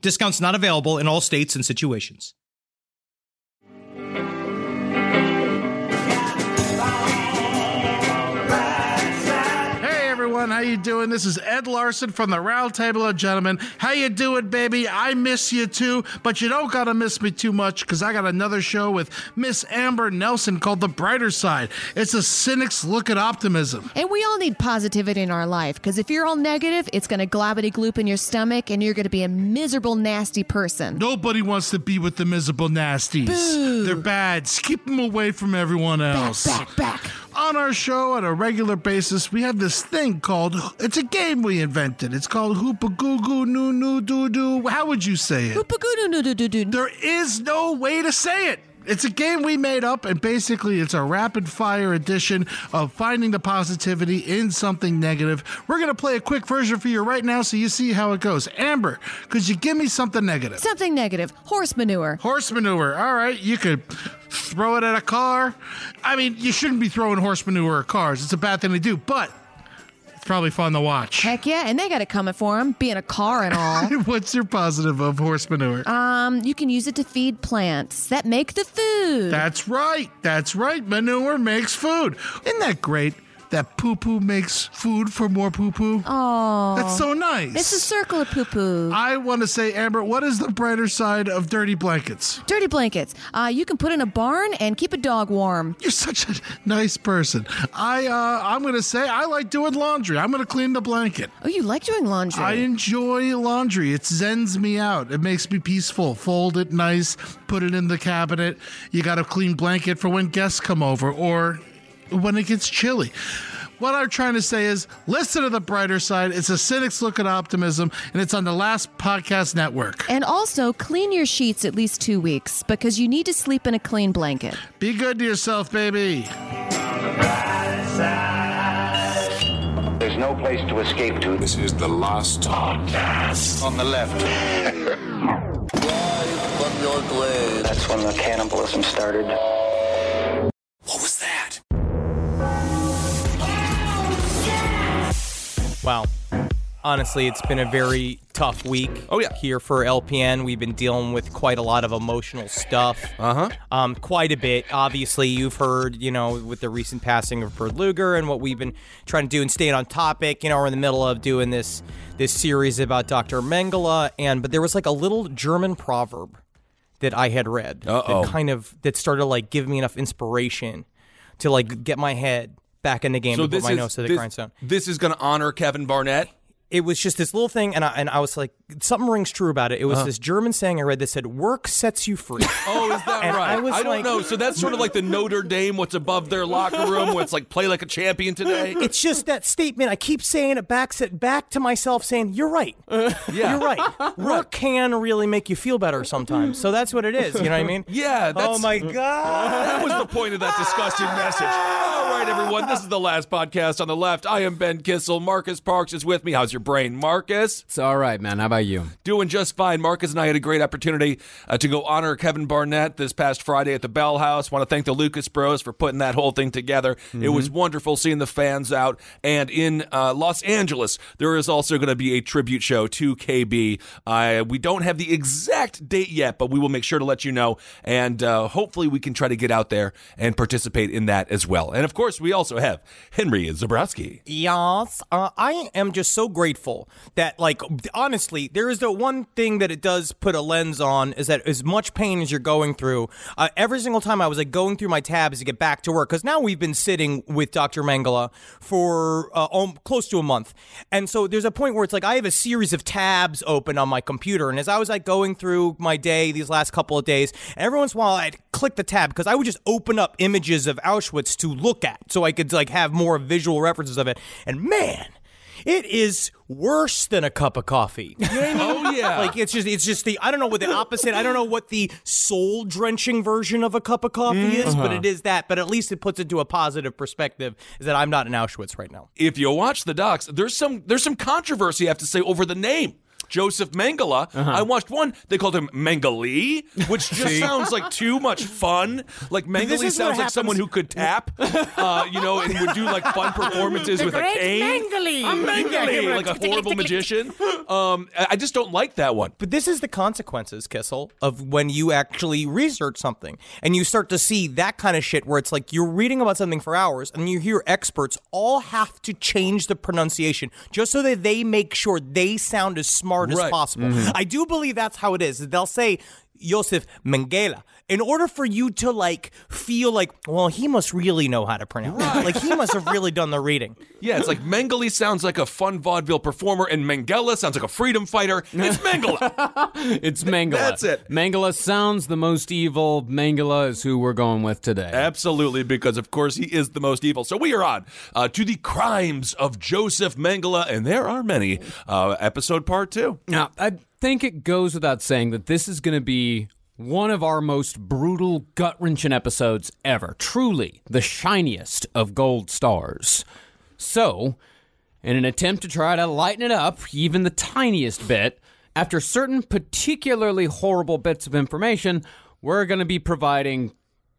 Discounts not available in all states and situations. How you doing? This is Ed Larson from the Round Table of Gentlemen. How you doing, baby? I miss you too, but you don't gotta miss me too much because I got another show with Miss Amber Nelson called The Brighter Side. It's a cynic's look at optimism. And we all need positivity in our life because if you're all negative, it's going to globbity gloop in your stomach and you're to be a miserable, nasty person. Nobody wants to be with the miserable nasties. Boo. They're bad. Keep them away from everyone else. Back, back, back. On our show on a regular basis, we have this thing called it's a game we invented. It's called Hoopa Goo Goo Noo Noo Doo Doo. How would you say it? Oopagoo-doo-doo-doo-doo. There is no way to say it. It's a game we made up, and basically, it's a rapid fire edition of finding the positivity in something negative. We're going to play a quick version for you right now so you see how it goes. Amber, could you give me something negative? Something negative. Horse manure. Horse manure. All right, you could throw it at a car. I mean, you shouldn't be throwing horse manure at cars. It's a bad thing to do, but probably fun to watch. Heck yeah, and they got it coming for them, being a car and all. What's your positive of horse manure? um, you can use it to feed plants that make the food. That's right. That's right. Manure makes food. Isn't that great? That poo poo makes food for more poo poo. oh, That's so nice. it's a circle of poo poo. I want to say, Amber, what is the brighter side of dirty blankets? Dirty blankets. Uh, you can put in a barn and keep a dog warm. You're such a nice person. I uh, I'm gonna say I like doing laundry. I'm gonna clean the blanket. Oh, you like doing laundry? I enjoy laundry. It zens me out. It makes me peaceful. Fold it nice, put it in the cabinet. You got a clean blanket for when guests come over or when it gets chilly. What I'm trying to say is listen to the brighter side. It's a cynic's look at optimism, and it's on the last podcast network. and also clean your sheets at least two weeks because you need to sleep in a clean blanket. Be good to yourself, baby. There's no place to escape to. This is the last podcast. On the left. That's when the cannibalism started. What was that? Wow. Honestly, it's been a very tough week. Oh, yeah. Here for LPN, we've been dealing with quite a lot of emotional stuff. Uh huh. Um, quite a bit. Obviously, you've heard, you know, with the recent passing of Bert Luger and what we've been trying to do and staying on topic. You know, we're in the middle of doing this this series about Dr. Mengele, and but there was like a little German proverb that I had read Uh-oh. that kind of that started like giving me enough inspiration to like get my head back in the game and put my nose to the this, grindstone. this is going to honor Kevin Barnett. it was just this little thing, and I, and I was like, something rings true about it. It was uh-huh. this German saying I read that said, "Work sets you free." Oh, is that And right? I was don't like- know. So that's sort of like the Notre Dame, what's above their locker room, where it's like play like a champion today. it's just that statement. I keep saying it back, set back to myself, saying, "You're right. Yeah. You're right. Work can really make you feel better sometimes." So that's what it is. You know what I mean? Yeah, oh that's, oh my god. That was the point of that disgusting message. All right, everyone, this is the last podcast on the left. I am Ben Kissel. Marcus Parks is with me. How's your brain, Marcus? It's all right, man. How about you? Doing just fine. Marcus and I had a great opportunity uh, to go honor Kevin Barnett this past Friday at the Bell House. Want to thank the Lucas Bros for putting that whole thing together. It was wonderful seeing the fans out. And in uh, Los Angeles, there is also going to be a tribute show to KB. Uh, we don't have the exact date yet, but we will make sure to let you know. And uh, hopefully, we can try to get out there and participate in that as well. And of course, we also have Henry Zebrowski. Yes, uh, I am just so grateful that, like, honestly, there is the one thing that it does put a lens on is that as much pain as you're going through, uh, every single time I was like going through my tabs to get back to work, because now we've been sitting with Dr. Mengele for uh, um, close to a month. And so there's a point where it's like I have a series of tabs open on my computer. And as I was like going through my day these last couple of days, every once in a while I'd click the tab because I would just open up images of Auschwitz to look at so I could like have more visual references of it. And man, it is worse than a cup of coffee. You know what I mean? Oh, yeah. Like it's just it's just the I don't know what the opposite. I don't know what the soul drenching version of a cup of coffee mm-hmm. is, but it is that. But at least it puts it to a positive perspective. Is that I'm not in Auschwitz right now. if you watch the docs, there's some there's some controversy I have to say over the name. Josef Mengele. I watched one. They called him Mengele, which just sounds like too much fun. Like Mengele sounds like someone who could tap, uh, you know, and would do like fun performances with a cane. I'm Mengele, like a horrible magician. Um, I just don't like that one. But this is the consequences, Kissel, of when you actually research something and you start to see that kind of shit where it's like you're reading about something for hours and you hear experts all have to change the pronunciation just so that they make sure they sound as smart as Right. possible. Mm-hmm. I do believe that's how it is. They'll say Josef Mengele in order for you to like feel like, well, he must really know how to pronounce it. Like he must have really done the reading. Yeah, it's like Mengele sounds like a fun vaudeville performer, and Mengele sounds like a freedom fighter. It's Mengele. It's Mangala. That's it. Mangala sounds the most evil. Mangala is who we're going with today. Absolutely, because of course he is the most evil. So we are on uh, to the crimes of Josef Mengele, and there are many. Uh, episode part two. Now, I think it goes without saying that this is going to be one of our most brutal, gut wrenching episodes ever. Truly the shiniest of gold stars. So, in an attempt to try to lighten it up, even the tiniest bit, after certain particularly horrible bits of information, we're going to be providing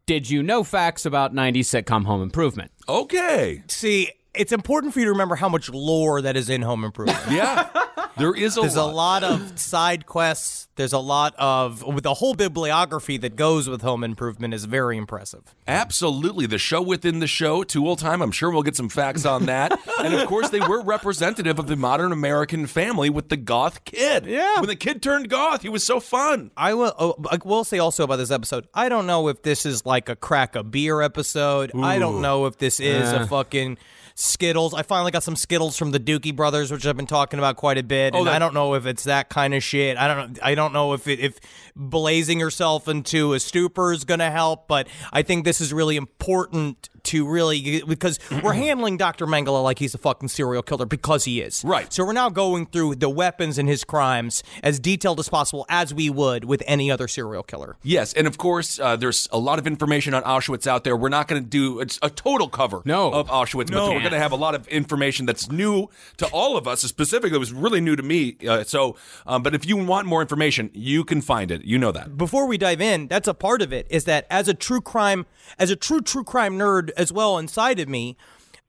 did you know facts about 90s sitcom Home Improvement. Okay. See, it's important for you to remember how much lore that is in Home Improvement. Yeah. There is a There's a lot. lot of side quests. There's a lot of with the whole bibliography that goes with Home Improvement is very impressive. Absolutely. The show within the show, Tool Time. I'm sure we'll get some facts on that. and of course, they were representative of the modern American family with the goth kid. Yeah. When the kid turned goth, he was so fun. I will. Oh, I will say also about this episode. I don't know if this is like a crack a beer episode. I don't know if this is a fucking Skittles. I finally got some Skittles from the Dookie Brothers, which I've been talking about quite a bit. Oh, and that- I don't know if it's that kind of shit. I don't know. I don't know if it, if blazing yourself into a stupor is going to help, but I think this is really important to really because we're handling Dr. Mengele like he's a fucking serial killer because he is. Right. So we're now going through the weapons and his crimes as detailed as possible as we would with any other serial killer. Yes, and of course, uh, there's a lot of information on Auschwitz out there. We're not going to do it's a total cover No. of Auschwitz, but we're going to have a lot of information that's new to all of us. Specifically, it was really new to me. Uh, so, um, but if you want more information, you can find it. You know that. Before we dive in, that's a part of it is that as a true crime, as a true true crime nerd as well inside of me,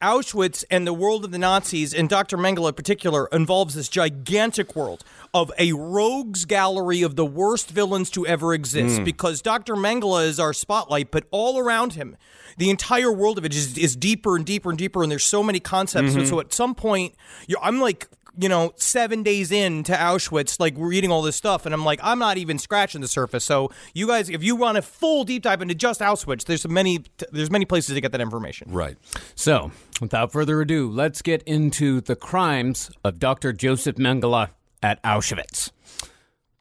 Auschwitz and the world of the Nazis, and Dr. Mengele in particular, involves this gigantic world of a rogues gallery of the worst villains to ever exist. Hmm. Because Dr. Mengele is our spotlight, but all around him, the entire world of it is, is deeper and deeper and deeper, and there's so many concepts. So, mm-hmm. so at some point, you're, I'm like, you know, seven days into Auschwitz, like we're reading all this stuff, and I'm like, I'm not even scratching the surface. So you guys, if you want a full deep dive into just Auschwitz, there's many, there's many places to get that information. Right. So, without further ado, let's get into the crimes of Dr. Josef Mengele at Auschwitz.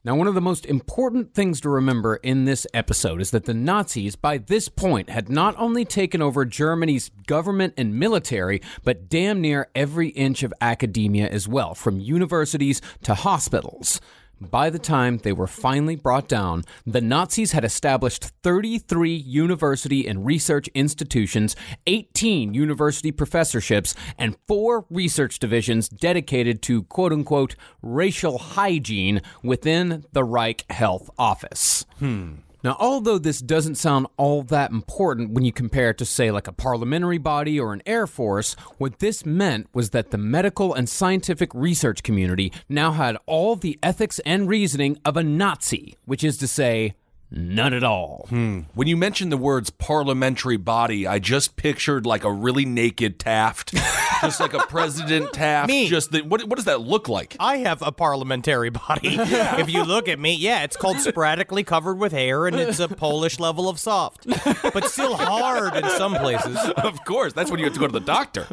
Now, one of the most important things to remember in this episode is that the Nazis, by this point, had not only taken over Germany's government and military, but damn near every inch of academia as well, from universities to hospitals. By the time they were finally brought down, the Nazis had established 33 university and research institutions, 18 university professorships, and four research divisions dedicated to quote unquote racial hygiene within the Reich Health Office. Hmm. Now, although this doesn't sound all that important when you compare it to, say, like a parliamentary body or an air force, what this meant was that the medical and scientific research community now had all the ethics and reasoning of a Nazi, which is to say, none at all. Hmm. When you mentioned the words parliamentary body, I just pictured like a really naked Taft just like a President Taft. Me. Just the, what? What does that look like? I have a parliamentary body. if you look at me, yeah, it's called sporadically covered with hair, and it's a Polish level of soft, but still hard in some places. of course, that's when you have to go to the doctor.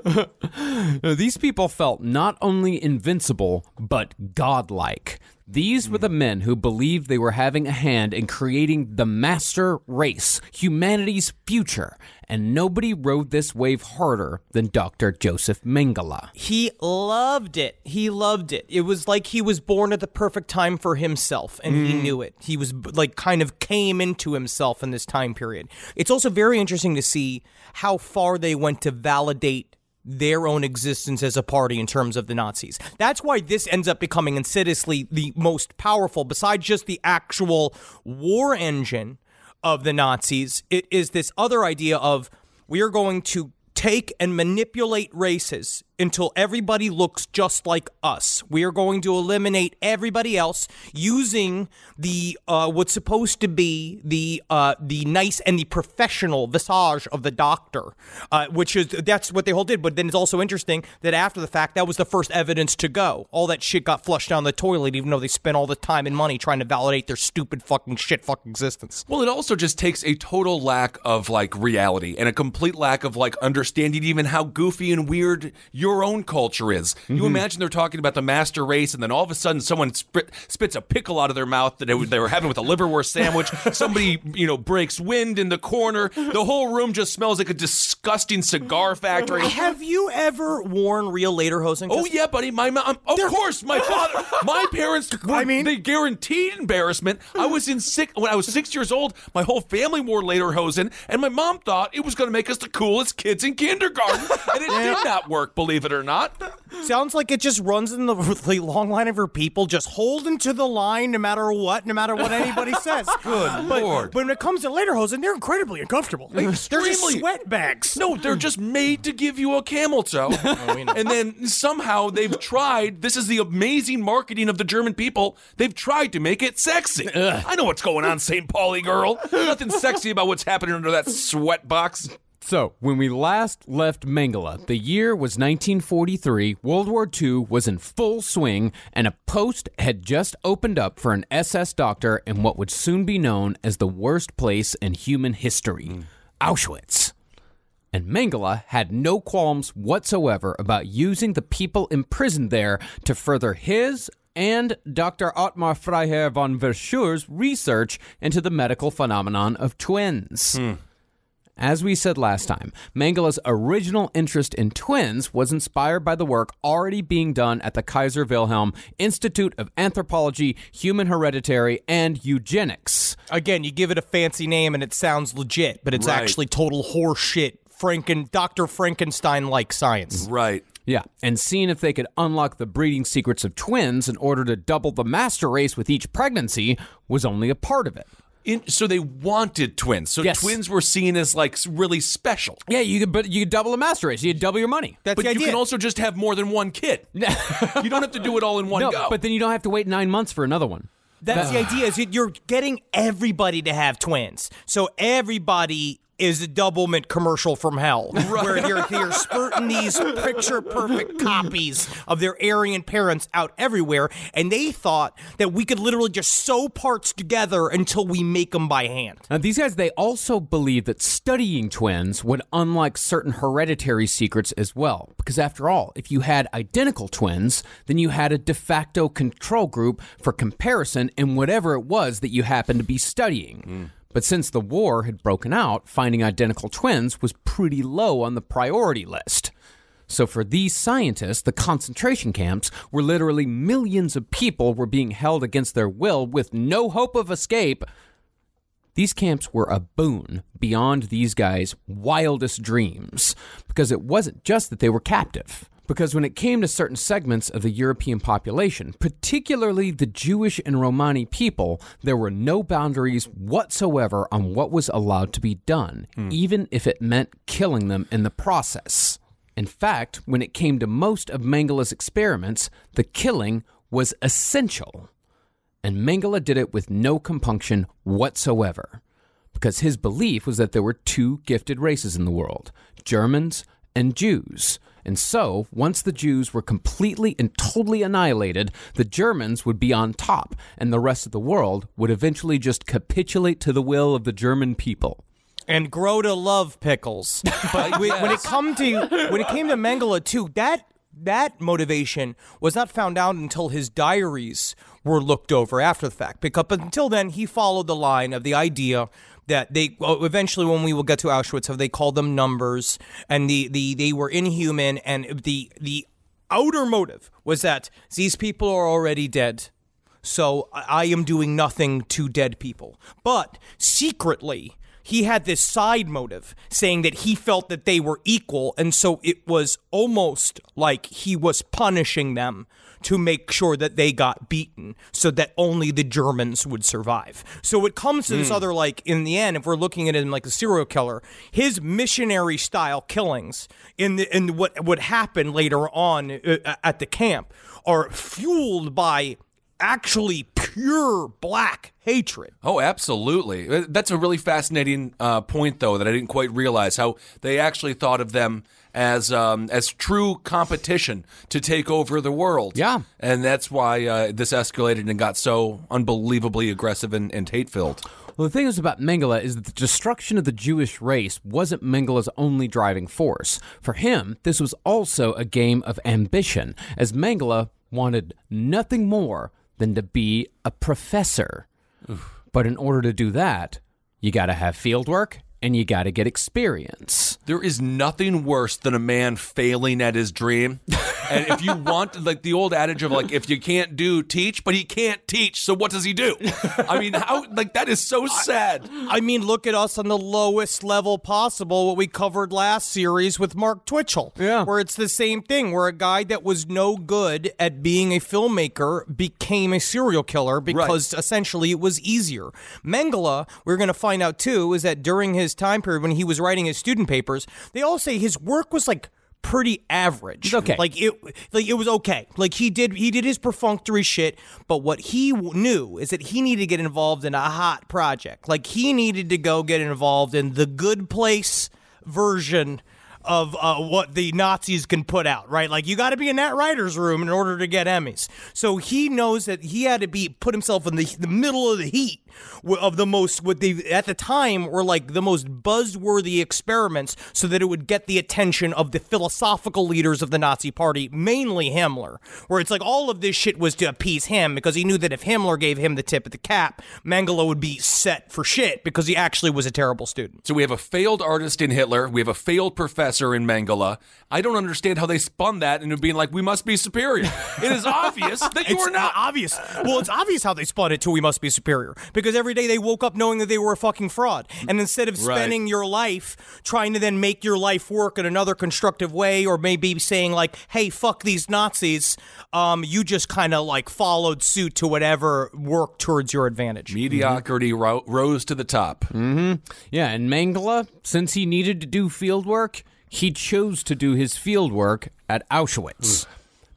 These people felt not only invincible, but godlike. These were the hmm. men who believed they were having a hand in creating the master race, humanity's future, and nobody rode this wave harder than Dr. Josef Mengele. He loved it. He loved it. It was like he was born at the perfect time for himself, and he hmm. knew it. He was like kind of came into himself in this time period. It's also very interesting to see how far they went to validate their own existence as a party in terms of the Nazis. That's why this ends up becoming insidiously the most powerful, besides just the actual war engine of the Nazis. It is this other idea of we are going to take and manipulate races until everybody looks just like us. We are going to eliminate everybody else using the uh, what's supposed to be the uh, the nice and the professional visage of the doctor, uh, which is that's what they all did. But then it's also interesting that after the fact, that was the first evidence to go. All that shit got flushed down the toilet, even though they spent all the time and money trying to validate their stupid fucking shit fucking existence. Well, it also just takes a total lack of like reality and a complete lack of like understanding even how goofy and weird your own culture is. You mm-hmm. imagine they're talking about the master race, and then all of a sudden someone spit, spits a pickle out of their mouth that they were- having with a liverwurst sandwich. Somebody you know breaks wind in the corner. The whole room just smells like a disgusting cigar mm-hmm. factory. Have you ever worn real lederhosen? Oh yeah, buddy. My mom, um, of course, my father, my parents. Were, I mean- they guaranteed embarrassment. I hmm. was in six when I was six years old. My whole family wore lederhosen, and my mom thought it was going to make us the coolest kids in kindergarten, and it did not work. Believe it or not. Sounds like it just runs in the really long line of her people, just holding to the line no matter what, no matter what anybody says. Good but, Lord. But when it comes to lederhosen, they're incredibly uncomfortable. They're just Extremely. sweat bags. No, they're just made to give you a camel toe. Oh, and then somehow they've tried. This is the amazing marketing of the German people. They've tried to make it sexy. I know what's going on, St. Pauli girl. Nothing sexy about what's happening under that sweat box. So, when we last left Mengele, the year was 1943, World War II was in full swing, and a post had just opened up for an SS doctor in what would soon be known as the worst place in human history hmm. Auschwitz. And Mengele had no qualms whatsoever about using the people imprisoned there to further his and Dr. Ottmar Freiherr von Verschuer's research into the medical phenomenon of twins. Hmm. As we said last time, Mengele's original interest in twins was inspired by the work already being done at the Kaiser Wilhelm Institute of Anthropology, Human Hereditary, and Eugenics. Again, you give it a fancy name and it sounds legit, but it's Right. actually total horseshit. Franken, Dr. Frankenstein like science. Right. Yeah, and seeing if they could unlock the breeding secrets of twins in order to double the master race with each pregnancy was only a part of it. In, so they wanted twins. So Yes. twins were seen as like really special. Yeah, you could, but you could double the master race. You could double your money. That's but the you idea. can also just have more than one kid. you don't have to do it all in one no, go. but then you don't have to wait nine months for another one. That's the idea. Is you're getting everybody to have twins, so everybody is a doublemint commercial from hell, where you're, you're spurting these picture perfect copies of their Aryan parents out everywhere, and they thought that we could literally just sew parts together until we make them by hand. Now, these guys, they also believe that studying twins would unlock certain hereditary secrets as well. Because after all, if you had identical twins, then you had a de facto control group for comparison in whatever it was that you happened to be studying. Hmm. But since the war had broken out, finding identical twins was pretty low on the priority list. So for these scientists, the concentration camps were literally millions of people were being held against their will with no hope of escape. These camps were a boon beyond these guys' wildest dreams because it wasn't just that they were captive. Because when it came to certain segments of the European population, particularly the Jewish and Romani people, there were no boundaries whatsoever on what was allowed to be done, hmm. even if it meant killing them in the process. In fact, when it came to most of Mengele's experiments, the killing was essential. And Mengele did it with no compunction whatsoever. Because his belief was that there were two gifted races in the world Germans and Jews. And so, once the Jews were completely and totally annihilated, the Germans would be on top, and the rest of the world would eventually just capitulate to the will of the German people. and grow to love pickles. But we- when it come to when it came to Mengele too, that that motivation was not found out until his diaries were looked over after the fact. Because but until then, he followed the line of the idea that they eventually, when we will get to Auschwitz, have they called them numbers, and the, the they were inhuman, and the the outer motive was that these people are already dead. So I am doing nothing to dead people. But secretly, he had this side motive saying that he felt that they were equal. And so it was almost like he was punishing them to make sure that they got beaten so that only the Germans would survive. So it comes to this other, like, in the end, if we're looking at him like a serial killer, his missionary style killings in, the, in what would happen later on uh, at the camp are fueled by actually pure black hatred. Oh, absolutely. Uh, That's a really fascinating uh, point, though, that I didn't quite realize how they actually thought of them as um, as true competition to take over the world. Yeah. and that's why uh, this escalated and got so unbelievably aggressive and, and hate filled. Well, the thing is about Mengele is that the destruction of the Jewish race wasn't Mengele's only driving force. For him, this was also a game of ambition, as Mengele wanted nothing more than to be a professor. But in order to do that, you got to have field work and you got to get experience. There is nothing worse than a man failing at his dream. and if you want, like the old adage of like, if you can't do, teach, but he can't teach, so what does he do? I mean, how, like, that is so sad. I mean, look at us on the lowest level possible, what we covered last series with Mark Twitchell. Yeah. Where it's the same thing, where a guy that was no good at being a filmmaker became a serial killer because essentially it was easier. Mengele, we're going to find out too, is that during his time period when he was writing his student papers, they all say his work was like pretty average. okay. Like it like it was okay. Like he did he did his perfunctory shit, but what he w- knew is that he needed to get involved in a hot project. Like he needed to go get involved in the good place version of uh, what the Nazis can put out, right? Like you got to be in that writer's room in order to get Emmys. So he knows that he had to be put himself in the the middle of the heat of the most what they at the time were like the most buzzworthy experiments, so that it would get the attention of the philosophical leaders of the Nazi Party, mainly Himmler. Where it's like all of this shit was to appease him because he knew that if Himmler gave him the tip of the cap, Mengele would be set for shit because he actually was a terrible student. So we have a failed artist in Hitler. We have a failed professor in Mengele. I don't understand how they spun that into being like, we must be superior. it is obvious that you It's are not. obvious. Well, it's obvious how they spun it to we must be superior because every day they woke up knowing that they were a fucking fraud. And instead of Right. spending your life trying to then make your life work in another constructive way, or maybe saying like, "Hey, fuck these Nazis," um, you just kind of like followed suit to whatever worked towards your advantage. Mediocrity ro- rose to the top. Yeah, and Mengele, since he needed to do field work, he chose to do his field work at Auschwitz. Mm.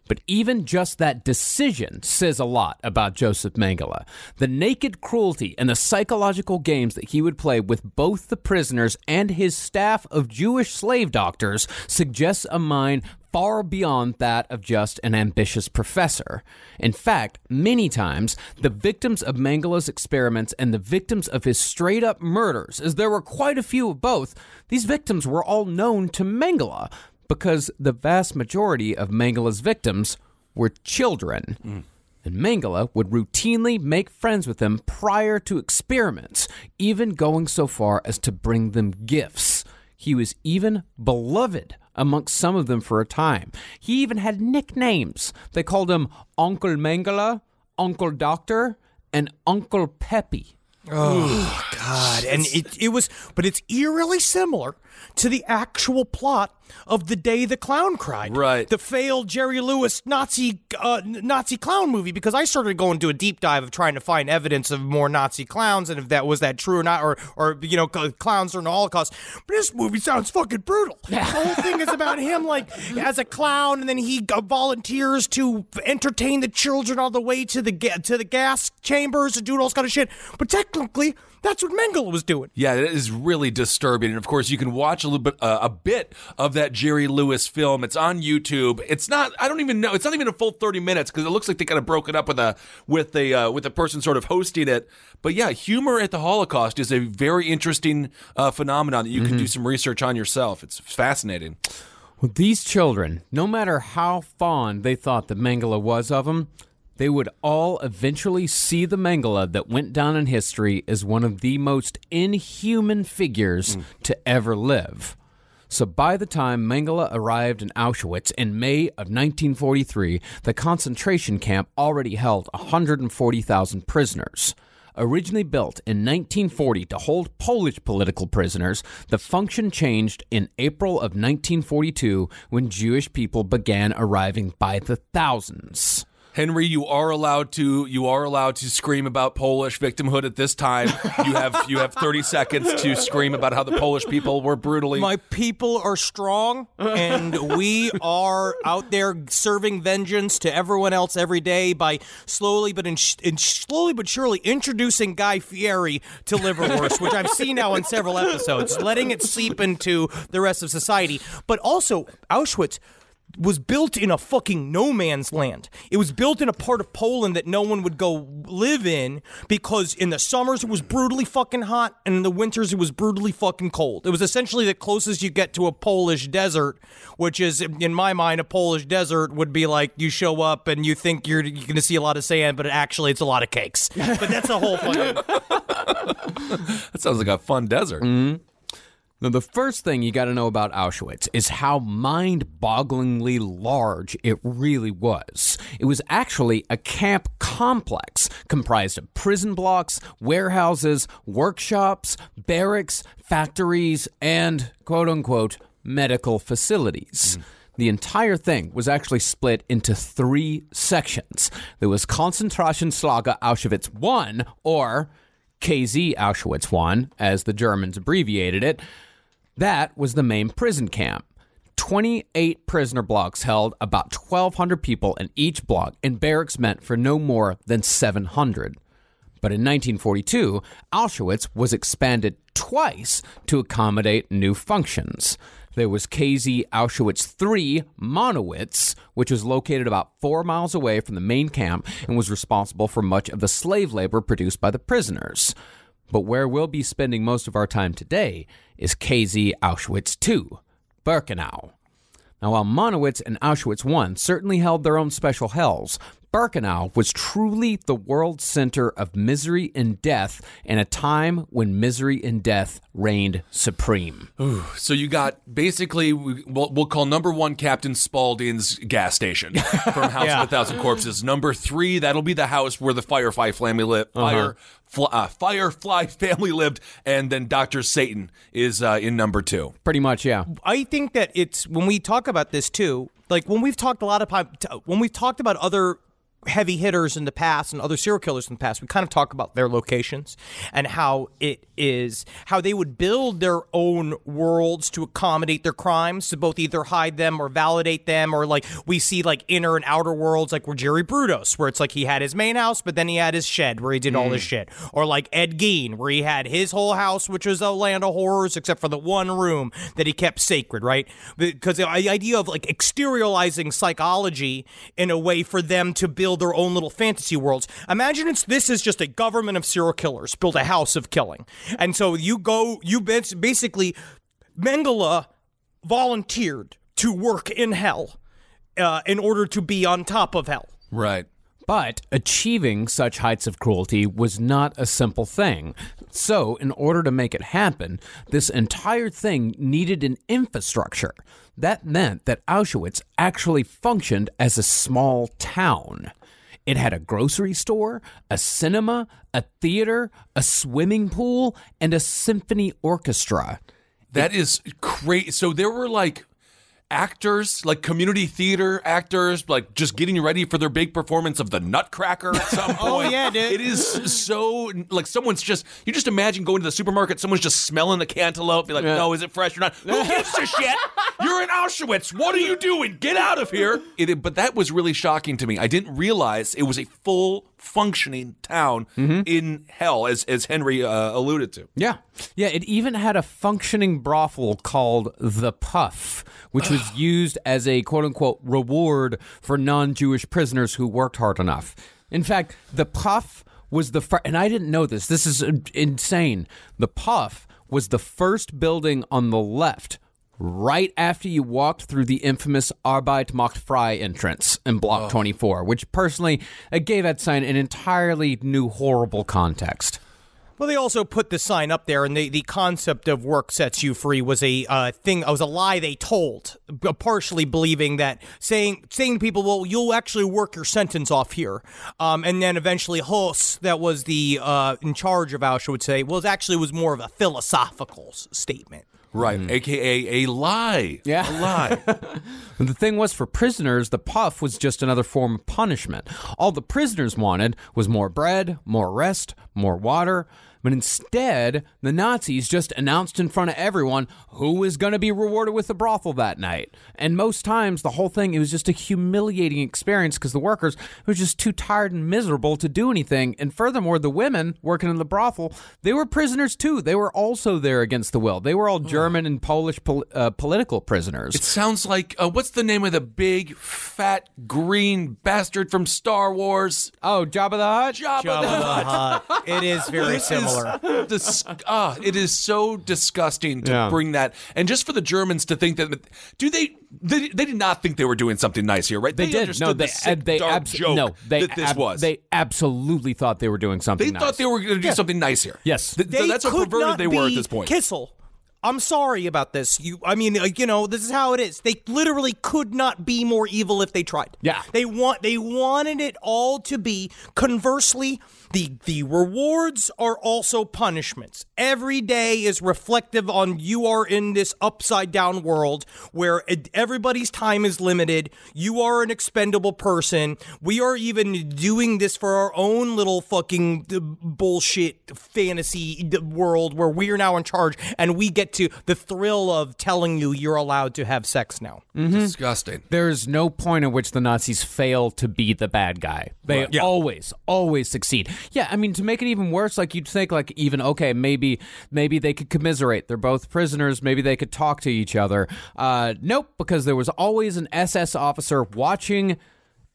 But even just that decision says a lot about Josef Mengele. The naked cruelty and the psychological games that he would play with both the prisoners and his staff of Jewish slave doctors suggests a mind far beyond that of just an ambitious professor. In fact, many times, the victims of Mengele's experiments and the victims of his straight up murders, as there were quite a few of both, these victims were all known to Mengele because the vast majority of Mengele's victims were children. Mm. And Mengele would routinely make friends with them prior to experiments, even going so far as to bring them gifts. He was even beloved amongst some of them for a time. He even had nicknames. They called him Uncle Mengele, Uncle Doctor, and Uncle Peppy. Oh God, and it it was, but it's eerily similar to the actual plot of the day the clown cried, Right. The failed Jerry Lewis Nazi uh, Nazi clown movie. Because I started going to a deep dive of trying to find evidence of more Nazi clowns and if that was that true or not, or or you know clowns during the Holocaust. But this movie sounds fucking brutal. the whole thing is about him like as a clown, and then he uh, volunteers to entertain the children all the way to the ga- to the gas chambers and do all this kind of shit. But technically, That's what Mengele was doing. Yeah, it is really disturbing. And of course, you can watch a little bit, uh, a bit of that Jerry Lewis film. It's on YouTube. It's not. I don't even know. It's not even a full thirty minutes because it looks like they kind of broke it up with a with a uh, with a person sort of hosting it. But yeah, humor at the Holocaust is a very interesting uh, phenomenon that you can do some research on yourself. It's fascinating. Well, these children, no matter how fond they thought that Mengele was of them, they would all eventually see the Mengele that went down in history as one of the most inhuman figures mm. to ever live. So by the time Mengele arrived in Auschwitz in May of 1943, the concentration camp already held 140,000 prisoners. Originally built in 1940 to hold Polish political prisoners, the function changed in April of 1942 when Jewish people began arriving by the thousands. Henry, you are allowed to you are allowed to scream about Polish victimhood at this time. You have you have 30 seconds to scream about how the Polish people were brutally My people are strong, and we are out there serving vengeance to everyone else every day by slowly but in, in slowly but surely introducing Guy Fieri to liverwurst, which I've seen now in several episodes, letting it seep into the rest of society. But also, Auschwitz was built in a fucking no man's land. It was built in a part of Poland that no one would go live in because in the summers it was brutally fucking hot and in the winters it was brutally fucking cold. It was essentially the closest you get to a Polish desert, which is in my mind a Polish desert would be like you show up and you think you're, you're going to see a lot of sand, but actually it's a lot of cakes. But that's the whole fucking That sounds like a fun desert. Mm-hmm. Now, the first thing you got to know about Auschwitz is how mind bogglingly large it really was. It was actually a camp complex comprised of prison blocks, warehouses, workshops, barracks, factories, and quote unquote medical facilities. Mm-hmm. The entire thing was actually split into three sections. There was Konzentrationslager Auschwitz I, or KZ Auschwitz I, as the Germans abbreviated it. That was the main prison camp. 28 prisoner blocks held about 1,200 people in each block, and barracks meant for no more than 700. But in 1942, Auschwitz was expanded twice to accommodate new functions. There was KZ Auschwitz III Monowitz, which was located about four miles away from the main camp and was responsible for much of the slave labor produced by the prisoners. But where we'll be spending most of our time today is KZ Auschwitz II, Birkenau. Now, while Monowitz and Auschwitz I certainly held their own special hells, Birkenau was truly the world center of misery and death in a time when misery and death reigned supreme. So you got basically we- we'll, we'll call number one Captain Spaulding's gas station from House of a Thousand Corpses. Number three that'll be the house where the Firefly family lived. Fire, fl- uh, Firefly family lived, and then Doctor Satan is uh, in number two. Pretty much, yeah. I think that it's when we talk about this too, like when we've talked a lot of when we've talked about other heavy hitters in the past and other serial killers in the past, we kind of talk about their locations and how it is how they would build their own worlds to accommodate their crimes to both either hide them or validate them or like we see like inner and outer worlds like where Jerry Brudos where it's like he had his main house but then he had his shed where he did all this mm. shit or like Ed Gein where he had his whole house which was a land of horrors except for the one room that he kept sacred right? Because the idea of like exteriorizing psychology in a way for them to build their own little fantasy worlds imagine it's this is just a government of serial killers built a house of killing and so you go you basically Mengele volunteered to work in hell uh, in order to be on top of hell Right. But achieving such heights of cruelty was not a simple thing. So, in order to make it happen, this entire thing needed an infrastructure. That meant that Auschwitz actually functioned as a small town. It had a grocery store, a cinema, a theater, a swimming pool, and a symphony orchestra. That is crazy. So there were like actors, like community theater actors, like just getting ready for their big performance of the Nutcracker at some oh, point. Oh, yeah, dude. It is so like someone's just you just imagine going to the supermarket, someone's just smelling the cantaloupe, be like, no, is it fresh or not? Who gives a shit? You're in Auschwitz. What are you doing? Get out of here. It, but that was really shocking to me. I didn't realize it was a full functioning town in hell, as as Henry uh, alluded to. Yeah. Yeah, it even had a functioning brothel called The Puff, which was used as a quote unquote reward for non Jewish prisoners who worked hard enough. In fact, The Puff was the first, and I didn't know this, this is uh, insane. The Puff was the first building on the left. Right after you walked through the infamous Arbeit macht frei entrance in Block 24, which personally gave that sign an entirely new, horrible context. Well, they also put the sign up there, and the, the concept of work sets you free was a uh, thing. Was a lie they told, partially believing that saying saying to people, "Well, you'll actually work your sentence off here," um, and then eventually Hoss, that was the uh, in charge of Auschwitz, would say, "Well, it actually was more of a philosophical statement." Right, mm-hmm. aka a lie. Yeah. a lie. The thing was, for prisoners, the puff was just another form of punishment. All the prisoners wanted was more bread, more rest, more water. But instead, the Nazis just announced in front of everyone who was going to be rewarded with the brothel that night. And most times, the whole thing it was just a humiliating experience because the workers were just too tired and miserable to do anything. And furthermore, the women working in the brothel, they were prisoners too. They were also there against the will. They were all German and Polish pol- uh, political prisoners. It sounds like uh, what's the name of the big fat green bastard from Star Wars? oh, Jabba the Hutt. Jabba, Jabba the the Hutt. It is very This similar. Dis- ah, it is so disgusting to Yeah. bring that, and just for the Germans to think that, do they? They, they did not think they were doing something nice here, right? They, did. Understood No, the they sick, they dark abs- joke no, they that this ab- was. They absolutely thought they were doing something. They nice. thought they were going to do something nice here. Yes. Th- They that's how could perverted not they were at be this point. Kissel. I'm sorry about this. You, I mean, uh, you know, this is how it is. They literally could not be more evil if they tried. Yeah. They want. They wanted it all to be. Conversely, the the rewards are also punishments. Every day is reflective on you are in this upside down world where everybody's time is limited. You are an expendable person. We are even doing this for our own little fucking bullshit fantasy world where we are now in charge and we get to the thrill of telling you you're allowed to have sex now. Mm-hmm. Disgusting. There's no point at which the Nazis fail to be the bad guy. They Yeah. always, always succeed. Yeah, I mean to make it even worse, like you'd think, like even okay, maybe, maybe they could commiserate. They're both prisoners. Maybe they could talk to each other. Uh, nope, because there was always an SS officer watching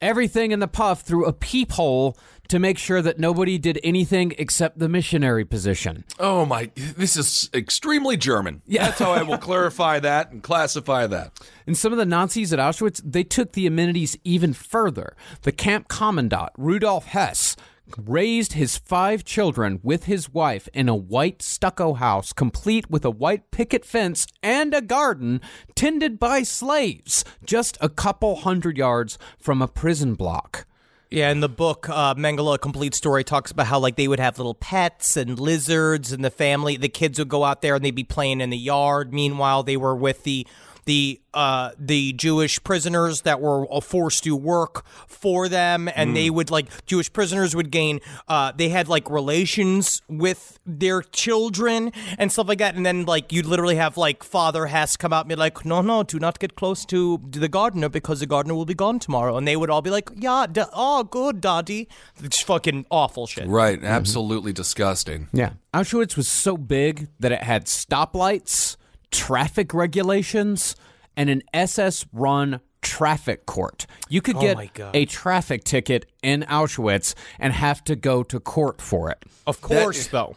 everything in the puff through a peephole to make sure that nobody did anything except the missionary position. Oh my! This is extremely German. Yeah, that's how I will clarify that and classify that. And some of the Nazis at Auschwitz, they took the amenities even further. The camp commandant, Rudolf Hess, raised his five children with his wife in a white stucco house, complete with a white picket fence and a garden tended by slaves, just a couple hundred yards from a prison block. Yeah, in the book, uh, Mengele, A Complete Story, talks about how like they would have little pets and lizards, and the family, the kids would go out there and they'd be playing in the yard. Meanwhile, they were with the the uh, the Jewish prisoners that were uh, forced to work for them, and they would like Jewish prisoners would gain. Uh, they had like relations with their children and stuff like that, and then like you'd literally have like Father Hess come out and be like, "No, no, do not get close to the gardener because the gardener will be gone tomorrow," and they would all be like, "Yeah, da- oh, good, daddy." It's fucking awful shit. Right, absolutely disgusting. Yeah. Auschwitz was so big that it had stoplights, traffic regulations, and an SS run traffic court. You could oh get my God. a traffic ticket in Auschwitz and have to go to court for it. Of course, though.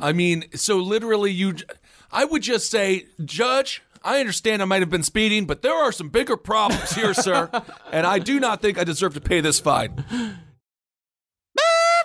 I mean, so literally, you. I would just say, Judge. I understand I might have been speeding, but there are some bigger problems here, sir, and I do not think I deserve to pay this fine.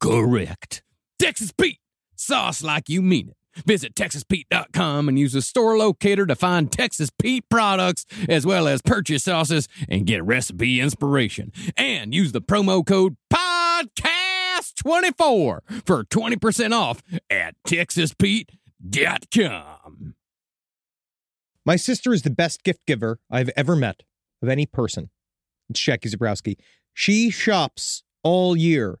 correct. Texas Pete, sauce like you mean it. Visit TexasPete.com and use the store locator to find Texas Pete products as well as purchase sauces and get recipe inspiration. And use the promo code PODCAST24 for 20% off at TexasPete.com. My sister is the best gift giver I've ever met of any person. It's Jackie Zebrowski. She shops all year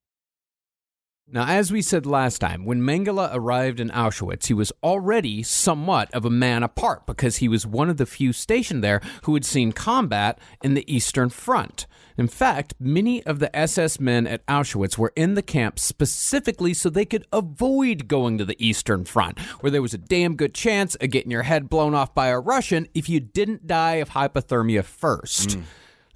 Now, as we said last time, when Mengele arrived in Auschwitz, he was already somewhat of a man apart because he was one of the few stationed there who had seen combat in the Eastern Front. In fact, many of the SS men at Auschwitz were in the camp specifically so they could avoid going to the Eastern Front, where there was a damn good chance of getting your head blown off by a Russian if you didn't die of hypothermia first. Hmm.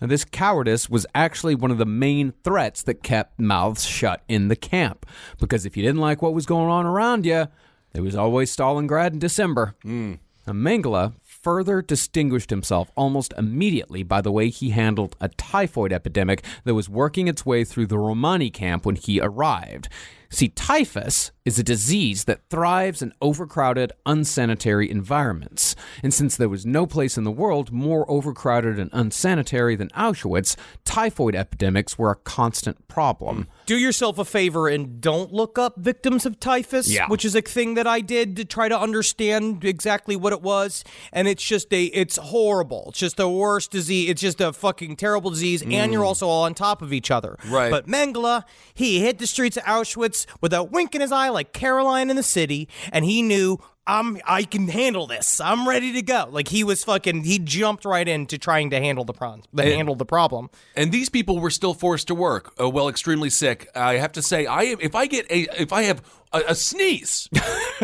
Now, this cowardice was actually one of the main threats that kept mouths shut in the camp. Because if you didn't like what was going on around you, there was always Stalingrad in December. Hmm. Now, Mengele further distinguished himself almost immediately by the way he handled a typhoid epidemic that was working its way through the Romani camp when he arrived. See, typhus is a disease that thrives in overcrowded, unsanitary environments. And since there was no place in the world more overcrowded and unsanitary than Auschwitz, typhoid epidemics were a constant problem. Do yourself a favor and don't look up victims of typhus, Yeah. which is a thing that I did to try to understand exactly what it was. And it's just a, it's horrible. It's just the worst disease. It's just a fucking terrible disease. And you're mm. also all on top of each other. Right. But Mengele, he hit the streets of Auschwitz with a wink in his eye like Caroline in the city. And he knew I'm I can handle this. I'm ready to go. Like he was fucking he jumped right into trying to handle the problem. Handle the problem. And these people were still forced to work. Uh, well, extremely sick. I have to say, I if I get a if I have a, a sneeze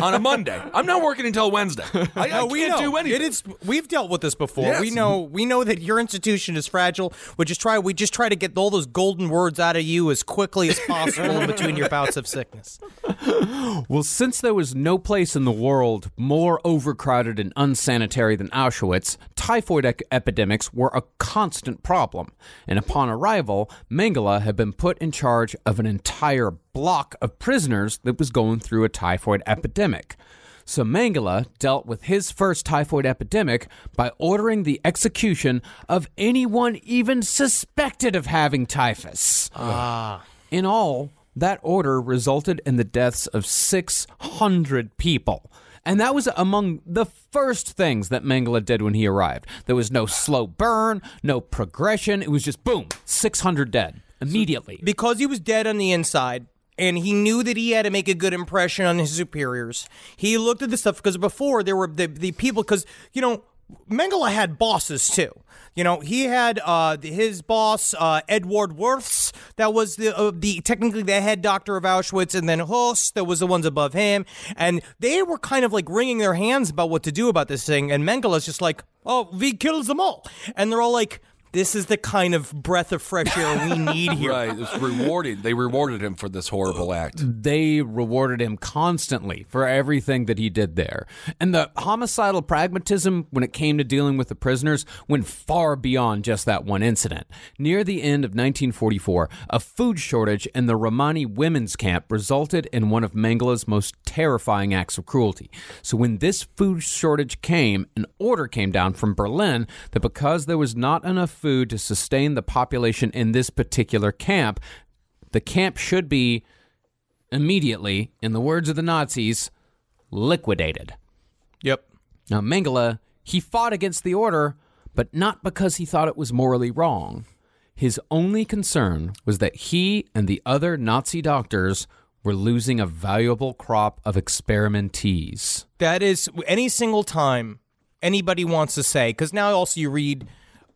on a Monday, I'm not working until Wednesday. I, I No, we can't know. do anything. It is. We've dealt with this before. Yes. We know. We know that your institution is fragile. We just try. We just try to get all those golden words out of you as quickly as possible between your bouts of sickness. Well, since there was no place in the world more overcrowded and unsanitary than Auschwitz, typhoid ec- epidemics were a constant problem. And upon arrival, Mengele had been put in charge of an entire block of prisoners that was going through a typhoid epidemic. So Mengele dealt with his first typhoid epidemic by ordering the execution of anyone even suspected of having typhus. Ah. In all, that order resulted in the deaths of 600 people. And that was among the first things that Mengele did when he arrived. There was no slow burn, no progression. It was just boom, 600 dead immediately. because he was dead on the inside and he knew that he had to make a good impression on his superiors. He looked at the stuff because before there were the, the people because you know mengele had bosses too. You know he had uh, his boss uh, edward Wirths that was the uh, the technically the head doctor of auschwitz and then Host that was the ones above him. And they were kind of like wringing their hands about what to do about this thing and mengele's just like oh we kills them all. And they're all like this is the kind of breath of fresh air we need here. Right, it's rewarded. They rewarded him for this horrible act. They rewarded him constantly for everything that he did there. And the homicidal pragmatism when it came to dealing with the prisoners went far beyond just that one incident. Near the end of 1944, a food shortage in the Romani women's camp resulted in one of Mengele's most terrifying acts of cruelty. So when this food shortage came, an order came down from Berlin that because there was not enough food to sustain the population in this particular camp, the camp should be immediately, in the words of the Nazis, liquidated. Yep. Now, Mengele, he fought against the order, but not because he thought it was morally wrong. His only concern was that he and the other Nazi doctors were losing a valuable crop of experimentees. That is any single time anybody wants to say because now also you read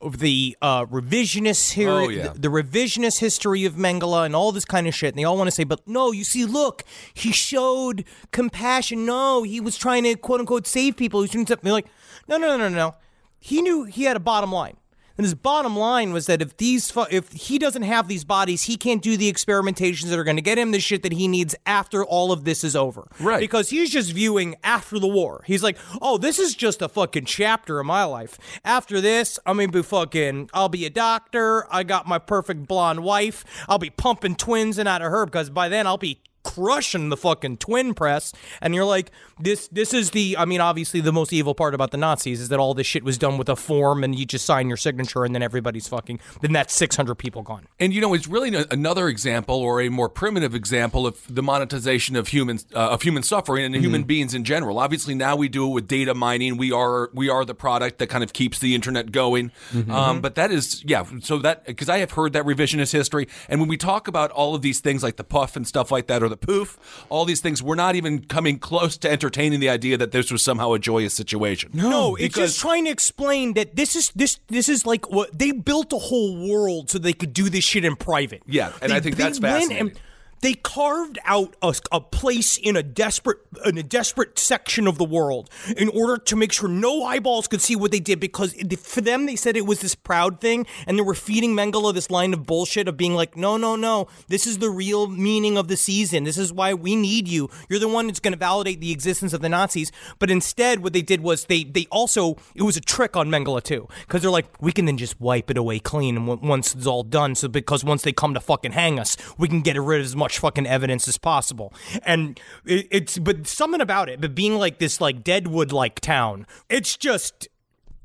the uh, revisionist here, Oh, yeah. the, the revisionist history of Mengele and all this kind of shit, and they all want to say, but no, you see, look, he showed compassion. No, he was trying to quote unquote save people. He was doing something. They're like, no, no, no, no, no. He knew he had a bottom line. And his bottom line was that if these, fu- if he doesn't have these bodies, he can't do the experimentations that are going to get him the shit that he needs after all of this is over. Right. Because he's just viewing after the war. He's like, oh, this is just a fucking chapter of my life. After this, I'm gonna be fucking. I'll be a doctor. I got my perfect blonde wife. I'll be pumping twins and out of her because by then I'll be crushing the fucking twin press and you're like this this is the i mean obviously the most evil part about the nazis is that all this shit was done with a form and you just sign your signature and then everybody's fucking then that's 600 people gone And you know, it's really another example, or a more primitive example, of the monetization of human uh, of human suffering and human beings in general. Obviously, now we do it with data mining. We are we are the product that kind of keeps the internet going. Um, but that is, yeah. So that because I have heard that revisionist history, and when we talk about all of these things like the puff and stuff like that, or the poof, all these things, we're not even coming close to entertaining the idea that this was somehow a joyous situation. No, it's just trying to explain that this is this this is like what they built a whole world so they could do this shit in private. Yeah, and They- I think they that's went fascinating. They carved out a, a place in a desperate in a desperate section of the world in order to make sure no eyeballs could see what they did because it, for them they said it was this proud thing and they were feeding Mengele this line of bullshit of being like no no no this is the real meaning of the season. This is why we need you. You're the one that's going to validate the existence of the Nazis. But instead what they did was they they also it was a trick on Mengele too because they're like we can then just wipe it away clean and once it's all done. So because once they come to fucking hang us we can get rid of as much fucking evidence as possible and it, it's but something about it but being like this like deadwood like town it's just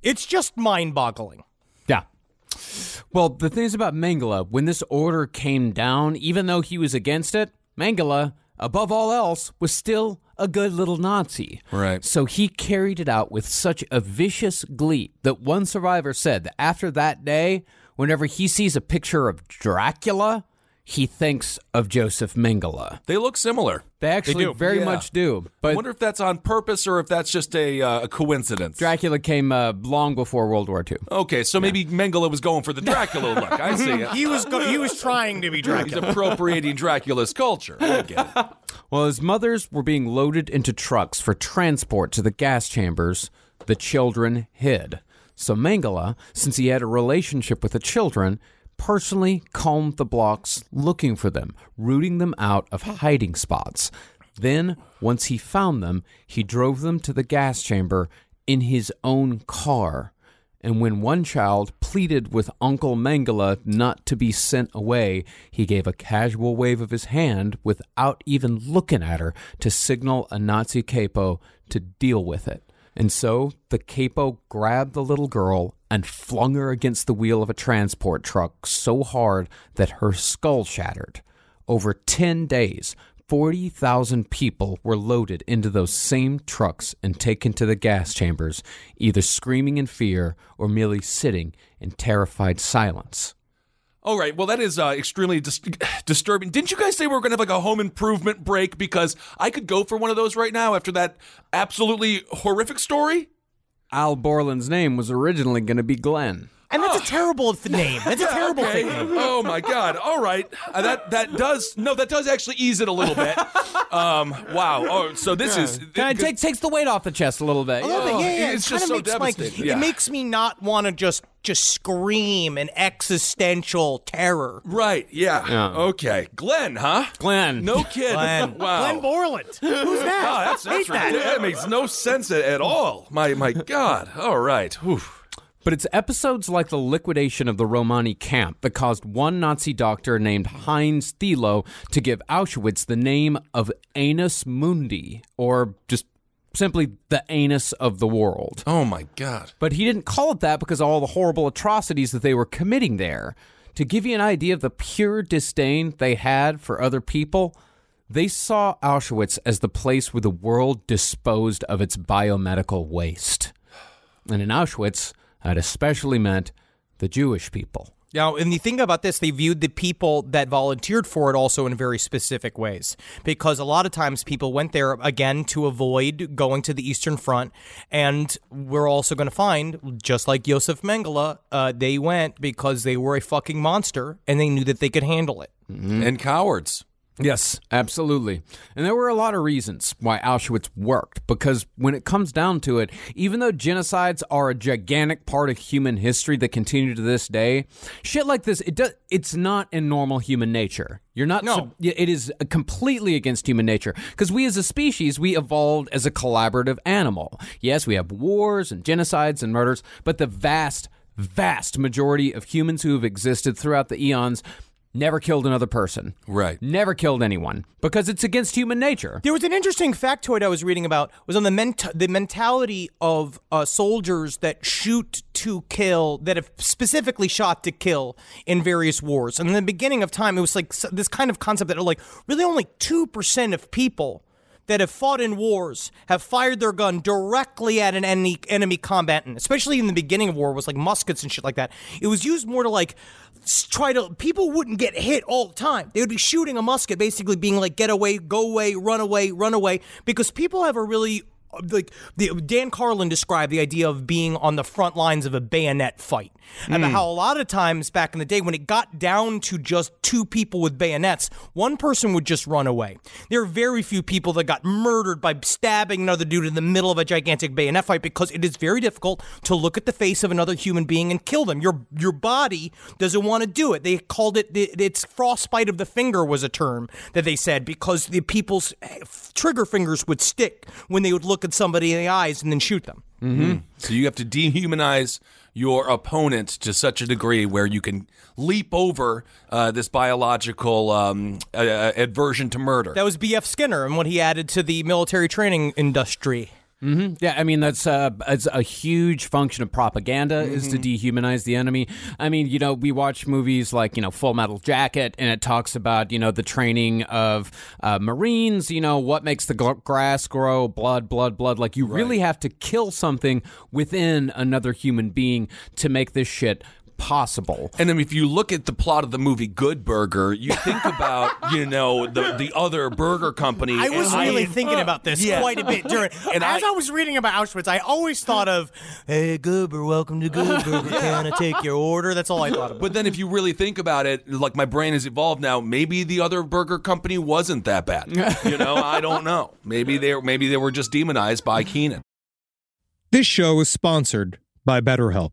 it's just mind-boggling Yeah. Well, the thing is about Mengele, when this order came down, even though he was against it, Mengele, above all else, was still a good little Nazi. Right. So he carried it out with such a vicious glee that one survivor said that after that day, whenever he sees a picture of Dracula, he thinks of Josef Mengele. They look similar. They actually do. very Yeah. much do. But I wonder if that's on purpose or if that's just a, uh, a coincidence. Dracula came uh, long before World War II. Okay, so maybe Mengele was going for the Dracula look. I see it. He was go- he was trying to be Dracula. He's appropriating Dracula's culture. I get it. While his mothers were being loaded into trucks for transport to the gas chambers, the children hid. So Mengele, since he had a relationship with the children, personally combed the blocks looking for them, rooting them out of hiding spots. Then, once he found them, he drove them to the gas chamber in his own car. And when one child pleaded with Uncle Mengele not to be sent away, he gave a casual wave of his hand without even looking at her to signal a Nazi capo to deal with it. And so the capo grabbed the little girl and flung her against the wheel of a transport truck so hard that her skull shattered. Over 10 days, 40,000 people were loaded into those same trucks and taken to the gas chambers, either screaming in fear or merely sitting in terrified silence. All right. Well, that is uh, extremely dis- disturbing. Didn't you guys say we were going to have like a home improvement break? Because I could go for one of those right now after that absolutely horrific story. Al Borland's name was originally going to be Glenn. And that's a terrible th- name. That's a terrible Okay. thing. Oh my God! All right, uh, that that does no, that does actually ease it a little bit. Um, wow. Oh, so this is Kind of take, takes the weight off the chest a little bit. A little bit, Oh, yeah, yeah. it's it just so makes, like, devastating. Yeah. It makes me not want to just just scream in existential terror. right. Yeah. Yeah. Okay, Glenn, huh? Glenn. No kid. Glenn, wow. Glenn Borland. Who's that? Oh, that's, that's Hate that. that makes no sense at, at all. My my God. All right. Whew. But it's episodes like the liquidation of the Romani camp that caused one Nazi doctor named Heinz Thilo to give Auschwitz the name of Anus Mundi, or just simply the anus of the world. Oh my God. But he didn't call it that because of all the horrible atrocities that they were committing there. To give you an idea of the pure disdain they had for other people, they saw Auschwitz as the place where the world disposed of its biomedical waste. And in Auschwitz, that especially meant the Jewish people. Now, and you think about this, they viewed the people that volunteered for it also in very specific ways. Because a lot of times people went there, again, to avoid going to the Eastern Front. And we're also going to find, just like Josef Mengele, uh, they went because they were a fucking monster and they knew that they could handle it. And cowards. Yes, absolutely. And there were a lot of reasons why Auschwitz worked because when it comes down to it, even though genocides are a gigantic part of human history that continue to this day, shit like this it does it's not in normal human nature. You're not No. sub- it is completely against human nature because we as a species we evolved as a collaborative animal. Yes, we have wars and genocides and murders, but the vast vast majority of humans who have existed throughout the eons never killed another person. Right. Never killed anyone because it's against human nature. There was an interesting factoid I was reading about was on the ment- the mentality of uh, soldiers that shoot to kill that have specifically shot to kill in various wars. And in the beginning of time, it was like this kind of concept that like really only two percent of people that have fought in wars have fired their gun directly at an enemy enemy combatant, especially in the beginning of war was like muskets and shit like that. It was used more to like try to people wouldn't get hit all the time. They would be shooting a musket basically being like get away, go away, run away, run away because people have a really like the Dan Carlin described the idea of being on the front lines of a bayonet fight. And how a lot of times back in the day when it got down to just two people with bayonets, one person would just run away. There are very few people that got murdered by stabbing another dude in the middle of a gigantic bayonet fight because it is very difficult to look at the face of another human being and kill them. Your your body doesn't want to do it. They called it the, it's frostbite of the finger was a term that they said because the people's eh, trigger fingers would stick when they would look at somebody in the eyes and then shoot them. So you have to dehumanize your opponent to such a degree where you can leap over uh, this biological um, uh, aversion to murder. That was B.F. Skinner and what he added to the military training industry. Yeah, I mean that's uh, it's a huge function of propaganda is to dehumanize the enemy. I mean, you know, we watch movies like you know Full Metal Jacket, and it talks about you know the training of uh, Marines. You know what makes the gl- grass grow? Blood, blood, blood. Like you really have to kill something within another human being to make this shit possible. And then if you look at the plot of the movie Good Burger, you think about, you know, the the other burger company. I was and really thinking about this Yeah. quite a bit during. And as I, I- was reading about Auschwitz, I always thought of, "Hey, Goober, welcome to Good Burger. Can I take your order?" That's all I thought about. But then if you really think about it, like my brain has evolved now, maybe the other burger company wasn't that bad. You know, I don't know. Maybe they maybe they were just demonized by Kenan. This show is sponsored by BetterHelp.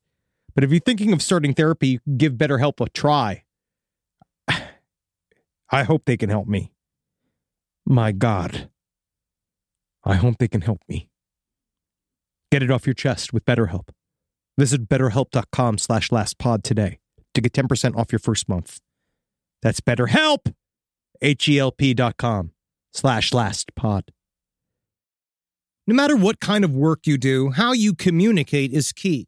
But if you're thinking of starting therapy, give BetterHelp a try. I hope they can help me. My God. I hope they can help me. Get it off your chest with BetterHelp. Visit betterhelp.com slash lastpod today to get 10% off your first month. That's BetterHelp, H-E-L-P dot com slash lastpod. No matter what kind of work you do, how you communicate is key.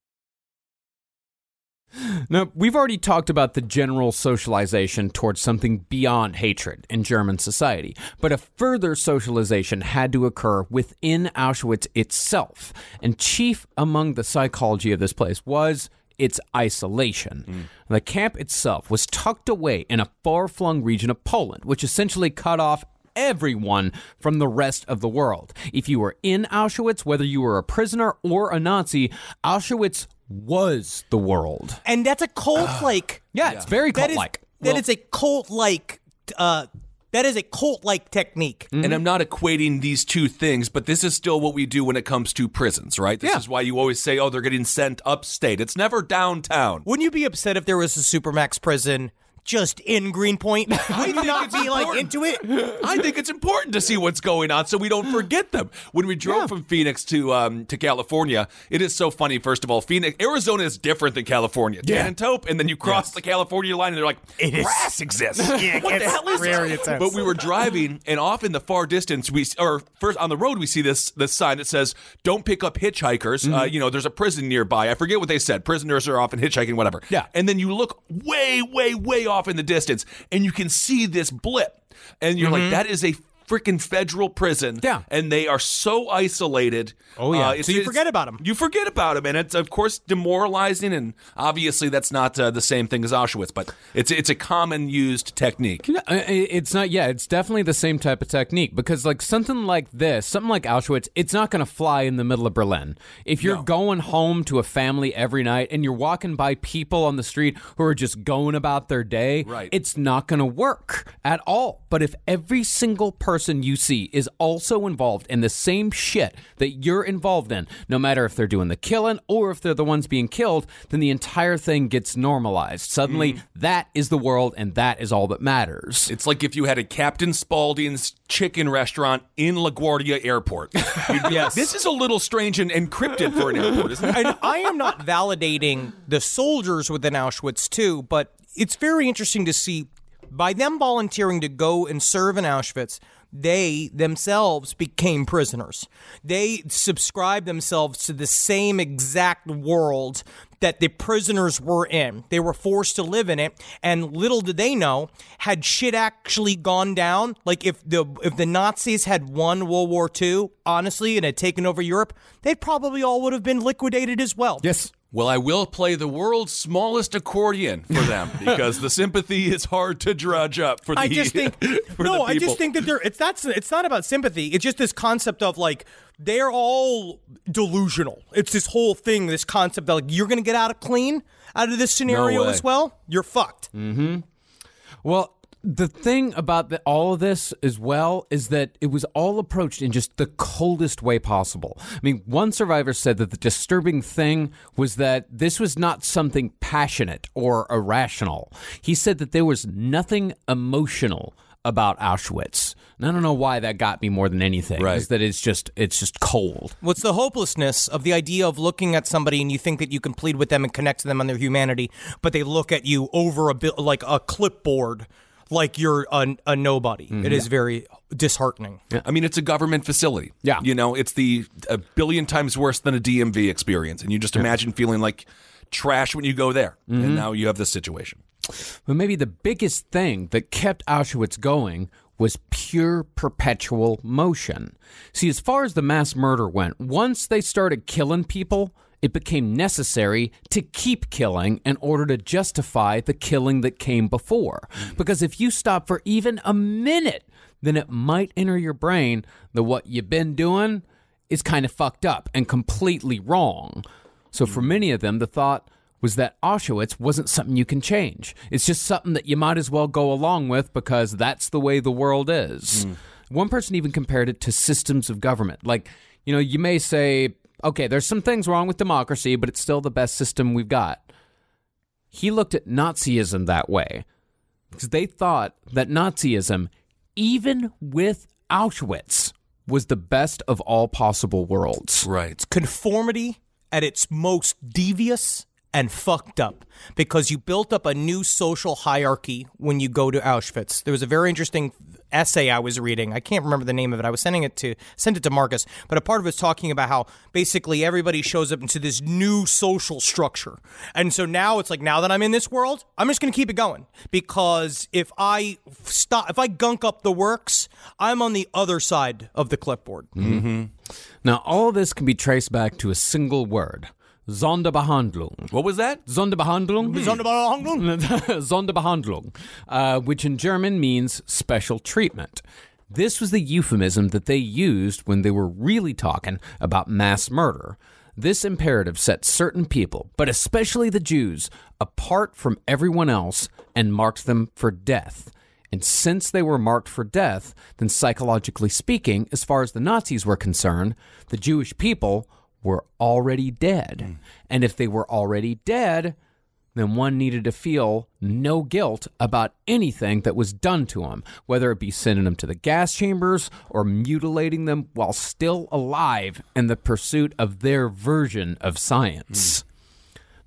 Now, we've already talked about the general socialization towards something beyond hatred in German society, but a further socialization had to occur within Auschwitz itself. And chief among the psychology of this place was its isolation. Mm. The camp itself was tucked away in a far flung region of Poland, which essentially cut off everyone from the rest of the world. If you were in Auschwitz, whether you were a prisoner or a Nazi, Auschwitz was the world. And that's a cult like. Yeah, it's very That is, cult-like. that is a cult like. Uh, that is a cult like technique. And I'm not equating these two things, but this is still what we do when it comes to prisons, right? This Yeah. is why you always say, oh, they're getting sent upstate. It's never downtown. Wouldn't you be upset if there was a supermax prison just in Greenpoint? Would think not it's be like important. into it? I think it's important to see what's going on so we don't forget them. When we drove from Phoenix to um, to California, it is so funny. First of all, Phoenix, Arizona is different than California. Yeah. and Taupe, and then you cross the California line, and they're like, grass exists. Yeah, what the hell is very this? But we were driving, and off in the far distance, we or first on the road, we see this this sign that says, "Don't pick up hitchhikers." Uh, you know, there's a prison nearby. I forget what they said. Prisoners are often hitchhiking, whatever. Yeah. And then you look way, way, way off in the distance, and you can see this blip, and you're like, mm-hmm. "That is a." Freaking federal prison, Yeah. and they are so isolated. Oh, yeah. Uh, So you forget about them. You forget about them, and it's of course demoralizing. And obviously, that's not uh, the same thing as Auschwitz, but it's it's a common used technique. No, It's not. Yeah, it's definitely the same type of technique because, like, something like this, something like Auschwitz, it's not going to fly in the middle of Berlin. If you're going home to a family every night and you're walking by people on the street who are just going about their day, Right. it's not going to work at all. But if every single person you see is also involved in the same shit that you're involved in, no matter if they're doing the killing or if they're the ones being killed, then the entire thing gets normalized. Suddenly, mm. that is the world and that is all that matters. It's like if you had a Captain Spaulding's chicken restaurant in LaGuardia Airport. You'd be like, this is a little strange and encrypted for an airport, isn't it? and I am not validating the soldiers within Auschwitz too, but it's very interesting to see by them volunteering to go and serve in Auschwitz, they themselves became prisoners. They subscribed themselves to the same exact world that the prisoners were in. They were forced to live in it, and little did they know, had shit actually gone down, like if the if the Nazis had won World War II, honestly, and had taken over Europe, they probably all would have been liquidated as well. Yes. Well, I will play the world's smallest accordion for them because the sympathy is hard to drudge up for the I just think no, I just think that they're it's that's it's not about sympathy. It's just this concept of like they're all delusional. It's this whole thing, this concept that like you're gonna get out of clean out of this scenario way. as well. You're fucked. Mm-hmm. Well, the thing about the, all of this as well is that it was all approached in just the coldest way possible. I mean, one survivor said that the disturbing thing was that this was not something passionate or irrational. He said that there was nothing emotional about Auschwitz. And I don't know why that got me more than anything. Right. Is that it's just it's just cold. What's the hopelessness of the idea of looking at somebody and you think that you can plead with them and connect to them on their humanity, but they look at you over a bit like a clipboard, like you're a, a nobody. It mm-hmm. is very disheartening. I mean, it's a government facility. Yeah. You know, it's the a billion times worse than a DMV experience. And you just imagine feeling like trash when you go there. And mm-hmm. now you have this situation. But maybe the biggest thing that kept Auschwitz going was pure perpetual motion. See, as far as the mass murder went, once they started killing people, it became necessary to keep killing in order to justify the killing that came before. Because if you stop for even a minute, then it might enter your brain that what you've been doing is kind of fucked up and completely wrong. So for many of them, the thought was that Auschwitz wasn't something you can change. It's just something that you might as well go along with because that's the way the world is. Hmm. One person even compared it to systems of government. Like, you know, you may say, okay, there's some things wrong with democracy, but it's still the best system we've got. He looked at Nazism that way because they thought that Nazism, even with Auschwitz, was the best of all possible worlds. Right. conformity at its most devious and fucked up because you built up a new social hierarchy when you go to Auschwitz. There was a very interesting essay I was reading. I can't remember the name of it. I was sending it to sent it to Marcus, but a part of it's talking about how basically everybody shows up into this new social structure. And so now it's like now that I'm in this world, I'm just going to keep it going because if I stop if I gunk up the works, I'm on the other side of the clipboard. Mm-hmm. Now, all this can be traced back to a single word Sonderbehandlung. What was that? Sonderbehandlung? Sonderbehandlung, uh, which in German means special treatment. This was the euphemism that they used when they were really talking about mass murder. This imperative set certain people, but especially the Jews, apart from everyone else and marked them for death. And since they were marked for death, then psychologically speaking, as far as the Nazis were concerned, the Jewish people were already dead. Hmm. And if they were already dead, then one needed to feel no guilt about anything that was done to them, whether it be sending them to the gas chambers or mutilating them while still alive in the pursuit of their version of science. Hmm.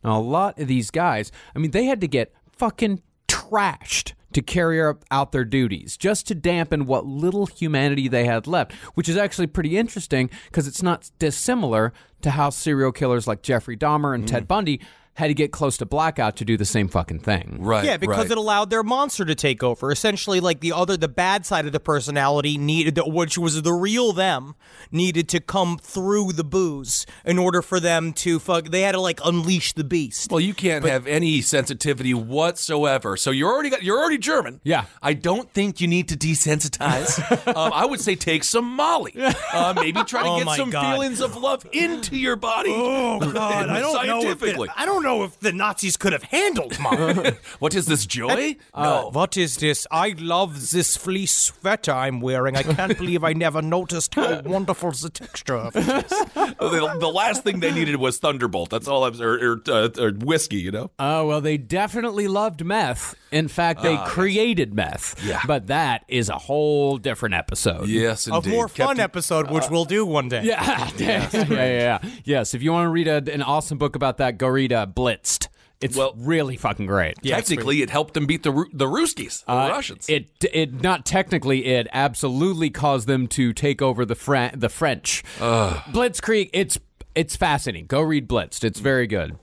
Now, a lot of these guys, I mean, they had to get fucking trashed to carry out- out their duties, just to dampen what little humanity they had left, which is actually pretty interesting because it's not dissimilar to how serial killers like Jeffrey Dahmer and mm. Ted Bundy had to get close to blackout to do the same fucking thing. Right. Yeah, because right. it allowed their monster to take over. Essentially, like the other, the bad side of the personality needed, which was the real them, needed to come through the booze in order for them to fuck. They had to like unleash the beast. Well, you can't have any sensitivity whatsoever. So you're already got, you're already German. Yeah. I don't think you need to desensitize. um, I would say take some Molly. Uh, maybe try to Oh get some God. feelings of love into your body. Oh God! I don't know if Scientifically. I don't know if the Nazis could have handled mine. What is this joy? Uh, what is this? I love this fleece sweater I'm wearing. I can't believe I never noticed how wonderful the texture of it is. the, the last thing they needed was Thunderbolt. That's all I was, or, or, uh, or whiskey. You know. Oh, well, they definitely loved meth. In fact, they created meth. Yeah. But that is a whole different episode. Yes, indeed. A more fun episode, which we'll do one day. Yeah. yeah, yeah, yeah. Yes, if you want to read a, an awesome book about that, go read uh, Blitzed. It's Well- really fucking great. Technically, it helped them beat the Ru- the Ruskies, the Uh, Russians. It it not technically it absolutely caused them to take over the Fran- the French. Blitzkrieg. It's it's fascinating. Go read Blitzed. It's very good.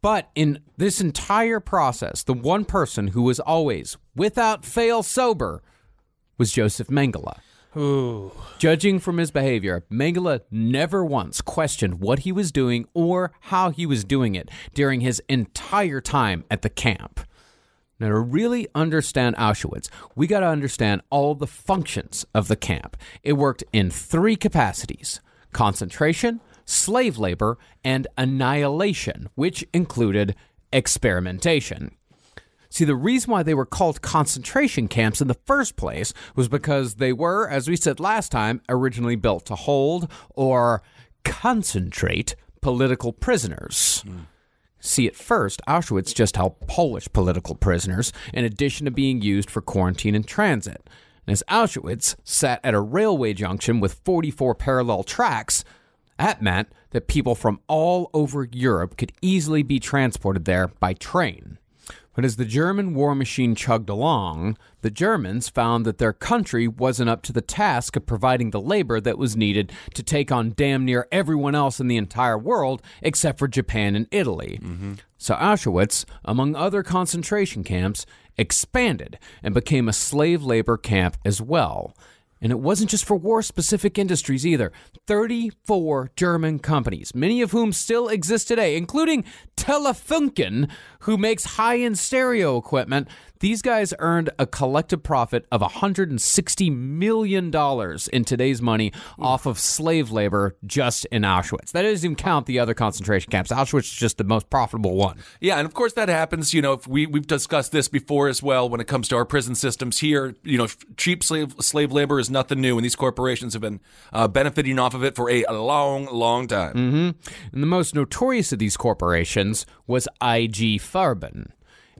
But in this entire process, the one person who was always without fail sober was Josef Mengele. Judging from his behavior, Mengele never once questioned what he was doing or how he was doing it during his entire time at the camp. Now, to really understand Auschwitz, we got to understand all the functions of the camp. It worked in three capacities concentration, slave labor, and annihilation, which included experimentation. See, the reason why they were called concentration camps in the first place was because they were, as we said last time, originally built to hold or concentrate political prisoners. Hmm. See, at first, Auschwitz just held Polish political prisoners, in addition to being used for quarantine and transit. And as Auschwitz sat at a railway junction with 44 parallel tracks, that meant that people from all over Europe could easily be transported there by train. But as the German war machine chugged along, the Germans found that their country wasn't up to the task of providing the labor that was needed to take on damn near everyone else in the entire world except for Japan and Italy. So Auschwitz, among other concentration camps, expanded and became a slave labor camp as well. And it wasn't just for war specific industries either. 34 German companies, many of whom still exist today, including Telefunken, who makes high end stereo equipment. These guys earned a collective profit of 160 million dollars in today's money off of slave labor just in Auschwitz. That doesn't even count the other concentration camps. Auschwitz is just the most profitable one. Yeah, and of course that happens. You know, if we we've discussed this before as well when it comes to our prison systems here. You know, cheap slave slave labor is nothing new, and these corporations have been uh, benefiting off of it for a long, long time. And the most notorious of these corporations was IG Farben.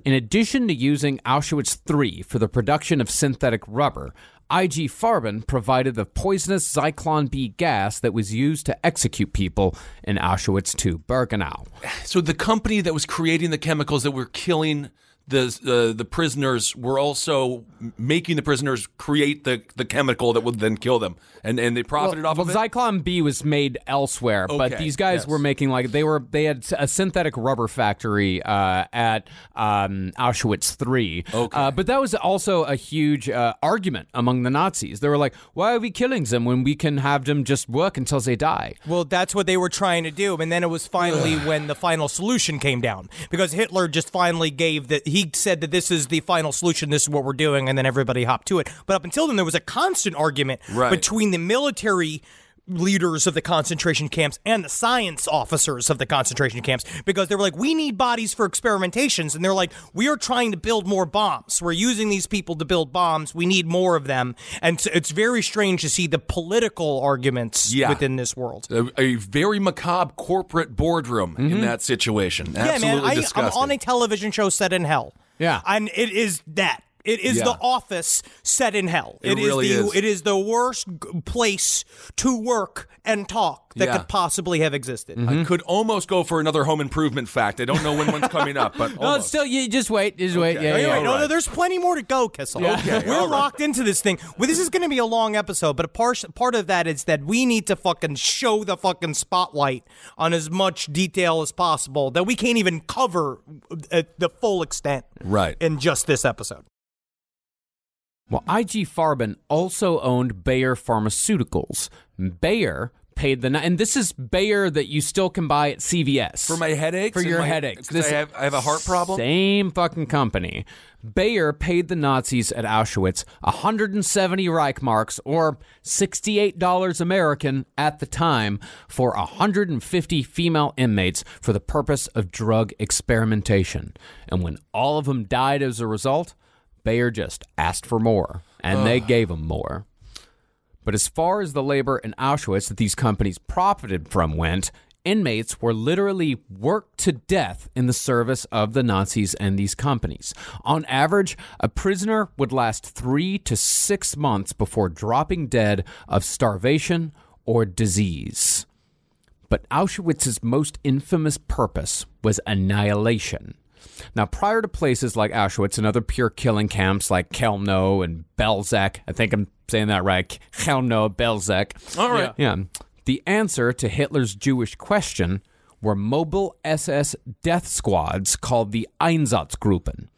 In addition to using Auschwitz III for the production of synthetic rubber, IG Farben provided the poisonous Zyklon B gas that was used to execute people in Auschwitz II Birkenau. So the company that was creating the chemicals that were killing the uh, the prisoners were also making the prisoners create the, the chemical that would then kill them, and and they profited off well, of it. Zyklon B was made elsewhere, but these guys yes. were making like they were they had a synthetic rubber factory uh, at um, Auschwitz three. Okay. uh, but that was also a huge uh, argument among the Nazis. They were like, "Why are we killing them when we can have them just work until they die?" Well, that's what they were trying to do, and then it was finally when the final solution came down because Hitler just finally gave that he said that this is the final solution, this is what we're doing, and then everybody hopped to it. But up until then, there was a constant argument Right. between the military leaders of the concentration camps and the science officers of the concentration camps because they were like we need bodies for experimentations and they're like we are trying to build more bombs we're using these people to build bombs we need more of them and so it's very strange to see the political arguments Yeah. within this world a, a very macabre corporate boardroom in mm-hmm. that situation. Absolutely yeah, man. I, I'm on a television show set in hell. Yeah. and it is that. It is Yeah. the office set in hell. It is really the is. it is the worst place to work and talk that Yeah. could possibly have existed. I could almost go for another home improvement fact. I don't know when one's coming up, but No, still, you just wait, just wait. Yeah, Wait, yeah. wait, all no, no, there's plenty more to go, Kissel. Yeah. Okay, We're all right. locked into this thing. Well, this is going to be a long episode, but a part part of that is that we need to fucking show the fucking spotlight on as much detail as possible that we can't even cover at the full extent Right. in just this episode. Well, IG Farben also owned Bayer Pharmaceuticals. Bayer paid the and this is Bayer that you still can buy at CVS For my headaches? For your my- headaches. 'cause I have, I have a heart problem. Same fucking company. Bayer paid the Nazis at Auschwitz 170 Reichsmarks or $68 American at the time for 150 female inmates for the purpose of drug experimentation. And when all of them died as a result, Bayer just asked for more, and they gave them more. But as far as the labor in Auschwitz that these companies profited from went, inmates were literally worked to death in the service of the Nazis and these companies. On average, a prisoner would last three to six months before dropping dead of starvation or disease. But Auschwitz's most infamous purpose was annihilation. Now, prior to places like Auschwitz and other pure killing camps like Chelmno and Belzec, I think I'm saying that right, Chelmno, Belzec. All right. Yeah. The answer to Hitler's Jewish question were mobile SS death squads called the Einsatzgruppen.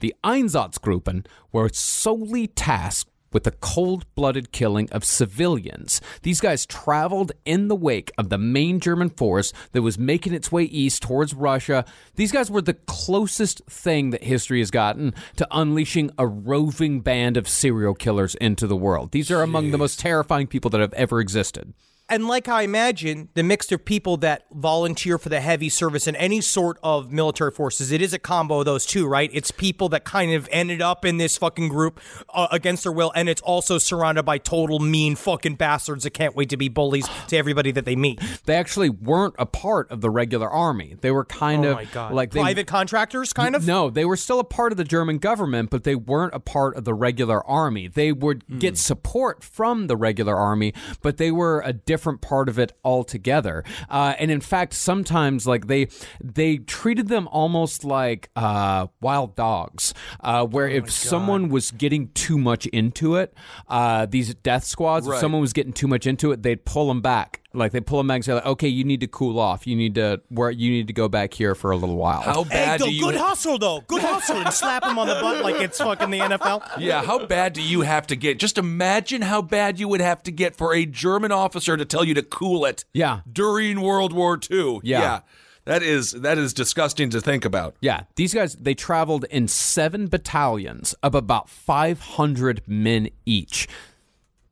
The Einsatzgruppen were solely tasked with the cold blooded killing of civilians. These guys traveled in the wake of the main German force that was making its way east towards Russia. These guys were the closest thing that history has gotten to unleashing a roving band of serial killers into the world. These are among the most terrifying people that have ever existed. And like I imagine, the mix of people that volunteer for the heavy service in any sort of military forces, it is a combo of those two, right? It's people that kind of ended up in this fucking group uh, against their will, and it's also surrounded by total mean fucking bastards that can't wait to be bullies to everybody that they meet. They actually weren't a part of the regular army. They were kind Oh of like they, private contractors, kind of. No, they were still a part of the German government, but they weren't a part of the regular army. They would Hmm. get support from the regular army, but they were a different part of it altogether. Uh, and in fact, sometimes like they they treated them almost like uh, wild dogs, uh, where Oh if someone was getting too much into it, uh, these death squads, if someone was getting too much into it, they'd pull them back. Like they pull them back and say, like, "Okay, you need to cool off. You need to where you need to go back here for a little while." How Hey, bad though, do you? good hustle though. Good hustle, and slap him on the butt like it's fucking the NFL. Yeah, how bad do you have to get? Just imagine how bad you would have to get for a German officer to tell you to cool it. Yeah. During World War II. Yeah. That is that is disgusting to think about. Yeah, these guys they traveled in seven battalions of about 500 men each.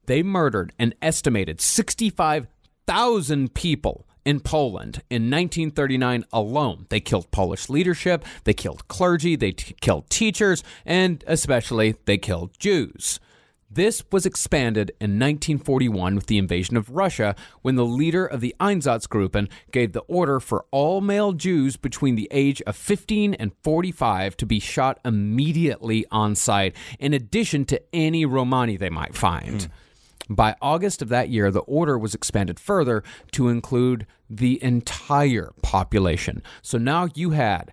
They murdered an estimated 65,000 people in Poland in 1939 alone. They killed Polish leadership, they killed clergy, they t- killed teachers, and especially they killed Jews. This was expanded in 1941 with the invasion of Russia when the leader of the Einsatzgruppen gave the order for all male Jews between the age of 15 and 45 to be shot immediately on sight, in addition to any Romani they might find. Hmm. By August of that year, the order was expanded further to include the entire population. So now you had,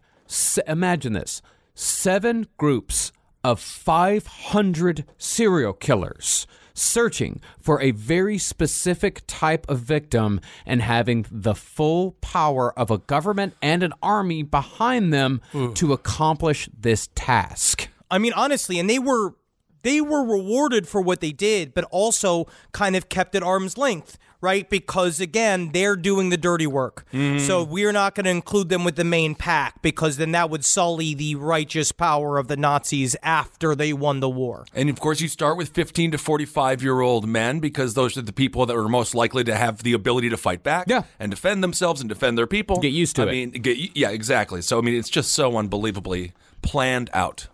imagine this, seven groups of 500 serial killers searching for a very specific type of victim and having the full power of a government and an army behind them to accomplish this task. I mean, honestly, and they were they were rewarded for what they did, but also kind of kept at arm's length, right? Because again, they're doing the dirty work. Mm-hmm. So we're not going to include them with the main pack because then that would sully the righteous power of the Nazis after they won the war. And of course, you start with 15 to 45 year old men because those are the people that are most likely to have the ability to fight back Yeah. and defend themselves and defend their people. Get used to I it. I mean, get, yeah, exactly. So, I mean, it's just so unbelievably planned out.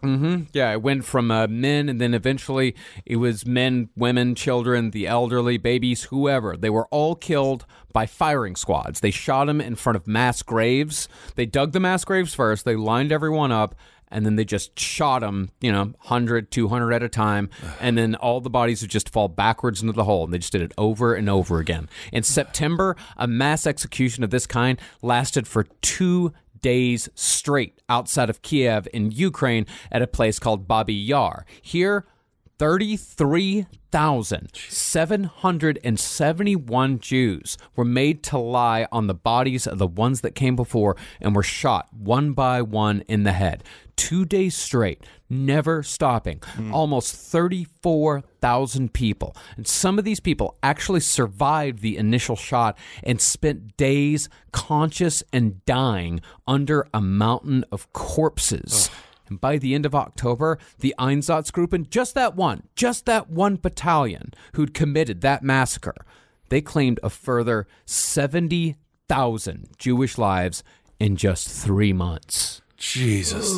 Yeah, it went from uh, men, and then eventually it was men, women, children, the elderly, babies, whoever. They were all killed by firing squads. They shot them in front of mass graves. They dug the mass graves first, they lined everyone up. And then they just shot them, you know, 100, 200 at a time. And then all the bodies would just fall backwards into the hole. And they just did it over and over again. In September, a mass execution of this kind lasted for two days straight outside of Kiev in Ukraine at a place called Babi Yar. Here, 33,771 Jews were made to lie on the bodies of the ones that came before and were shot one by one in the head. Two days straight, never stopping. Mm. Almost 34,000 people. And some of these people actually survived the initial shot and spent days conscious and dying under a mountain of corpses. And by the end of October, the Einsatzgruppen, just that one, just that one battalion who'd committed that massacre, they claimed a further 70,000 Jewish lives in just three months. Jesus.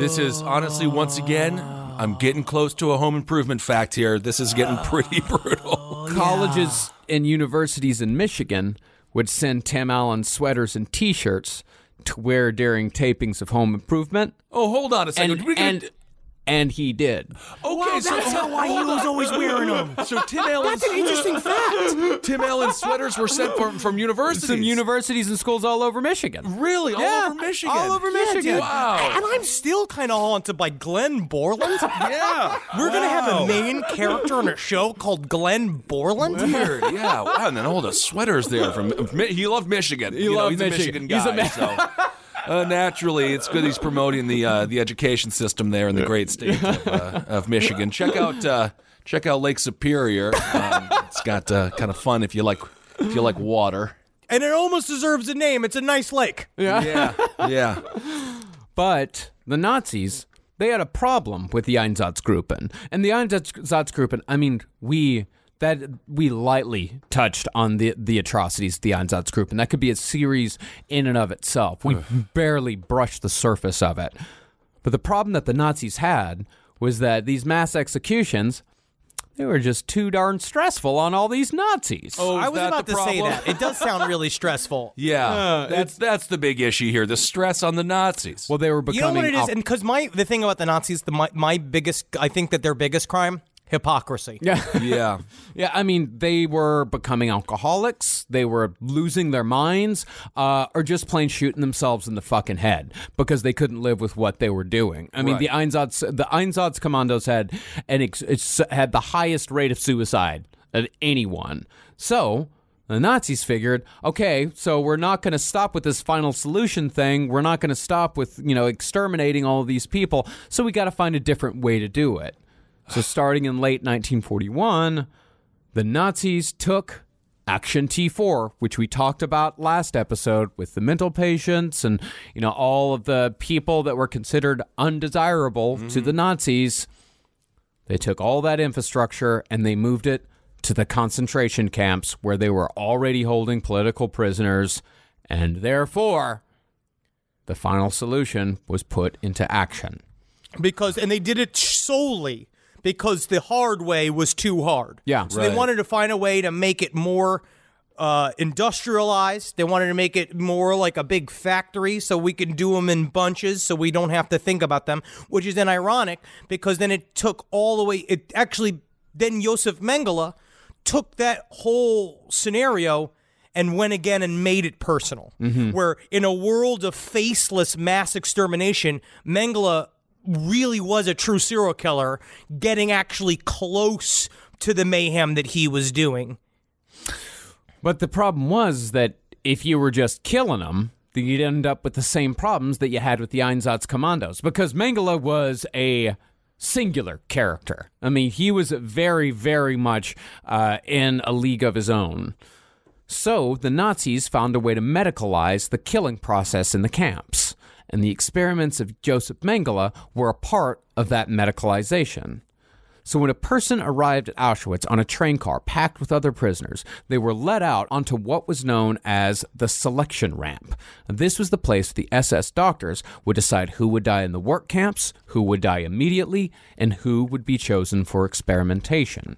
This is honestly, once again, I'm getting close to a home improvement fact here. This is getting uh, pretty brutal. Colleges and universities in Michigan would send Tim Allen sweaters and t shirts to wear during tapings of Home Improvement. Oh, hold on a second. And, and, and he did. okay, so that's how why he was always wearing them. So Tim Allen's That's an interesting fact. Tim Allen's sweaters were sent from from universities. Some universities and schools all over Michigan. really all over Michigan. all over Michigan. dude. Wow. And I'm still kind of haunted by Glenn Borland. Yeah, We're gonna have a main character in a show called Glenn Borland. Weird, yeah. Wow, and then all the sweaters there from he loved Michigan. He loved he's Michigan. a Michigan guy. He's a Ma- so. Uh, naturally, it's good he's promoting the uh, the education system there in the great state of, uh, of Michigan. Check out uh, check out Lake Superior. Um, it's got uh, kind of fun if you like if you like water. And it almost deserves a name. It's a nice lake. Yeah, yeah. But the Nazis, they had a problem with the Einsatzgruppen. And the Einsatzgruppen, I mean, we that we lightly touched on the the atrocities of the Einsatzgruppen. And that could be a series in and of itself. We barely brushed the surface of it. But the problem that the Nazis had was that these mass executions they were just too darn stressful on all these Nazis. Oh, I was that about the to say problem? that. It does sound really stressful. Yeah, uh, that's that's the big issue here. The stress on the Nazis. Well, they were becoming. You know becoming what it is, op- and because my the thing about the Nazis, the my, my biggest, I think that their biggest crime, hypocrisy. yeah. yeah, Yeah, I mean, they were becoming alcoholics. They were losing their minds, uh, or just plain shooting themselves in the fucking head because they couldn't live with what they were doing. I mean, Right. the Einsatz, the Einsatzkommandos had an ex- had the highest rate of suicide of anyone. So. The Nazis figured, okay, so we're not going to stop with this final solution thing. We're not going to stop with, you know, exterminating all of these people. So we got to find a different way to do it. So starting in late 1941, the Nazis took Action T4, which we talked about last episode with the mental patients and you know all of the people that were considered undesirable to mm-hmm. the Nazis. They took all that infrastructure and they moved it to the concentration camps where they were already holding political prisoners and therefore the final solution was put into action. because and they did it solely because the hard way was too hard. Yeah. So they wanted to find a way to make it more uh, industrialized. They wanted to make it more like a big factory so we can do them in bunches so we don't have to think about them, which is then ironic because then it took all the way, it actually, then Josef Mengele took that whole scenario and went again and made it personal. Where in a world of faceless mass extermination, Mengele really was a true serial killer, getting actually close to the mayhem that he was doing. But the problem was that if you were just killing them, then you'd end up with the same problems that you had with the Einsatzkommandos because Mengele was a singular character. I mean, he was very, very much uh, in a league of his own. So the Nazis found a way to medicalize the killing process in the camps, and the experiments of Josef Mengele were a part of that medicalization. So when a person arrived at Auschwitz on a train car packed with other prisoners, they were led out onto what was known as the selection ramp. This was the place the SS doctors would decide who would die in the work camps, who would die immediately, and who would be chosen for experimentation.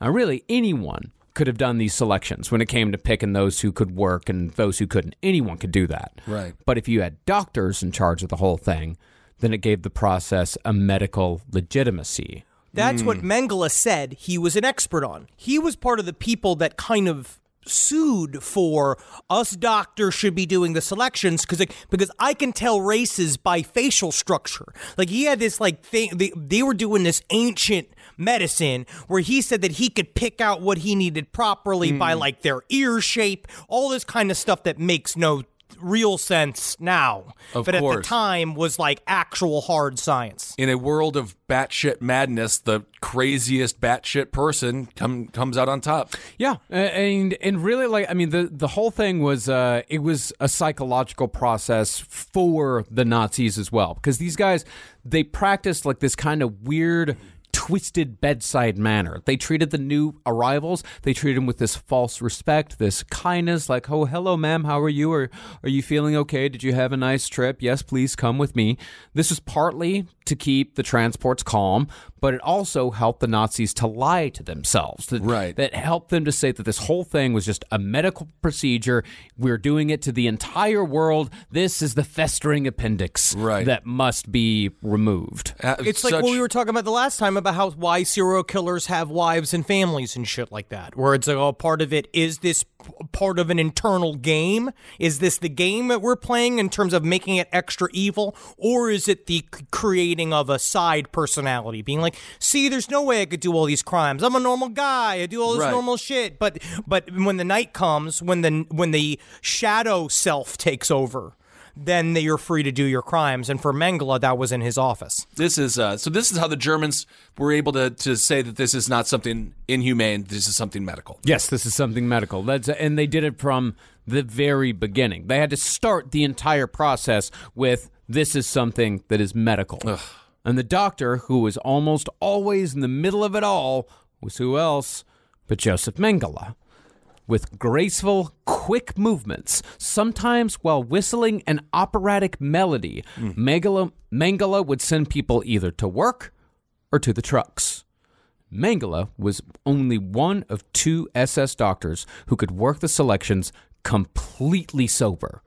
Now, really, anyone could have done these selections when it came to picking those who could work and those who couldn't. Anyone could do that. Right. But if you had doctors in charge of the whole thing, then it gave the process a medical legitimacy. That's what hmm. Mengele said he was an expert on. He was part of the people that kind of sued for us doctors should be doing the selections because because I can tell races by facial structure. Like he had this like thing they, they were doing this ancient medicine where he said that he could pick out what he needed properly by hmm. like their ear shape, all this kind of stuff that makes no real sense now. Of but at the time was like actual hard science. In a world of batshit madness, the craziest batshit person come, comes out on top. Yeah, and and really like I mean the the whole thing was uh it was a psychological process for the Nazis as well because these guys they practiced like this kind of weird twisted bedside manner. They treated the new arrivals, they treated them with this false respect, this kindness like, "Oh, hello ma'am, how are you? Are are you feeling okay? Did you have a nice trip? Yes, please come with me." This was partly to keep the transports calm, but it also helped the Nazis to lie to themselves. That, Right. That helped them to say that this whole thing was just a medical procedure. We're doing it to the entire world. This is the festering appendix Right. that must be removed. Uh, It's like what we were talking about the last time about how why serial killers have wives and families and shit like that. Where it's like, oh, part of it is this part of an internal game? Is this the game that we're playing in terms of making it extra evil, or is it the creating of a side personality, being like, see, there's no way I could do all these crimes. I'm a normal guy. I do all this Right. normal shit. But but when the night comes, when the when the shadow self takes over. Then they- you're free to do your crimes, and for Mengele, that was in his office. This is uh, so. This is how the Germans were able to to say that this is not something inhumane. This is something medical. Yes, this is something medical. That's and they did it from the very beginning. They had to start the entire process with this is something that is medical. And the doctor, who was almost always in the middle of it all, was who else but Josef Mengele. With graceful, quick movements, sometimes while whistling an operatic melody, Mengele, Mengele would send people either to work or to the trucks. Mengele was only one of two SS doctors who could work the selections completely sober.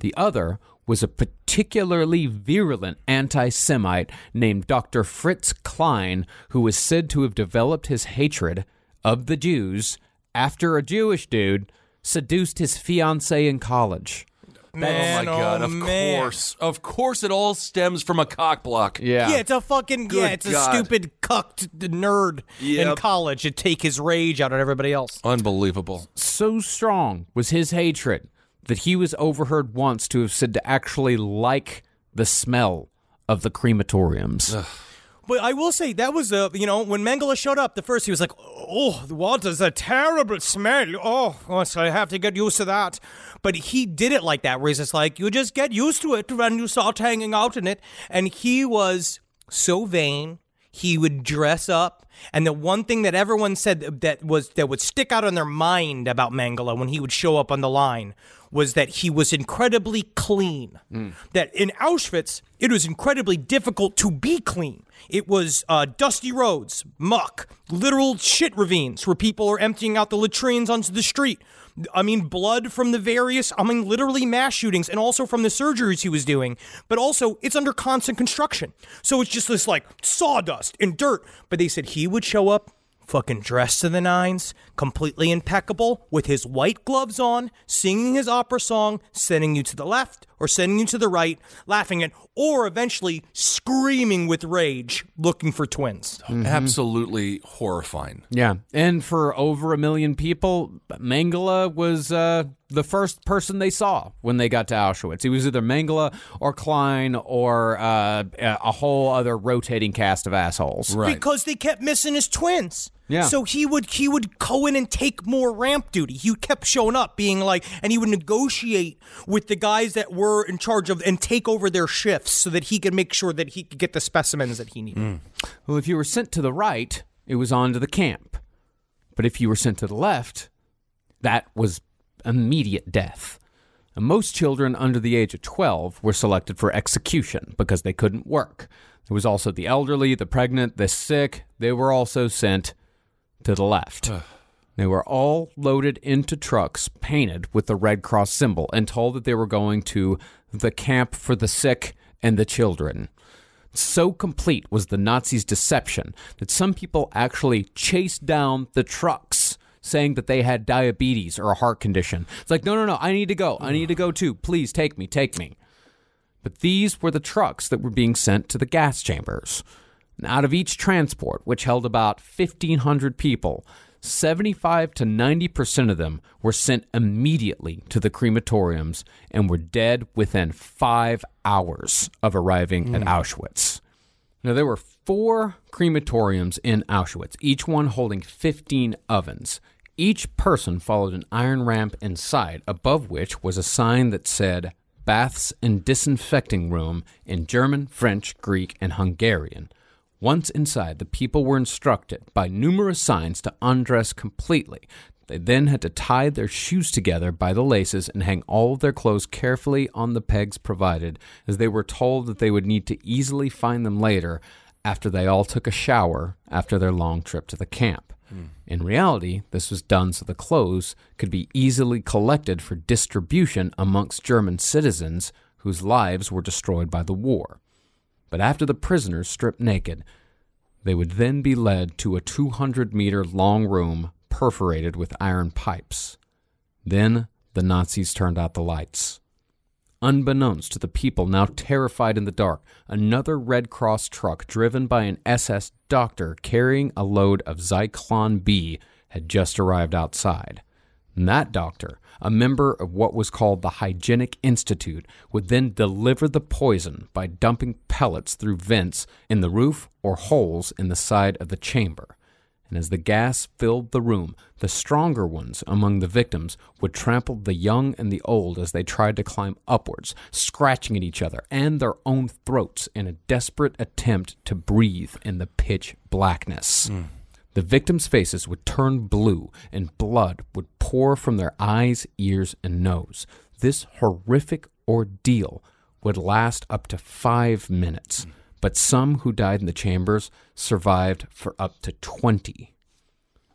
The other was a particularly virulent anti Semite named Dr. Fritz Klein, who was said to have developed his hatred of the Jews after a Jewish dude seduced his fiancee in college. Man, oh my god! oh, of man. course, of course, it all stems from a cock block. Yeah. Yeah, it's a fucking Good yeah, it's a stupid cucked nerd in college to take his rage out on everybody else. Unbelievable. so strong was his hatred that he was overheard once to have said to actually like the smell of the crematoriums. But I will say that was a you know when Mengele showed up the first he was like oh what is a terrible smell. Oh gosh, I have to get used to that. But he did it like that where he's just like you just get used to it when you start hanging out in it. And he was so vain he would dress up and the one thing that everyone said that was that would stick out on their mind about Mengele when he would show up on the line was that he was incredibly clean. That in Auschwitz, it was incredibly difficult to be clean. It was uh, dusty roads, muck, literal shit ravines where people are emptying out the latrines onto the street. I mean, blood from the various, I mean, literally mass shootings and also from the surgeries he was doing. But also, it's under constant construction. So it's just this like sawdust and dirt. But they said he would show up fucking dressed to the nines, completely impeccable, with his white gloves on, singing his opera song, sending you to the left or sending you to the right, laughing at, or eventually screaming with rage, looking for twins. Absolutely horrifying. Yeah, and for over a million people, Mengele was uh, the first person they saw when they got to Auschwitz. He was either Mengele or Klein or uh, a whole other rotating cast of assholes. Because they kept missing his twins. Yeah. So he would he would go in and take more ramp duty. He kept showing up, being like, and he would negotiate with the guys that were in charge of and take over their shifts so that he could make sure that he could get the specimens that he needed. Mm. Well, if you were sent to the right, it was on to the camp. But if you were sent to the left, that was immediate death. And most children under the age of 12 were selected for execution because they couldn't work. There was also the elderly, the pregnant, the sick. They were also sent to the left. They were all loaded into trucks painted with the Red Cross symbol and told that they were going to the camp for the sick and the children. So complete was the Nazis' deception that some people actually chased down the trucks saying that they had diabetes or a heart condition. It's like, no, no, no, I need to go. I need to go too. Please take me, take me. But these were the trucks that were being sent to the gas chambers. And out of each transport, which held about 1,500 people, 75 to 90% of them were sent immediately to the crematoriums and were dead within five hours of arriving at hmm. Auschwitz. Now, there were four crematoriums in Auschwitz, each one holding 15 ovens. Each person followed an iron ramp inside, above which was a sign that said Baths and Disinfecting Room in German, French, Greek, and Hungarian. Once inside, the people were instructed by numerous signs to undress completely. They then had to tie their shoes together by the laces and hang all of their clothes carefully on the pegs provided, as they were told that they would need to easily find them later after they all took a shower after their long trip to the camp. Hmm. In reality, this was done so the clothes could be easily collected for distribution amongst German citizens whose lives were destroyed by the war. But after the prisoners stripped naked, they would then be led to a 200 meter long room perforated with iron pipes. Then the Nazis turned out the lights. Unbeknownst to the people now terrified in the dark, another Red Cross truck driven by an SS doctor carrying a load of Zyklon B had just arrived outside. And that doctor, a member of what was called the Hygienic Institute, would then deliver the poison by dumping pellets through vents in the roof or holes in the side of the chamber. And as the gas filled the room, the stronger ones among the victims would trample the young and the old as they tried to climb upwards, scratching at each other and their own throats in a desperate attempt to breathe in the pitch blackness. Mm. The victims' faces would turn blue and blood would pour from their eyes, ears, and nose. This horrific ordeal would last up to five minutes, but some who died in the chambers survived for up to 20.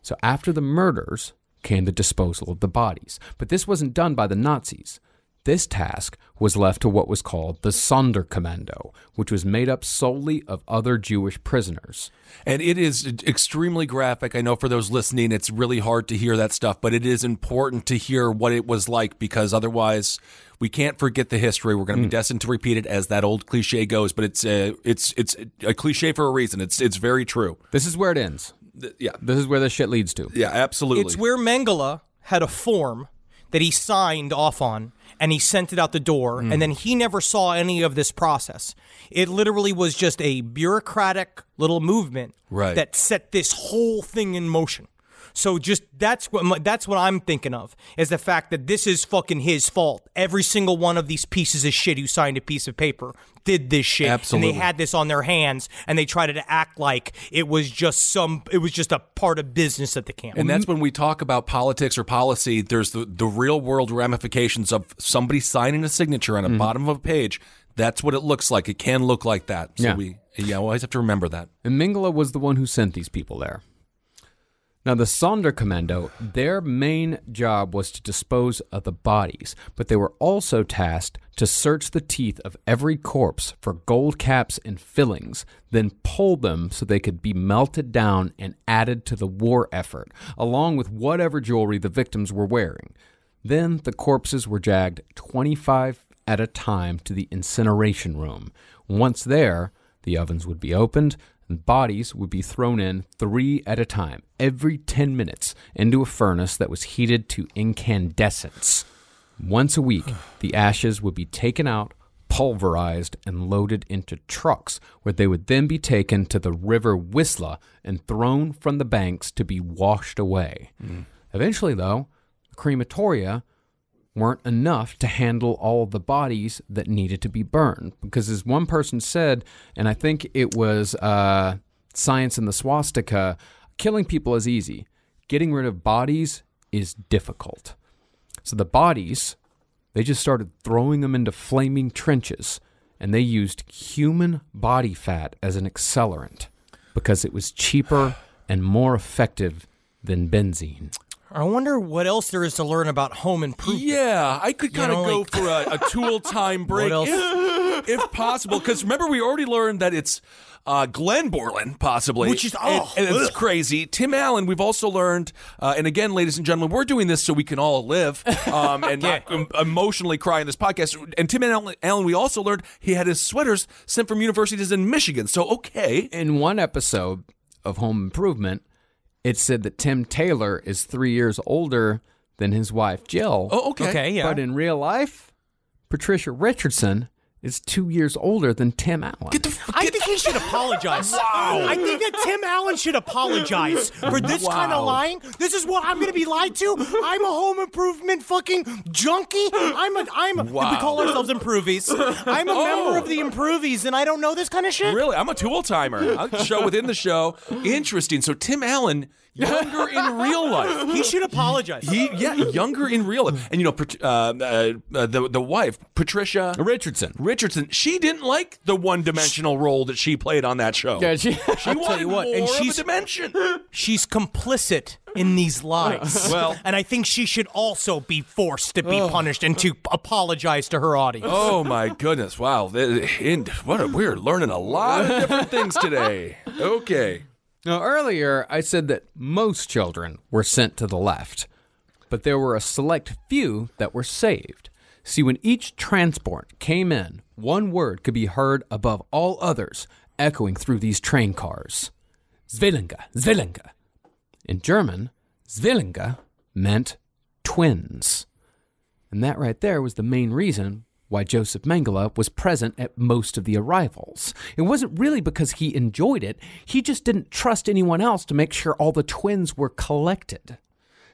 So after the murders came the disposal of the bodies. But this wasn't done by the Nazis. This task was left to what was called the Sonderkommando, which was made up solely of other Jewish prisoners. And it is extremely graphic. I know for those listening, it's really hard to hear that stuff, but it is important to hear what it was like because otherwise we can't forget the history. We're going to be hmm. destined to repeat it as that old cliche goes, but it's a, it's it's a cliche for a reason. It's it's very true. This is where it ends. Yeah. This is where this shit leads to. Yeah, absolutely. It's where Mengele had a form that he signed off on and he sent it out the door Hmm. and then he never saw any of this process. It literally was just a bureaucratic little movement Right. that set this whole thing in motion. So just that's what my- that's what I'm thinking of is the fact that this is fucking his fault. Every single one of these pieces of shit who signed a piece of paper did this shit, Absolutely. and they had this on their hands, and they tried to act like it was just some, it was just a part of business at the camp. And that's when we talk about politics or policy, there's the, the real world ramifications of somebody signing a signature on the mm-hmm. bottom of a page. That's what it looks like. It can look like that. So Yeah. we yeah, we always have to remember that. And Mengele was the one who sent these people there. Now, the Sonderkommando, their main job was to dispose of the bodies, but they were also tasked to search the teeth of every corpse for gold caps and fillings, then pull them so they could be melted down and added to the war effort, along with whatever jewelry the victims were wearing. Then the corpses were jagged 25 at a time to the incineration room. Once there, the ovens would be opened bodies would be thrown in three at a time, every 10 minutes, into a furnace that was heated to incandescence. Once a week, the ashes would be taken out, pulverized, and loaded into trucks, where they would then be taken to the river Wisla and thrown from the banks to be washed away. Hmm. Eventually, though, the crematoria weren't enough to handle all the bodies that needed to be burned. Because as one person said, and I think it was uh, Science and the Swastika, killing people is easy. Getting rid of bodies is difficult. So the bodies, they just started throwing them into flaming trenches, and they used human body fat as an accelerant because it was cheaper and more effective than benzene. I wonder what else there is to learn about home improvement. Yeah, I could kind of go like- for a, a tool time break else? if, if possible. Because remember, we already learned that it's uh, Glenn Borland, possibly. Which is- oh, and it's crazy. Tim Allen, we've also learned, uh, and again, ladies and gentlemen, we're doing this so we can all live um, and not em- emotionally cry in this podcast. And Tim Allen, Allen, we also learned he had his sweaters sent from universities in Michigan. So, okay. In one episode of Home Improvement, it said that Tim Taylor is three years older than his wife Jill. Oh, okay. Okay, yeah. But in real life, Patricia Richardson is two years older than Tim Allen. Get the f- I think he should apologize. I think that Tim Allen should apologize for this kind of lying. This is what I'm going to be lied to. I'm a home improvement fucking junkie. I'm a I'm a, Wow. we call ourselves improvies. I'm a oh. member of the improvies and I don't know this kind of shit. Really, I'm a tool timer. A show within the show. Interesting. So Tim Allen, younger in real life. He should apologize. He yeah, younger in real life, and you know, Pat- uh, uh, uh, the the wife Patricia Richardson. Richardson. She didn't like the one dimensional role that she played on that show. Yeah, she- she wanted what, more and of she's- a dimension. She's complicit in these lies. Well- and I think she should also be forced to be punished and to apologize to her audience. Oh my goodness! Wow, Th- in, what a, we're learning a lot of different things today. Okay. Now, earlier I said that most children were sent to the left, but there were a select few that were saved. See, when each transport came in, one word could be heard above all others, echoing through these train cars Zwillinge, Zwillinge. In German, Zwillinge meant twins. And that right there was the main reason why Josef Mengele was present at most of the arrivals. It wasn't really because he enjoyed it, he just didn't trust anyone else to make sure all the twins were collected.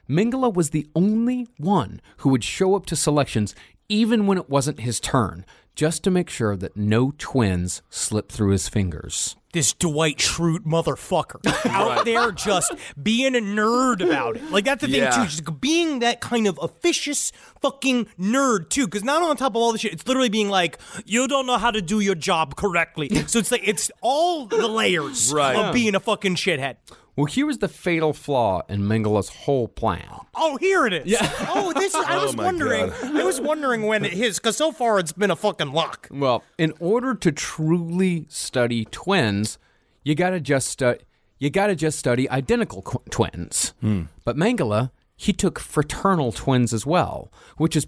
Mengele was the only one who would show up to selections even when it wasn't his turn, just to make sure that no twins slipped through his fingers. this Dwight Schrute motherfucker out there just being a nerd about it. Like that's the thing Yeah. too, just being that kind of officious fucking nerd too. Because not on top of all the shit, it's literally being like, you don't know how to do your job correctly. So it's like it's all the layers Right. of being a fucking shithead. Well, here was the fatal flaw in Mengele's whole plan. Oh, here it is. Yeah. Oh, this. Is, I Oh was my wondering. God. I was wondering when it is because so far it's been a fucking lock. Well, in order to truly study twins, you gotta just stu- you gotta just study identical qu- twins. Hmm. But Mengele, he took fraternal twins as well, which is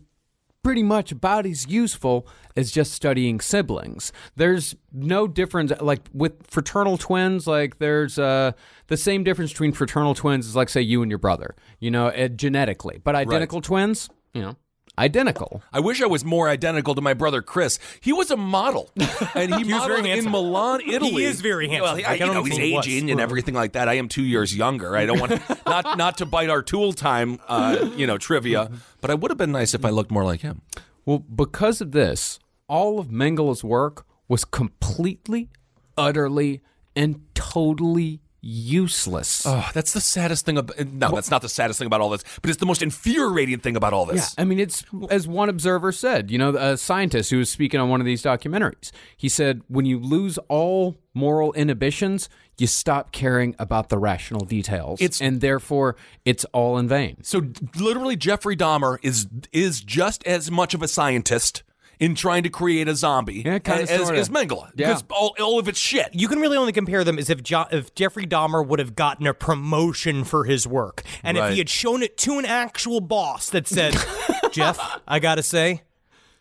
pretty much about as useful as just studying siblings. There's no difference like with fraternal twins like there's uh the same difference between fraternal twins is like say you and your brother, you know, uh, genetically. But identical twins you know, identical. I wish I was more identical to my brother Chris. He was a model, and he, He was modeled in. Milan, Italy. He is very handsome. Well, I I, can you know, he's aging and everything like that. I am two years younger. I don't want not not to bite our tool time, uh, you know, trivia. But I would have been nice if I looked more like him. Well, because of this, all of Mengele's work was completely, utterly, and totally useless. Oh, that's the saddest thing. About, no, that's not the saddest thing about all this. But it's the most infuriating thing about all Yeah, this. I mean, it's as one observer said, you know, a scientist who was speaking on one of these documentaries. He said, when you lose all moral inhibitions, you stop caring about the rational details. It's- and therefore, it's all in vain. So literally, Jeffrey Dahmer is is just as much of a scientist in trying to create a zombie Yeah, kinda, as, as, sorta. as Mengele. Yeah. Because all, all of it's shit. You can really only compare them as if jo- if Jeffrey Dahmer would have gotten a promotion for his work, and if Right. he had shown it to an actual boss that said, "Jeff, I gotta say."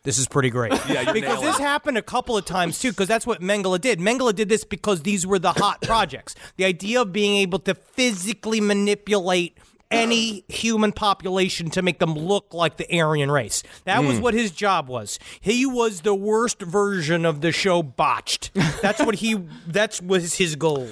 This is pretty great. Yeah, you're because nailing this it. happened a couple of times too. Because that's what Mengele did. Mengele did this because these were the hot projects. The idea of being able to physically manipulate any human population to make them look like the Aryan race. That Hmm. was what his job was. He was the worst version of the show botched. That's what he that was his goal.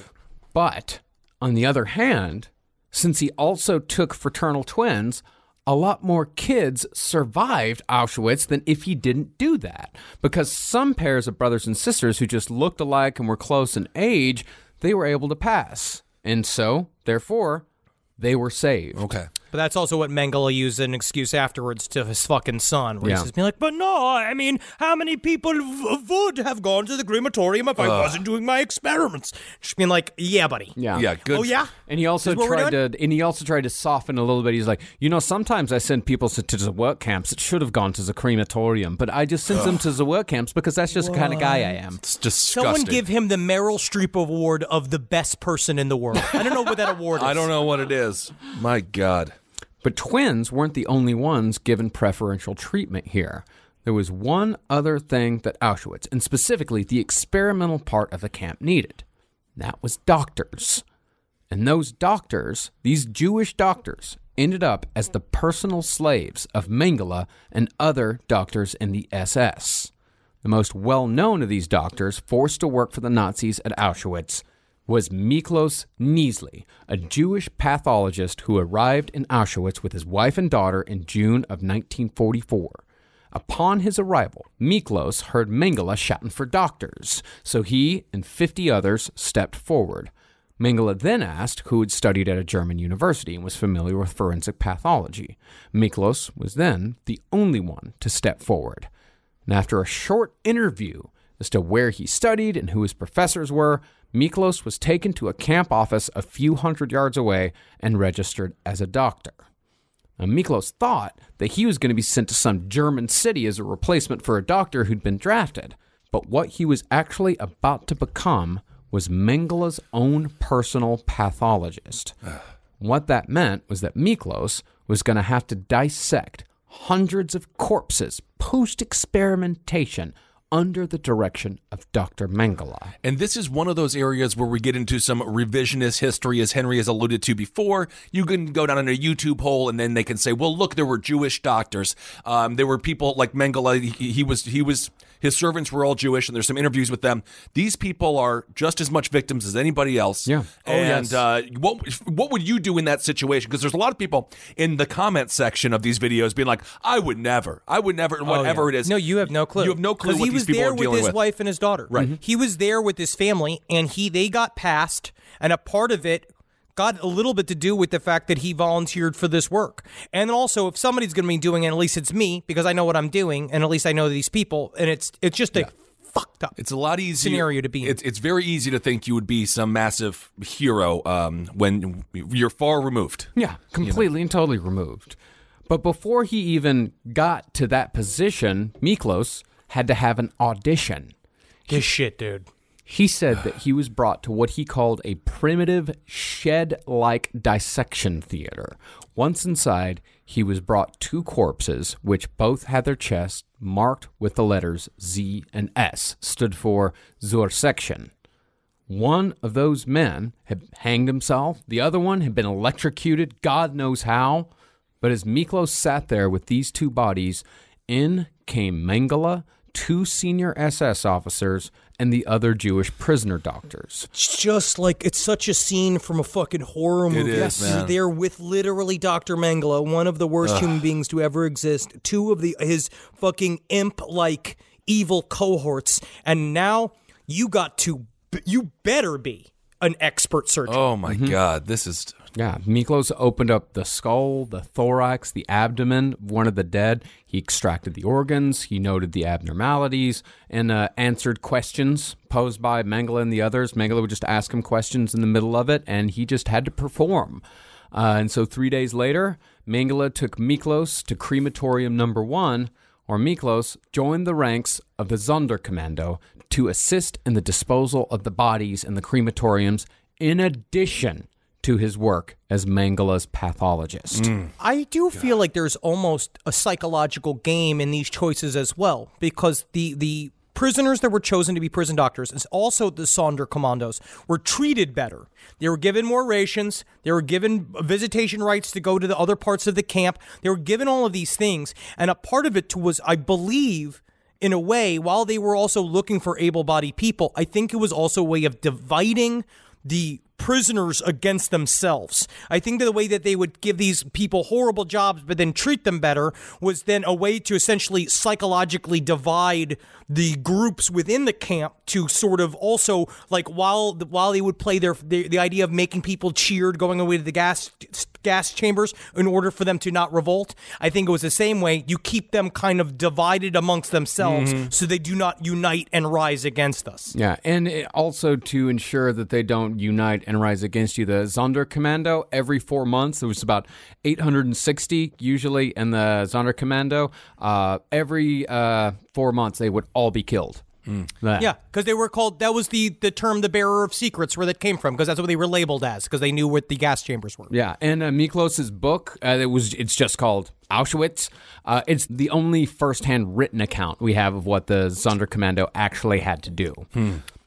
But on the other hand, since he also took fraternal twins, a lot more kids survived Auschwitz than if he didn't do that. Because some pairs of brothers and sisters who just looked alike and were close in age, they were able to pass. And so, therefore, they were saved. Okay. But that's also what Mengele used as an excuse afterwards to his fucking son, where Yeah. he's just being like, "But no, I mean, how many people v- would have gone to the crematorium if I wasn't doing my experiments?" Just being like, "Yeah, buddy. Yeah. Yeah, good. Oh yeah." And he also This is what we're tried to, and he also tried to soften a little bit. He's like, you know, sometimes I send people to, to the work camps that should have gone to the crematorium, but I just send them to the work camps because that's just the kind of guy I am. It's disgusting. Someone give him the Meryl Streep Award of the best person in the world. I don't know what that award is. I don't know what it is. My God. But twins weren't the only ones given preferential treatment here. There was one other thing that Auschwitz, and specifically the experimental part of the camp, needed. That was doctors. And those doctors, these Jewish doctors, ended up as the personal slaves of Mengele and other doctors in the SS. The most well known of these doctors forced to work for the Nazis at Auschwitz was Miklos Nyiszli, a Jewish pathologist who arrived in Auschwitz with his wife and daughter in June of 1944. Upon his arrival, Miklos heard Mengele shouting for doctors, so he and 50 others stepped forward. Mengele then asked who had studied at a German university and was familiar with forensic pathology. Miklos was then the only one to step forward. And after a short interview as to where he studied and who his professors were, Miklos was taken to a camp office a few hundred yards away and registered as a doctor. Now, Miklos thought that he was going to be sent to some German city as a replacement for a doctor who'd been drafted. But what he was actually about to become was Mengele's own personal pathologist. what that meant was that Miklos was going to have to dissect hundreds of corpses post experimentation under the direction of Dr. Mengele. And this is one of those areas where we get into some revisionist history, as Henry has alluded to before. You can go down in a YouTube hole, and then they can say, "Well, look, there were Jewish doctors. Um, there were people like Mengele. He, he was he was his servants were all Jewish, and there's some interviews with them. These people are just as much victims as anybody else. Yeah. Oh, and yes. uh, what what would you do in that situation? Because there's a lot of people in the comment section of these videos being like, "I would never, I would never, and Oh, whatever yeah. it is." No, you have no clue. You have no clue what he these was people there are with dealing his with. wife and his daughter. Right. Mhm. He was there with his family, and he they got passed, and a part of it got a little bit to do with the fact that he volunteered for this work. And also, if somebody's going to be doing it, at least it's me because I know what I'm doing, and at least I know these people, and it's it's just a fucked up. It's a lot easier Scenario to be in. It's it's very easy to think you would be some massive hero um, when you're far removed. Yeah, completely and totally removed. But before he even got to that position, Miklos had to have an audition. This shit, dude. He said that he was brought to what he called a primitive shed like dissection theater. Once inside, he was brought two corpses, which both had their chests marked with the letters Z and S, stood for zur Sektion. One of those men had hanged himself, the other one had been electrocuted, God knows how. But as Miklos sat there with these two bodies, in came Mengele, two senior SS officers, and the other Jewish prisoner doctors. It's just like it's such a scene from a fucking horror movie. is, You're man. there with literally Dr. Mengele, one of the worst human beings to ever exist, two of the his fucking imp like evil cohorts, and now you got to you better be an expert surgeon. Oh my God, this is Yeah, Miklos opened up the skull, the thorax, the abdomen of one of the dead. He extracted the organs, he noted the abnormalities, and uh, answered questions posed by Mengele and the others. Mengele would just ask him questions in the middle of it, and he just had to perform. Uh, and so three days later, Mengele took Miklos to crematorium number one, or Miklos joined the ranks of the Sonderkommando to assist in the disposal of the bodies in the crematoriums, in addition to his work as Mengele's pathologist. Mm. I do feel like there's almost a psychological game in these choices as well, because the the prisoners that were chosen to be prison doctors, and also the Sonderkommandos, were treated better. They were given more rations. They were given visitation rights to go to the other parts of the camp. They were given all of these things, and a part of it was, I believe. In a way, while they were also looking for able bodied people, I think it was also a way of dividing the prisoners against themselves. I think that the way that they would give these people horrible jobs but then treat them better was then a way to essentially psychologically divide the groups within the camp to sort of also like while while they would play their the, the idea of making people cheered going away to the gas gas chambers in order for them to not revolt. I think it was the same way you keep them kind of divided amongst themselves mm-hmm. so they do not unite and rise against us. Yeah, and also to ensure that they don't unite and rise against you, the Sonderkommando every four months there was about 860 usually in the Sonderkommando. Uh, every uh, four months they would all be killed. That- Yeah, because they were called. That was the the term, the bearer of secrets, where that came from. Because that's what they were labeled as. Because they knew what the gas chambers were. Yeah, and uh, Miklos's book, uh, it was it's just called Auschwitz. Uh, it's the only firsthand written account we have of what the Sonderkommando actually had to do.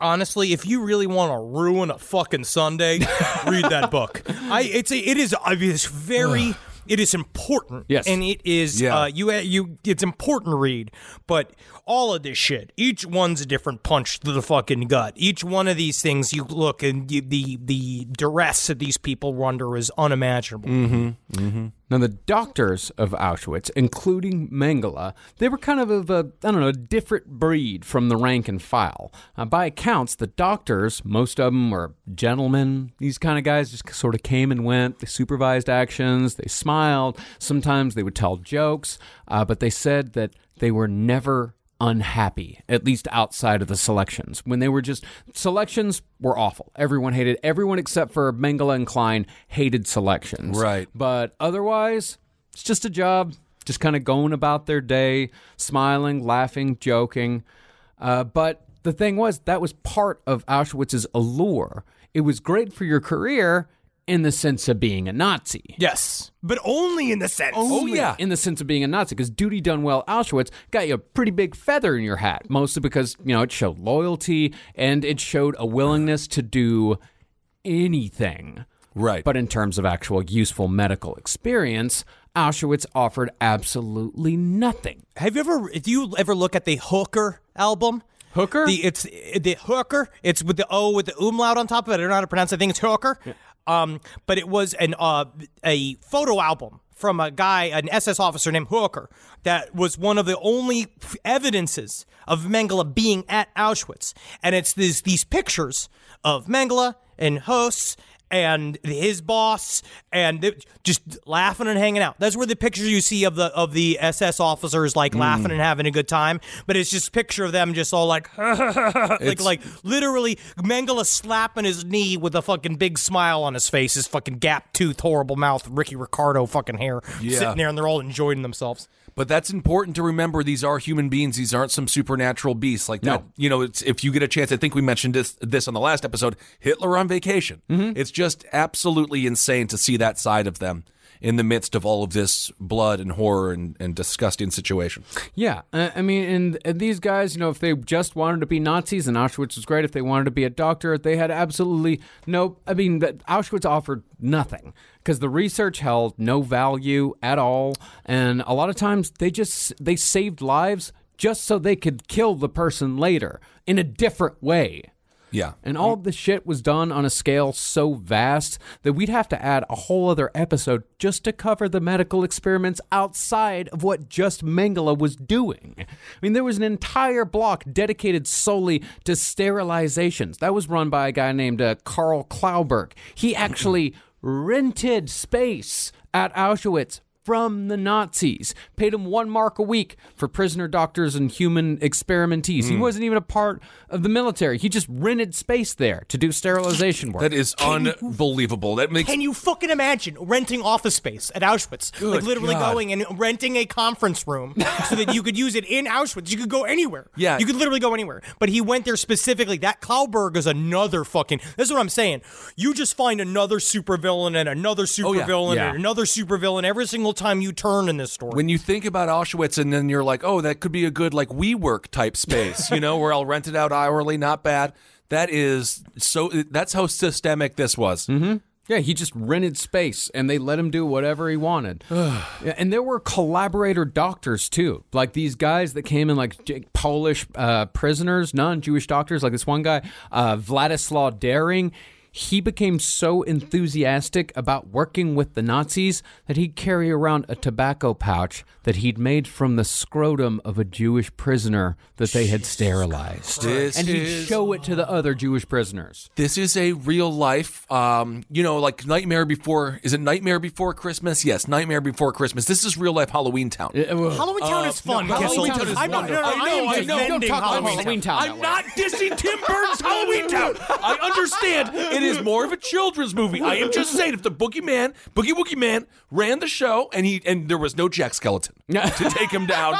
Honestly, if you really want to ruin a fucking Sunday, read that book. I it's a, it is I mean, it's very. It is important, Yes. and it is Yeah. uh, you you. It's important to read, but all of this shit, each one's a different punch to the fucking gut. Each one of these things, you look and you, the the duress that these people were under is unimaginable. Now, the doctors of Auschwitz, including Mengele, they were kind of of a, I don't know, a different breed from the rank and file. Uh, by accounts, the doctors, most of them were gentlemen. These kind of guys just sort of came and went. They supervised actions, they smiled. Sometimes they would tell jokes, uh, but they said that they were never unhappy, at least outside of the selections. When they were just selections were awful. Everyone hated everyone except for Mengele and Klein hated selections. Right. But otherwise, it's just a job, just kind of going about their day, smiling, laughing, joking. Uh, but the thing was, that was part of Auschwitz's allure. It was great for your career in the sense of being a Nazi. Yes, but only in the sense. Oh, yeah. In the sense of being a Nazi, because duty done well Auschwitz got you a pretty big feather in your hat, mostly because, you know, it showed loyalty and it showed a willingness to do anything. Right. But in terms of actual useful medical experience, Auschwitz offered absolutely nothing. Have you ever? If you ever look at the Hooker album, Hooker? the it's the Hooker. It's with the O with the umlaut on top of it. I don't know how to pronounce. it. I think it's Hooker. Um, but it was an uh a photo album from a guy, an SS officer named Hooker, that was one of the only evidences of Mengele being at Auschwitz, and it's these these pictures of Mengele and hosts and his boss and just laughing and hanging out. That's where the pictures you see of the of the SS officers like hmm. laughing and having a good time. But it's just picture of them just all like like like literally Mengele slapping his knee with a fucking big smile on his face, his fucking gap tooth, horrible mouth, Ricky Ricardo fucking hair, Yeah. sitting there and they're all enjoying themselves. But that's important to remember. These are human beings. These aren't some supernatural beasts like that. No. You know, it's, if you get a chance, I think we mentioned this, this on the last episode Hitler on vacation. Mm-hmm. It's just absolutely insane to see that side of them. In the midst of all of this blood and horror and, and disgusting situation. Yeah, uh, I mean, and, and these guys, you know, if they just wanted to be Nazis, and Auschwitz was great. If they wanted to be a doctor, they had absolutely no. I mean, Auschwitz offered nothing because the research held no value at all, and a lot of times they just they saved lives just so they could kill the person later in a different way. Yeah. And all the shit was done on a scale so vast that we'd have to add a whole other episode just to cover the medical experiments outside of what just Mengele was doing. I mean, there was an entire block dedicated solely to sterilizations. That was run by a guy named uh, Carl Clauberg. He actually rented space at Auschwitz from the Nazis, paid him one mark a week for prisoner doctors and human experimentees. He hmm. wasn't even a part of the military. He just rented space there to do sterilization work. That is unbelievable. That makes Can you fucking imagine renting office space at Auschwitz? like literally God. going and renting a conference room so that you could use it in Auschwitz. You could go anywhere. Yeah. You could literally go anywhere. But he went there specifically. That Clauberg is another fucking. This is what I'm saying. You just find another supervillain and another oh, supervillain Oh, yeah. and another supervillain every single time you turn in this story. when you think about Auschwitz and then you're like, oh, that could be a good like we work type space, you know, where I'll rent it out hourly, not bad. That is so. That's how systemic this was. Mm-hmm. Yeah, he just rented space and they let him do whatever he wanted. Yeah, and there were collaborator doctors too, like these guys that came in like Polish uh, prisoners, non Jewish doctors, like this one guy, uh, Vladislav Dering. He became so enthusiastic about working with the Nazis that he'd carry around a tobacco pouch that he'd made from the scrotum of a Jewish prisoner that they had sterilized. And he'd show it to the other Jewish prisoners. This is a real life, um, you know, like Nightmare Before. Is it Nightmare Before Christmas? Yes, Nightmare Before Christmas. This is real life Halloween Town. Halloween Town is fun. no, Halloween Town is I'm not, no, no, wonderful. I, I know, am I know. Don't talk Halloween, Halloween Town. Town. I'm not dissing Tim Burton's Halloween Town. I understand it is more of a children's movie. I am just saying, if the Boogeyman, Boogie Woogie Man, ran the show and he and there was no Jack Skeleton to take him down,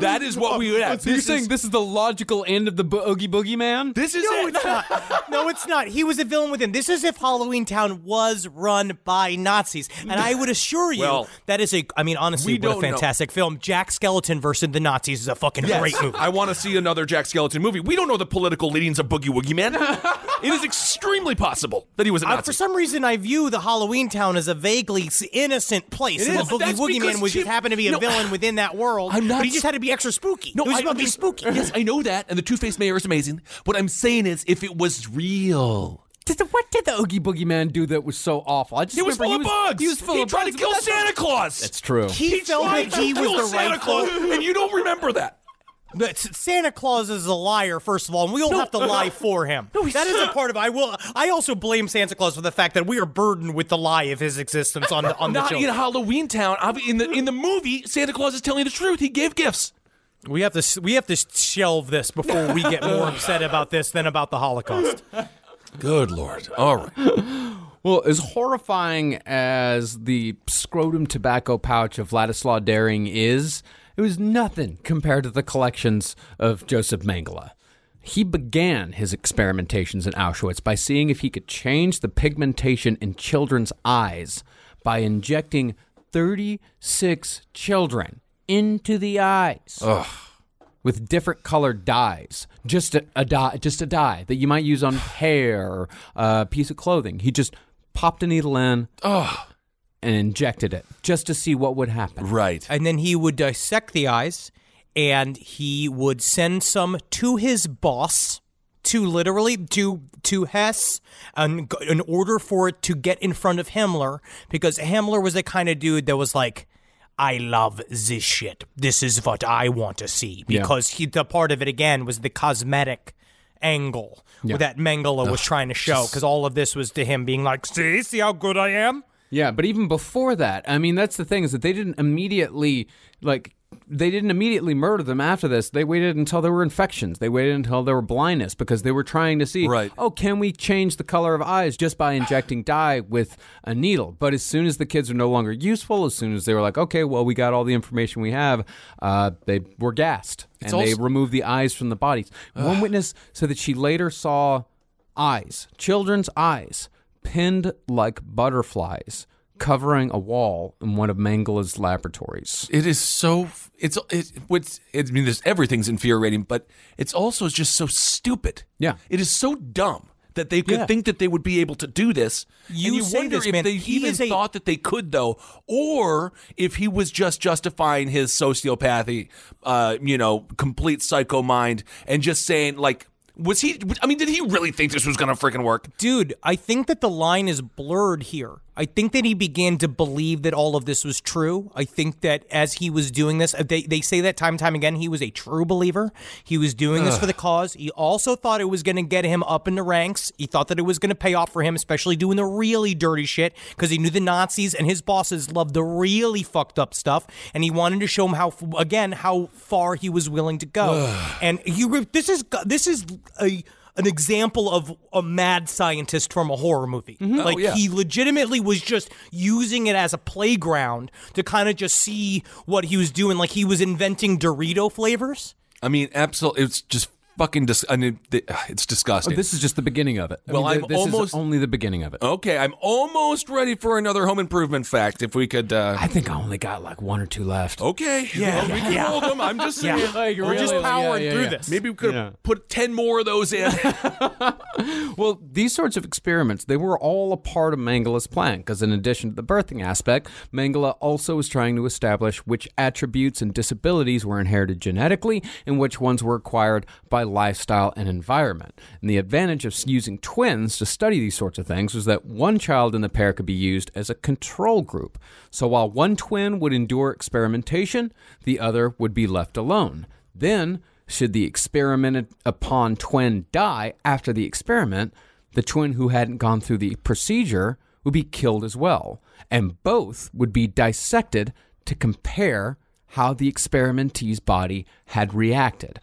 that is what we would have. So you're This saying is- this is the logical end of the Bo- Oogie Boogie Man? This is No, it. it's not. No, it's not. He was a villain within. This is if Halloween Town was run by Nazis, and I would assure you Well, that is a. I mean, honestly, we what a don't know. fantastic film. Jack Skeleton versus the Nazis is a fucking Yes. great movie. I want to see another Jack Skeleton movie. We don't know the political leanings of Boogie Woogie Man. it is extremely possible that he was a I- Nazi. for some reason, I view the Halloween Town as a vaguely innocent place. It and is. the Boogie That's Woogie because Man was Jim- just happened to be a No, villain within that world. I'm not but he just s- had to be extra spooky. No, it was I- about being spooky. yes, I know that, and the Two Faced Mayor is amazing. What I'm saying is, if it was real, Did the, what did the Oogie Boogie Man do that was so awful? I just he was full of he was, bugs. He was full he of tried bugs. to kill that's- Santa Claus. That's true. He felt tried that he to was kill the Santa rightful. Claus, and you don't remember that. But Santa Claus is a liar, first of all, and we all have to lie for him. that is a part of. I will. I also blame Santa Claus for the fact that we are burdened with the lie of his existence on the on the Not in children. Halloween Town. In the in the movie, Santa Claus is telling the truth. He gave gifts. We have to we have to shelve this before we get more upset about this than about the Holocaust. Good lord. All right. Well, as horrifying as the scrotum tobacco pouch of Vladislav Dering is, it was nothing compared to the collections of Josef Mengele. He began his experimentations in Auschwitz by seeing if he could change the pigmentation in children's eyes by injecting 36 children into the eyes with different colored dyes. Just a, a dye, just a dye that you might use on hair, or a piece of clothing. He just popped a needle in and injected it just to see what would happen. Right. and then he would dissect the eyes and he would send some to his boss to literally to to Hess and g- in order for it to get in front of Himmler because Himmler was the kind of dude that was like I love this shit. This is what I want to see Yeah. because he the part of it again was the cosmetic angle that Mengele was trying to show because all of this was to him being like, see, see how good I am. Yeah, but even before that, I mean, that's the thing is that they didn't immediately like they didn't immediately murder them after this. They waited until there were infections. They waited until there were blindness because they were trying to see, Right. oh, can we change the color of eyes just by injecting dye with a needle? But as soon as the kids are no longer useful, as soon as they were like, okay, well, we got all the information we have, uh, they were gassed and they removed the eyes from the bodies. One witness said that she later saw eyes, children's eyes, pinned like butterflies, covering a wall in one of Mengele's laboratories. It is so. It's it, it's. It, I mean, there's everything's infuriating, but it's also just so stupid. Yeah. it is so dumb that they could Yeah. think that they would be able to do this. You you say wonder this, if man. they He even a- thought that they could, though, or if he was just justifying his sociopathy, uh, you know, complete psycho mind, and just saying like. Was he? I mean, did he really think this was going to freaking work? Dude, I think that the line is blurred here. I think that he began to believe that all of this was true. I think that as he was doing this, they, they say that time and time again, he was a true believer. He was doing this for the cause. He also thought it was going to get him up in the ranks. He thought that it was going to pay off for him, especially doing the really dirty shit, because he knew the Nazis and his bosses loved the really fucked up stuff. And he wanted to show him how, again, how far he was willing to go. and he, re- this is, this is a, an example of a mad scientist from a horror movie. Mm-hmm. Oh, like Oh, yeah. he legitimately was just using it as a playground to kind of just see what he was doing. Like he was inventing Dorito flavors. I mean, absolutely. It's just fucking. Dis- I mean, it's disgusting. Oh, this is just the beginning of it. I Well, mean, I'm this almost- is only the beginning of it. okay, I'm almost ready for another home improvement fact. If we could. Uh, I think I only got like one or two left. okay. Yeah. we can roll them. I'm just saying. Like, We're just powering Yeah, yeah, through yeah. this. Maybe we could Yeah. have put 10 more of those in. Well, these sorts of experiments, they were all a part of Mengele's plan because in addition to the birthing aspect, Mengele also was trying to establish which attributes and disabilities were inherited genetically and which ones were acquired by lifestyle and environment. And the advantage of using twins to study these sorts of things was that one child in the pair could be used as a control group. So while one twin would endure experimentation, the other would be left alone. Then, should the experimented upon twin die after the experiment, the twin who hadn't gone through the procedure would be killed as well, and both would be dissected to compare how the experimentee's body had reacted.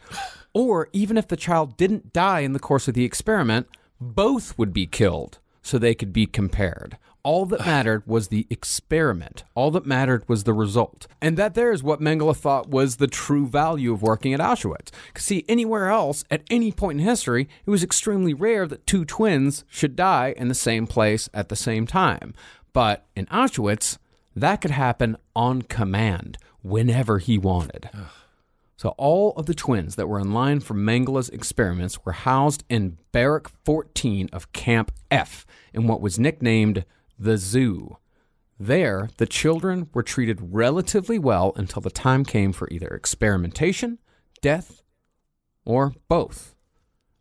Or even if the child didn't die in the course of the experiment, both would be killed so they could be compared. All that mattered was the experiment. All that mattered was the result. And that there is what Mengele thought was the true value of working at Auschwitz. See, anywhere else, at any point in history, it was extremely rare that two twins should die in the same place at the same time. But in Auschwitz, that could happen on command whenever he wanted. So all of the twins that were in line for Mengele's experiments were housed in Barrack 14 of Camp F in what was nicknamed the Zoo. There, the children were treated relatively well until the time came for either experimentation, death, or both.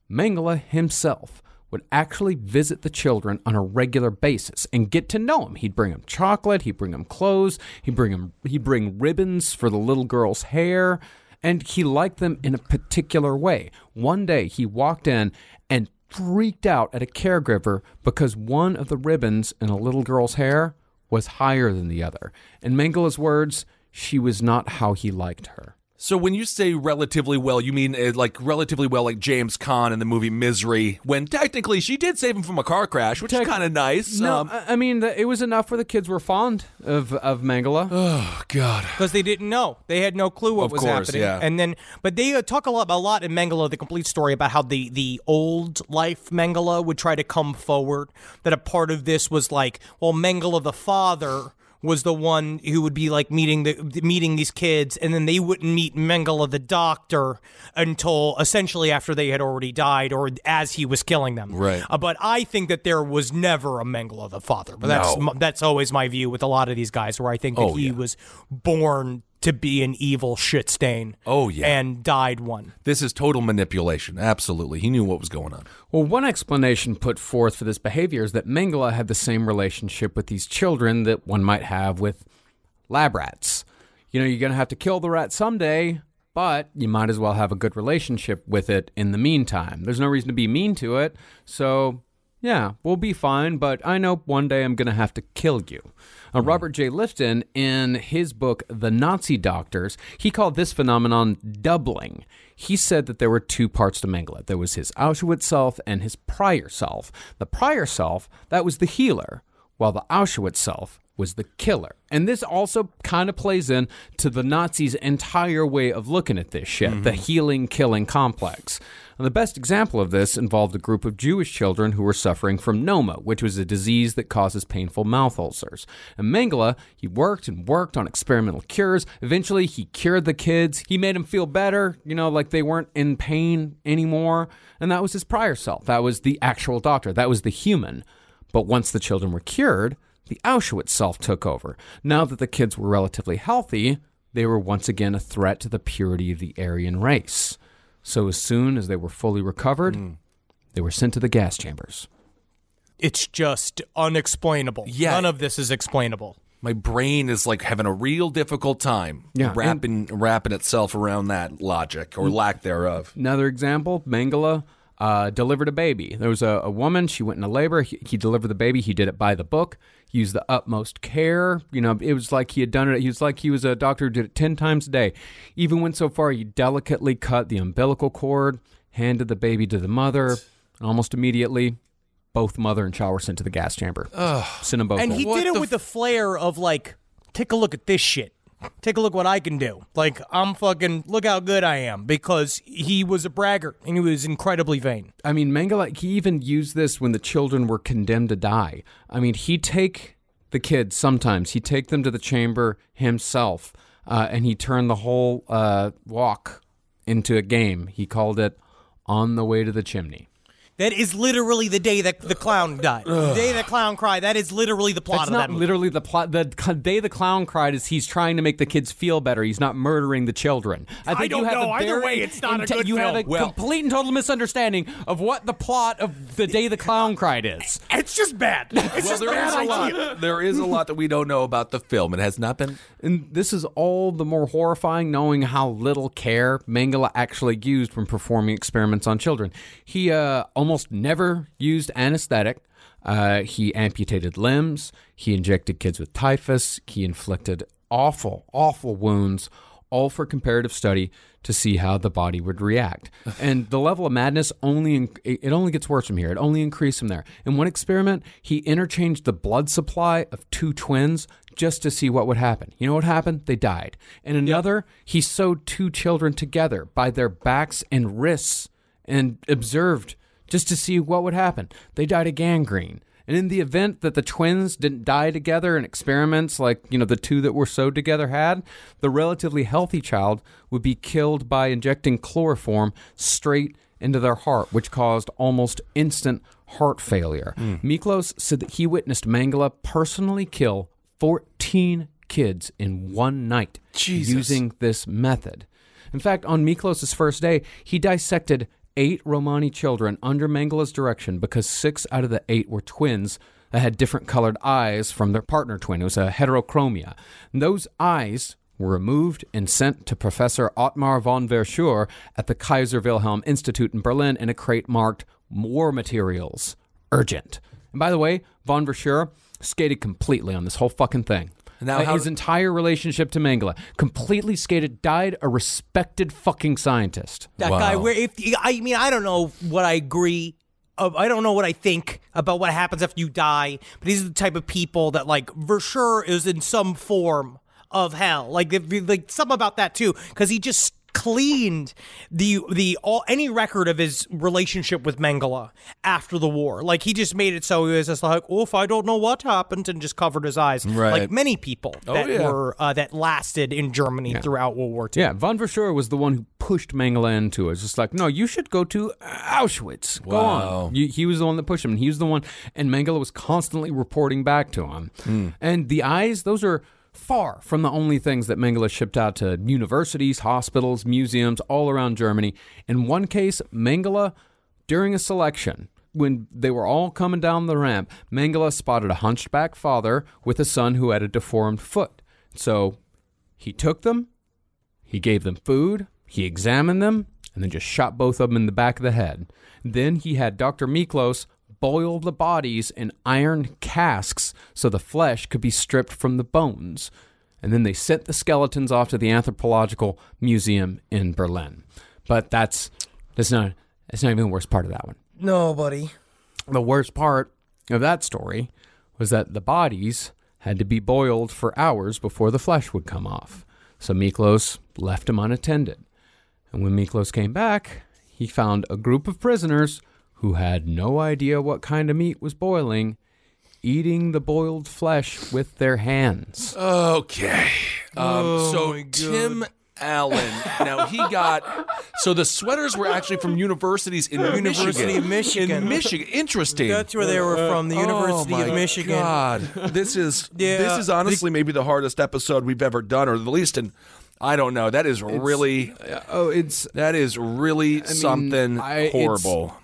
Mengele himself would actually visit the children on a regular basis and get to know them. He'd bring them chocolate, he'd bring them clothes, he'd bring them he'd bring ribbons for the little girl's hair, and he liked them in a particular way. One day he walked in and freaked out at a caregiver because one of the ribbons in a little girl's hair was higher than the other. In Mengele's words, she was not how he liked her. So when you say relatively well, you mean uh, like relatively well, like James Caan in the movie Misery, when technically she did save him from a car crash, which is kind of nice. No, Um, I I mean the, it was enough where the kids were fond of of Mengele. oh, God. because they didn't know. They had no clue what Of was course, happening. yeah. And then, but they uh, talk a lot, a lot in Mengele, the complete story about how the the old life Mengele would try to come forward. That a part of this was like, well, Mengele the father was the one who would be like meeting the meeting these kids, and then they wouldn't meet Mengele the doctor until essentially after they had already died or as he was killing them. Right. Uh, but I think that there was never a Mengele the father. But that's No. that's always my view with a lot of these guys, where I think that Oh, he yeah. was born to be an evil shit stain. Oh, yeah. and died one. This is total manipulation. Absolutely. He knew what was going on. Well, one explanation put forth for this behavior is that Mengele had the same relationship with these children that one might have with lab rats. You know, you're going to have to kill the rat someday, but you might as well have a good relationship with it in the meantime. There's no reason to be mean to it, so yeah, we'll be fine, but I know one day I'm going to have to kill you. Uh, Robert J. Lifton, in his book, The Nazi Doctors, he called this phenomenon doubling. He said that there were two parts to Mengele. There was his Auschwitz self and his prior self. The prior self, that was the healer, while the Auschwitz self, was the killer. And this also kind of plays in to the Nazis' entire way of looking at this shit, the healing killing complex. And the best example of this involved a group of Jewish children who were suffering from noma, which was a disease that causes painful mouth ulcers. And Mengele, he worked and worked on experimental cures. Eventually, he cured the kids. He made them feel better, you know, like they weren't in pain anymore. And that was his prior self. That was the actual doctor. That was the human. But once the children were cured, the Auschwitz self took over. Now that the kids were relatively healthy, they were once again a threat to the purity of the Aryan race. So as soon as they were fully recovered, mm. they were sent to the gas chambers. It's just unexplainable. Yeah. None of this is explainable. My brain is like having a real difficult time Yeah, wrapping wrapping itself around that logic or mm. lack thereof. Another example, Mengele uh, delivered a baby. There was a, a woman, she went into labor. He, he delivered the baby. He did it by the book. He used the utmost care. You know, it was like he had done it. He was like he was a doctor who did it 10 times a day. Even went so far, he delicately cut the umbilical cord, handed the baby to the mother, and almost immediately, both mother and child were sent to the gas chamber. Sent them both And home. he What did it the with the flair of like, take a look at this shit. Take a look what I can do. Like I'm fucking look how good I am because he was a braggart and he was incredibly vain. I mean, Mengele, he even used this when the children were condemned to die. I mean, he'd take the kids sometimes, he'd take them to the chamber himself, uh, and he turned the whole uh, walk into a game. He called it On the Way to the Chimney. That is literally the day that the clown died. the day the clown cried. That is literally the plot That's of not that movie. literally the plot. The c- day the clown cried is he's trying to make the kids feel better. He's not murdering the children. I think don't you have know. a Either very way, it's not a inte- good You have a. Well- complete and total misunderstanding of what the plot of the day the clown cried is. It's just bad. It's Well, just there bad is a idea. lot. There is a lot that we don't know about the film. It has not been. And this is all the more horrifying knowing how little care Mengele actually used when performing experiments on children. He uh, almost never used anesthetic. Uh, he amputated limbs. He injected kids with typhus. He inflicted awful, awful wounds, all for comparative study to see how the body would react. and the level of madness only it only gets worse from here. It only increased from there. In one experiment, he interchanged the blood supply of two twins just to see what would happen. You know what happened? They died. In another, he sewed two children together by their backs and wrists and observed just to see what would happen. They died of gangrene. And in the event that the twins didn't die together in experiments like, you know, the two that were sewed together had, the relatively healthy child would be killed by injecting chloroform straight into their heart, which caused almost instant heart failure. Hmm. Miklos said that he witnessed Mengele personally kill 14 kids in one night Jesus. using this method. In fact, on Miklos' first day, he dissected eight Romani children under Mengele's direction because six out of the eight were twins that had different colored eyes from their partner twin. It was a heterochromia. And those eyes were removed and sent to Professor Otmar von Verschuer at the Kaiser Wilhelm Institute in Berlin in a crate marked War Materials Urgent. And by the way, von Verschuer skated completely on this whole fucking thing. Now, Uh, how- his entire relationship to Mengele completely skated, died a respected fucking scientist. That guy, where if I mean, I don't know what I agree. Uh, I don't know what I think about what happens after you die, but these are the type of people that, like, for sure, is in some form of hell. Like, if- like some about that too, because he just cleaned the the all any record of his relationship with Mengele after the war. Like, he just made it so he was just like, "Oof, I don't know what happened," and just covered his eyes, Right. like many people Oh, that yeah. were uh, that lasted in Germany throughout World War II. Yeah, von Verschuer was the one who pushed Mengele into it. It's just like, no, you should go to Auschwitz. Go Wow. on. You, he was the one that pushed him. and He was the one, and Mengele was constantly reporting back to him. And the eyes, those are far from the only things that Mengele shipped out to universities, hospitals, museums all around Germany. In one case, Mengele, during a selection, when they were all coming down the ramp, Mengele spotted a hunchback father with a son who had a deformed foot. So he took them, he gave them food, he examined them, and then just shot both of them in the back of the head. Then he had Dr. Miklos boil the bodies in iron casks so the flesh could be stripped from the bones. And then they sent the skeletons off to the Anthropological Museum in Berlin. But that's that's not that's not even the worst part of that one. No, buddy. The worst part of that story was that the bodies had to be boiled for hours before the flesh would come off. So Miklos left him unattended. And when Miklos came back, he found a group of prisoners who had no idea what kind of meat was boiling, eating the boiled flesh with their hands. Okay. Um, Oh, so Tim Allen. Now he got. So the sweaters were actually from universities in University Michigan. of Michigan. In Michigan. Interesting. That's where they were from, the University oh of my Michigan. God, this is Yeah. this is honestly maybe the hardest episode we've ever done, or the least in. I don't know. That is really. Oh, it's That is really something I- it's- horrible.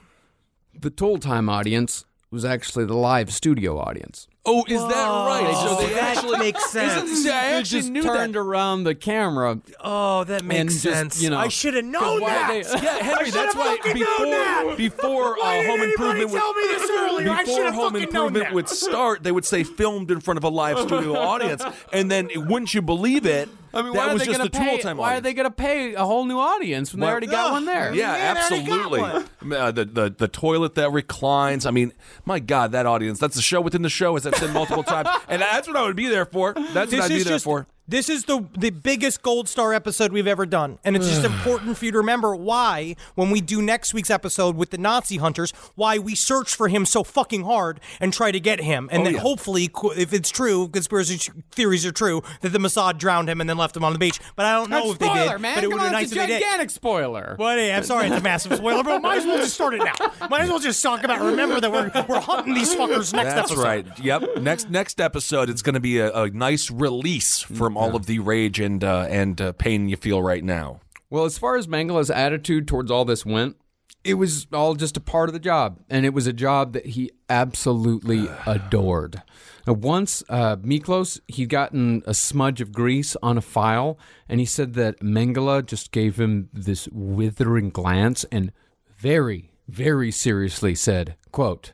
The tool time audience was actually the live studio audience. Oh, is that right? So they that actually makes sense. Isn't- see, I They actually just knew turned that. around the camera. Oh, that makes And just, sense. you know, I should have known that. they- Yeah, Henry, that's why fucking known that. before before uh, Home anybody Improvement would, tell me this earlier? Before should've Home Improvement would start, they would say filmed in front of a live studio audience, and then wouldn't you believe it? I mean, that why are was they just the pay? tool time why are they going to pay a whole new audience when they already got one there? Yeah, Man, I already got absolutely. Uh, the, the the toilet that reclines. I mean, my God, that audience. That's the show within the show, as I've said multiple times, and that's what I would be there for. That's what I'd be there just, for. This is the the biggest gold star episode we've ever done, and it's just important for you to remember why when we do next week's episode with the Nazi hunters, why we search for him so fucking hard and try to get him, and Oh, then yeah. hopefully, if it's true, conspiracy theories are true, that the Mossad drowned him and then left him on the beach. But I don't know if they did. man. But it would be nice it's if a they did. gigantic spoiler. Well, hey, I'm sorry, it's a massive spoiler, but might as well just start it now. Might as well just talk about. Remember that we're we're hunting these fuckers next That's episode. right. Yep. Next next episode, it's going to be a, a nice release from all of the rage and uh, and uh, pain you feel right now. Well, as far as Mengele's attitude towards all this went, it was all just a part of the job, and it was a job that he absolutely adored. Now, once uh, Miklos, he'd gotten a smudge of grease on a file, and he said that Mengele just gave him this withering glance and very, very seriously said, "quote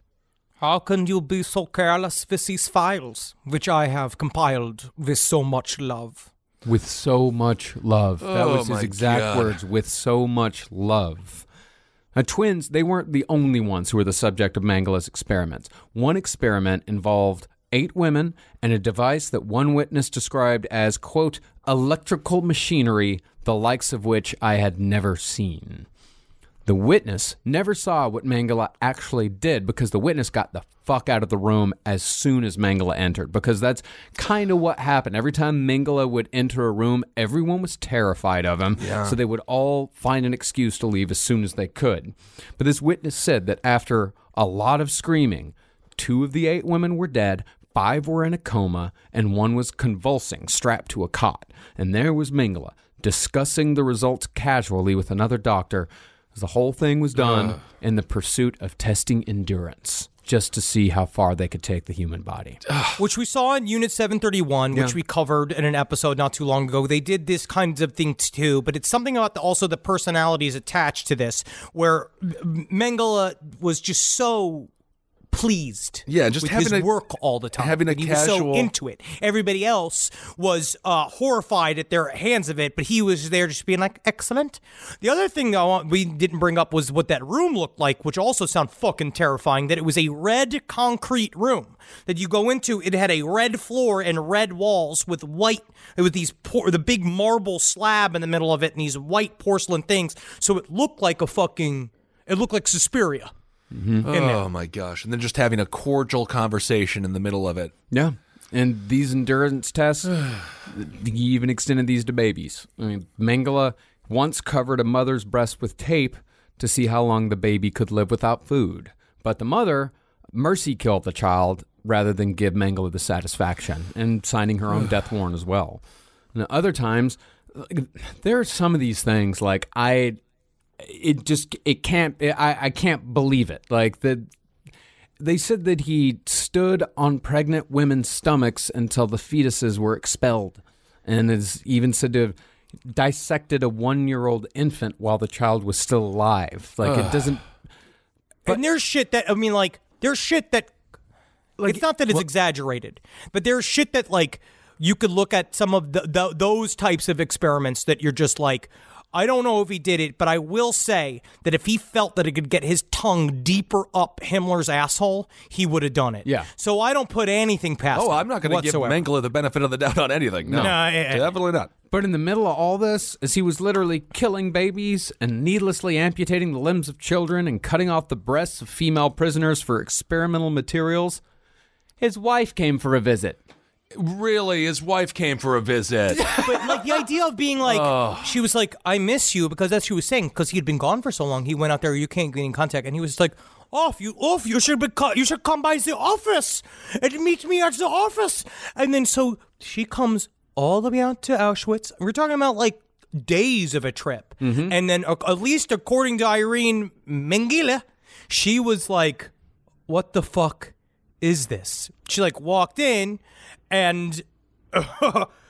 How can you be so careless with these files, which I have compiled with so much love? with so much love. That Oh, was his exact God. words. With so much love. Now, twins, they weren't the only ones who were the subject of Mengele's experiments. One experiment involved eight women and a device that one witness described as, quote, electrical machinery, the likes of which I had never seen. The witness never saw what Mengele actually did because the witness got the fuck out of the room as soon as Mengele entered. Because that's kind of what happened. Every time Mengele would enter a room, everyone was terrified of him. So they would all find an excuse to leave as soon as they could. But this witness said that after a lot of screaming, two of the eight women were dead. Five were in a coma, and one was convulsing, strapped to a cot. And there was Mengele, discussing the results casually with another doctor the whole thing was done in the pursuit of testing endurance, just to see how far they could take the human body. Which we saw in Unit 731, which we covered in an episode not too long ago. They did this kinds of things too, but it's something about the, also the personalities attached to this, where M- Mengele was just so pleased Yeah, just with having his a- work all the time. having a he was so casual- into it. Everybody else was uh, horrified at their hands of it, but he was there just being like, excellent. The other thing that I want, we didn't bring up was what that room looked like, which also sounded fucking terrifying. That it was a red concrete room that you go into. It had a red floor and red walls with white. It was these por- the big marble slab in the middle of it, and these white porcelain things. So it looked like a fucking. It looked like Suspiria. Mm-hmm. Oh my gosh! And then just having a cordial conversation in the middle of it. Yeah. And these endurance tests, he even extended these to babies. I mean, Mengele once covered a mother's breast with tape to see how long the baby could live without food. But the mother mercy killed the child rather than give Mengele the satisfaction and signing her own death warrant as well. And other times, there are some of these things like I, it just it can't I I can't believe it like the they said that he stood on pregnant women's stomachs until the fetuses were expelled, and is even said to have dissected a one-year-old infant while the child was still alive. Like it doesn't. and there's shit that I mean, like there's shit that like it's not that it's exaggerated, but there's shit that like you could look at some of the, the those types of experiments that you're just like, I don't know if he did it, but I will say that if he felt that it could get his tongue deeper up Himmler's asshole, he would have done it. Yeah. So I don't put anything past. Oh, I'm not going to give whatsoever. Mengele the benefit of the doubt on anything. No, No, eh, eh. definitely not. But in the middle of all this, as he was literally killing babies and needlessly amputating the limbs of children and cutting off the breasts of female prisoners for experimental materials, his wife came for a visit. Really, his wife came for a visit. but like the idea of being like, she was like, "I miss you," because that's what she was saying. Because he had been gone for so long, he went out there. You can't get in contact, and he was just like, "Off, you off. You should be. co- You should come by the office and meet me at the office." And then so she comes all the way out to Auschwitz. We're talking about like days of a trip, and then uh, at least according to Irene Mengele, she was like, "What the fuck is this?" She like walked in and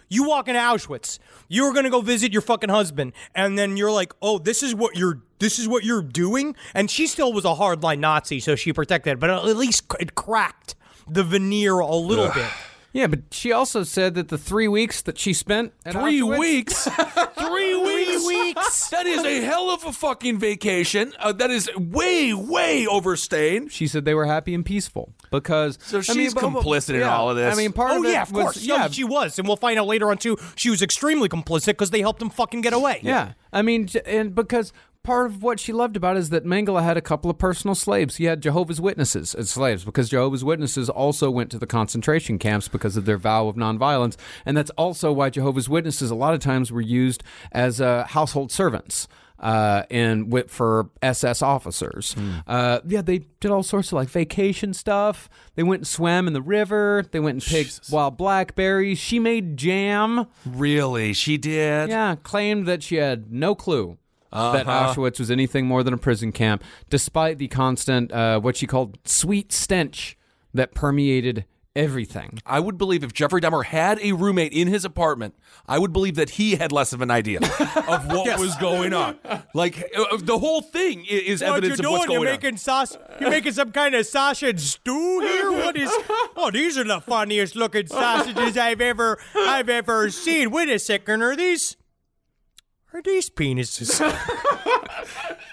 you walk into Auschwitz. You're gonna go visit your fucking husband, and then you're like, "Oh, this is what you're. This is what you're doing." And she still was a hardline Nazi, so she protected. But at least it cracked the veneer a little bit. Yeah, but she also said that the three weeks that she spent at Three Auschwitz- weeks? Three weeks? weeks. That is a hell of a fucking vacation. Uh, that is way, way overstayed. She said they were happy and peaceful because So I she's mean, but- complicit in yeah, all of this. I mean, part Oh of it yeah, of was- course. Yeah, she was, and we'll find out later on too. She was extremely complicit because they helped him fucking get away. Yeah. I mean, j- and because part of what she loved about it is that Mengele had a couple of personal slaves. He had Jehovah's Witnesses as slaves because Jehovah's Witnesses also went to the concentration camps because of their vow of nonviolence. And that's also why Jehovah's Witnesses a lot of times were used as uh, household servants. Uh, and wi- for SS officers, uh, yeah, they did all sorts of like vacation stuff. They went and swam in the river. They went and picked wild blackberries. She made jam. Really? She did? Yeah, claimed that she had no clue that Uh-huh. Auschwitz was anything more than a prison camp, despite the constant, uh, what she called sweet stench that permeated everything. I would believe if Jeffrey Dahmer had a roommate in his apartment, I would believe that he had less of an idea of what was going on. Like uh, the whole thing i- is evidence of what's going on. sauce? You're making some kind of sausage stew here? What is? Oh, these are the funniest looking sausages I've ever I've ever seen. Wait a second, are these? Are these penises?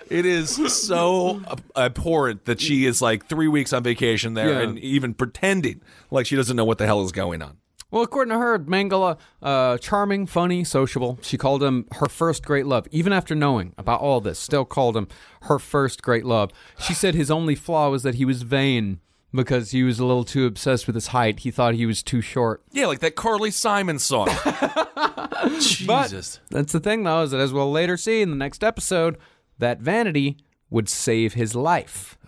It is so abhorrent that she is like three weeks on vacation there Yeah. and even pretending like she doesn't know what the hell is going on. Well, according to her, Mengele, uh, charming, funny, sociable. She called him her first great love. Even after knowing about all this, still called him her first great love. She said his only flaw was that he was vain because he was a little too obsessed with his height. He thought he was too short. Yeah, like that Carly Simon song. Jesus. That's the thing, though, is that as we'll later see in the next episode, that vanity would save his life.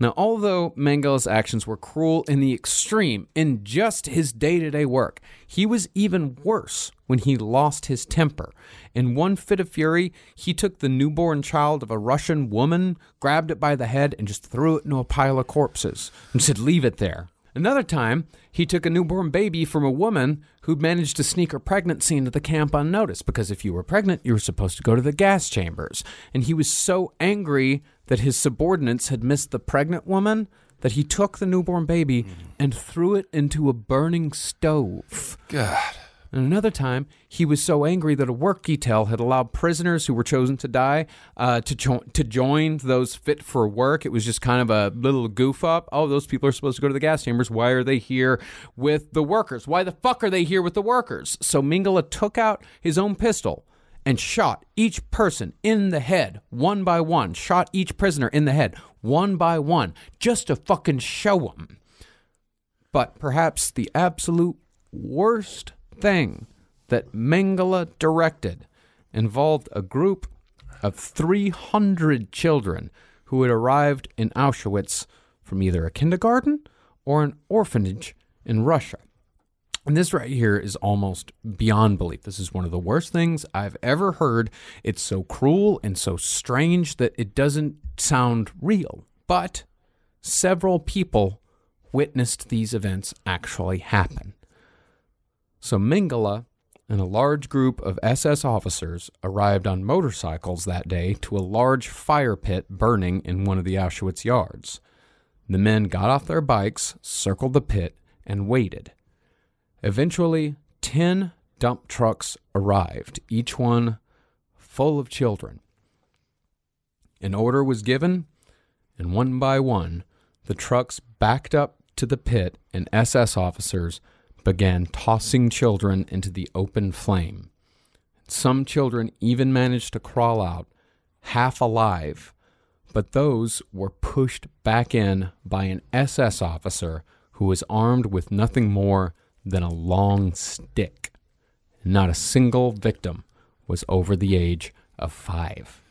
Now, although Mengele's actions were cruel in the extreme in just his day to day work, he was even worse when he lost his temper. In one fit of fury, he took the newborn child of a Russian woman, grabbed it by the head, and just threw it into a pile of corpses and said, Leave it there. Another time, he took a newborn baby from a woman who'd managed to sneak her pregnancy into the camp unnoticed because if you were pregnant, you were supposed to go to the gas chambers. And he was so angry that his subordinates had missed the pregnant woman that he took the newborn baby and threw it into a burning stove. God. And another time, he was so angry that a work detail had allowed prisoners who were chosen to die uh, to jo- to join those fit for work. It was just kind of a little goof up. Oh, those people are supposed to go to the gas chambers. Why are they here with the workers? Why the fuck are they here with the workers? So Mengele took out his own pistol and shot each person in the head one by one. Shot each prisoner in the head one by one, just to fucking show them. But perhaps the absolute worst thing that Mengele directed involved a group of 300 children who had arrived in Auschwitz from either a kindergarten or an orphanage in Russia. And this right here is almost beyond belief. This is one of the worst things I've ever heard. It's so cruel and so strange that it doesn't sound real. But several people witnessed these events actually happen. So Mengele and a large group of SS officers arrived on motorcycles that day to a large fire pit burning in one of the Auschwitz yards. The men got off their bikes, circled the pit, and waited. Eventually, 10 dump trucks arrived, each one full of children. An order was given, and one by one, the trucks backed up to the pit, and SS officers began tossing children into the open flame. Some children even managed to crawl out, half alive, but those were pushed back in by an SS officer who was armed with nothing more than a long stick. Not a single victim was over the age of five.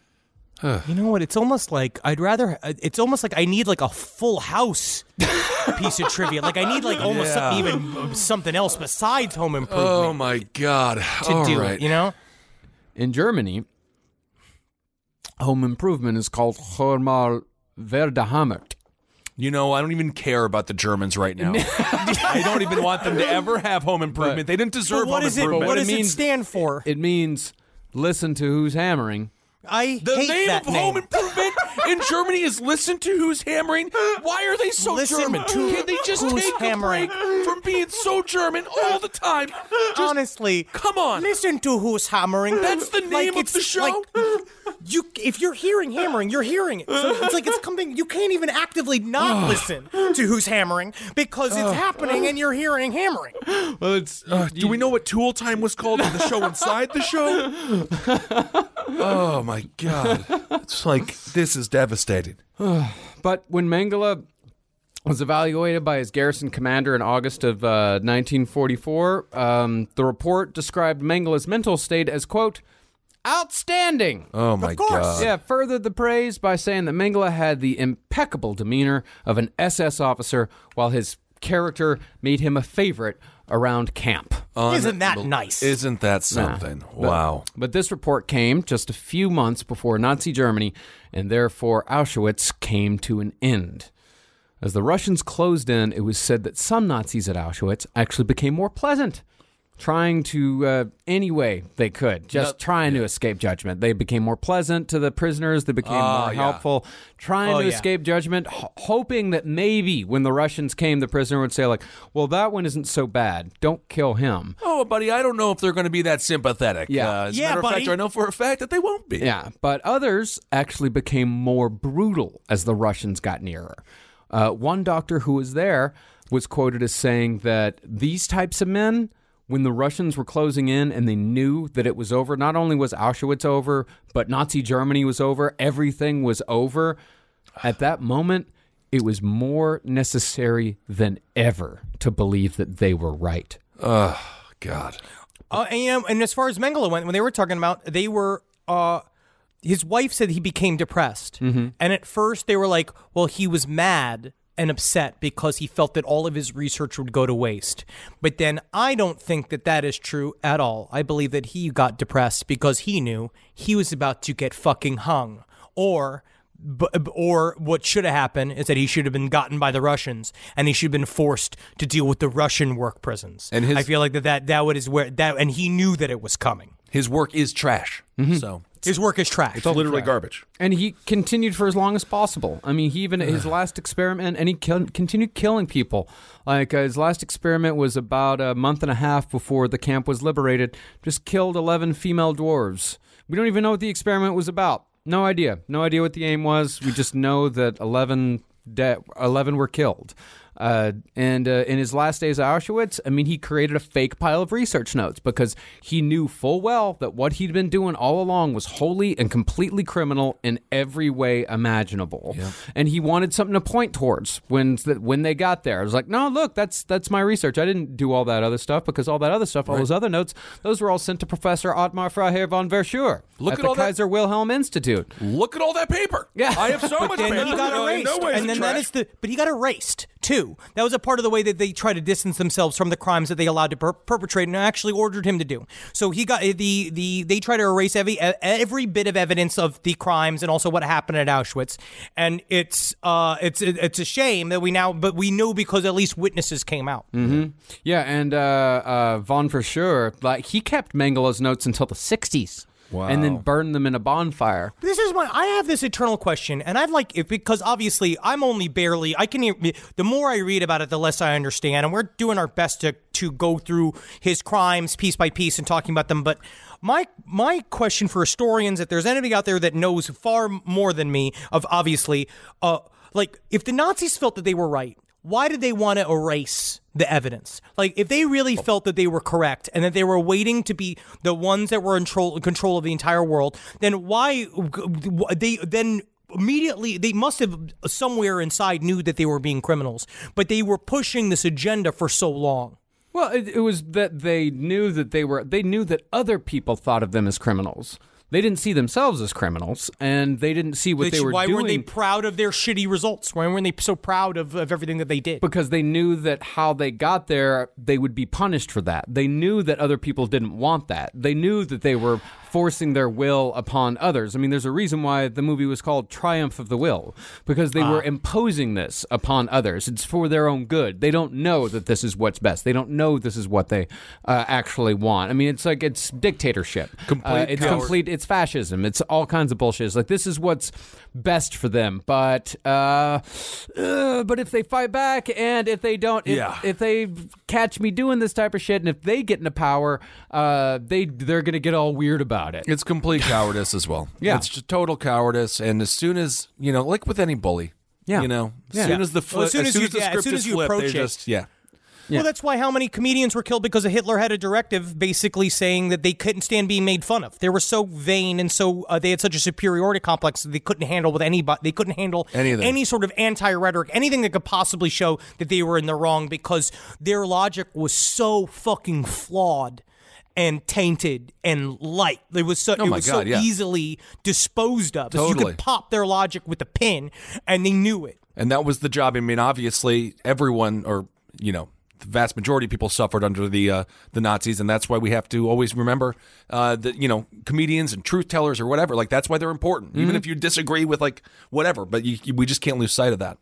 You know what? It's almost like I'd rather. uh, It's almost like I need like a Full House piece of trivia. Like I need like almost Yeah. some, even something else besides Home Improvement Oh my God! to All do right. it. You know? In Germany, home improvement is called Hormal Verdahammert. You know, I don't even care about the Germans right now. I don't even want them to ever have home improvement. they didn't deserve But what home is it? improvement. What But it does it means- stand for? It means listen to who's hammering. I the hate name that of name. home improvement in Germany is listen to who's hammering. Why are they so Listen German? to Can they just who's take hammering. a break from being so German all the time? Just- Honestly, come on. Listen to who's hammering. That's the name Like, of it's the show? like, you, if you're hearing hammering, you're hearing it. So it's like it's coming. You can't even actively not listen to who's hammering because it's happening and you're hearing hammering. Well, it's Uh, do we know what Tool Time was called in the show inside the show? oh my god. It's like this is devastating. But when Mengele was evaluated by his garrison commander in August of uh, 1944, um, the report described Mengele's mental state as, quote, outstanding. Oh my course. god. Yeah, furthered the praise by saying that Mengele had the impeccable demeanor of an SS officer, while his character made him a favorite around camp. Isn't that nice? Isn't that something? wow. But this report came just a few months before Nazi Germany, and therefore Auschwitz came to an end. As the Russians closed in, it was said that some Nazis at Auschwitz actually became more pleasant, trying to, uh, any way they could, just trying to escape judgment. They became more pleasant to the prisoners, they became Oh, more yeah. helpful, trying Oh, to yeah. escape judgment, ho- hoping that maybe when the Russians came, the prisoner would say, like, well, that one isn't so bad. Don't kill him. Oh, buddy, I don't know if they're going to be that sympathetic. Yeah. Uh, as a Yeah, matter of fact. I know for a fact that they won't be. Yeah, but others actually became more brutal as the Russians got nearer. Uh, one doctor who was there was quoted as saying that these types of men, when the Russians were closing in and they knew that it was over, not only was Auschwitz over, but Nazi Germany was over, everything was over. At that moment, it was more necessary than ever to believe that they were right. God. Uh, and, and as far as Mengele went, when they were talking about, they were. Uh, his wife said he became depressed, and at first they were like, "Well, he was mad and upset because he felt that all of his research would go to waste." But then I don't think that that is true at all. I believe that he got depressed because he knew he was about to get fucking hung, or. Or what should have happened is that he should have been gotten by the Russians, and he should have been forced to deal with the Russian work prisons. And his- I feel like that that that would is where that, and he knew that it was coming. His work is trash. Mm-hmm. So His work is trash. it's literally garbage. And he continued for as long as possible. I mean, he even his last experiment, and he kill, continued killing people. Like uh, his last experiment was about a month and a half before the camp was liberated. Just killed eleven female dwarves. We don't even know what the experiment was about. No idea. No idea what the aim was. We just know that eleven de- eleven were killed. Uh, and uh, in his last days at Auschwitz, I mean, he created a fake pile of research notes because he knew full well that what he'd been doing all along was wholly and completely criminal in every way imaginable. And he wanted something to point towards when when they got there. It was like, no, look, that's that's my research. I didn't do all that other stuff because all that other stuff, all those other notes, those were all sent to Professor Otmar Freiherr von Verschuer Look at at the all that- Kaiser Wilhelm Institute. Look at all that paper. Yeah. I have so much then paper. he got erased, know and then that trash. is the. But he got erased too. That was a part of the way that they try to distance themselves from the crimes that they allowed to per- perpetrate and actually ordered him to do. So he got the the they try to erase every every bit of evidence of the crimes and also what happened at Auschwitz. And it's uh it's it's a shame that we now, but we know because at least witnesses came out. Yeah, and uh, uh, von Verschuer, like he kept Mengele's notes until the '60s, and then burn them in a bonfire. This is my. I have this eternal question, and I'd like if because obviously I'm only barely. I can. hear- The more I read about it, the less I understand, and we're doing our best to to go through his crimes piece by piece and talking about them. But my my question for historians, if there's anybody out there that knows far more than me, of obviously, uh, like if the Nazis felt that they were right, why did they want to erase the evidence? Like if they really oh. felt that they were correct and that they were waiting to be the ones that were in control, control of the entire world, then why they then immediately they must have somewhere inside knew that they were being criminals, but they were pushing this agenda for so long. Well, it, it was that they knew that they were. They knew that other people thought of them as criminals. They didn't see themselves as criminals, and they didn't see what They were why doing. weren't they proud of their shitty results? Why weren't they so proud of, of everything that they did? because they knew that how they got there, they would be punished for that. They knew that other people didn't want that. They knew that they were forcing their will upon others. I mean, there's a reason why the movie was called Triumph of the Will, because they were imposing this upon others. It's for their own good. They don't know that this is what's best. They don't know this is what they uh, actually want. I mean, it's like it's dictatorship. Complete Uh, it's coward. complete. It's fascism. It's all kinds of bullshit. It's like this is what's best for them. But uh, uh, but if they fight back and if they don't, if, Yeah. if they catch me doing this type of shit, and if they get into power, uh, they they're gonna get all weird about it. It's complete cowardice as well. Yeah. it's just total cowardice. And as soon as you know, like with any bully, Yeah. you know, as Yeah. soon as the Well, as flip, soon as as soon you- as the yeah, as soon as you flipped, they approach it. just yeah. Yeah. Well, that's why how many comedians were killed because Hitler had a directive basically saying that they couldn't stand being made fun of. They were so vain and so uh, they had such a superiority complex that they couldn't handle with anybody. They couldn't handle Anything. any sort of anti-rhetoric, anything that could possibly show that they were in the wrong because their logic was so fucking flawed and tainted and light. It was so Oh it was God, so yeah. easily disposed of. So you could pop their logic with a pin, and they knew it. And that was the job. I mean, obviously, everyone, or you know, the vast majority of people suffered under the uh, the Nazis, and that's why we have to always remember uh, that you know comedians and truth tellers or whatever. Like that's why they're important, even if you disagree with like whatever. But you, you- we just can't lose sight of that.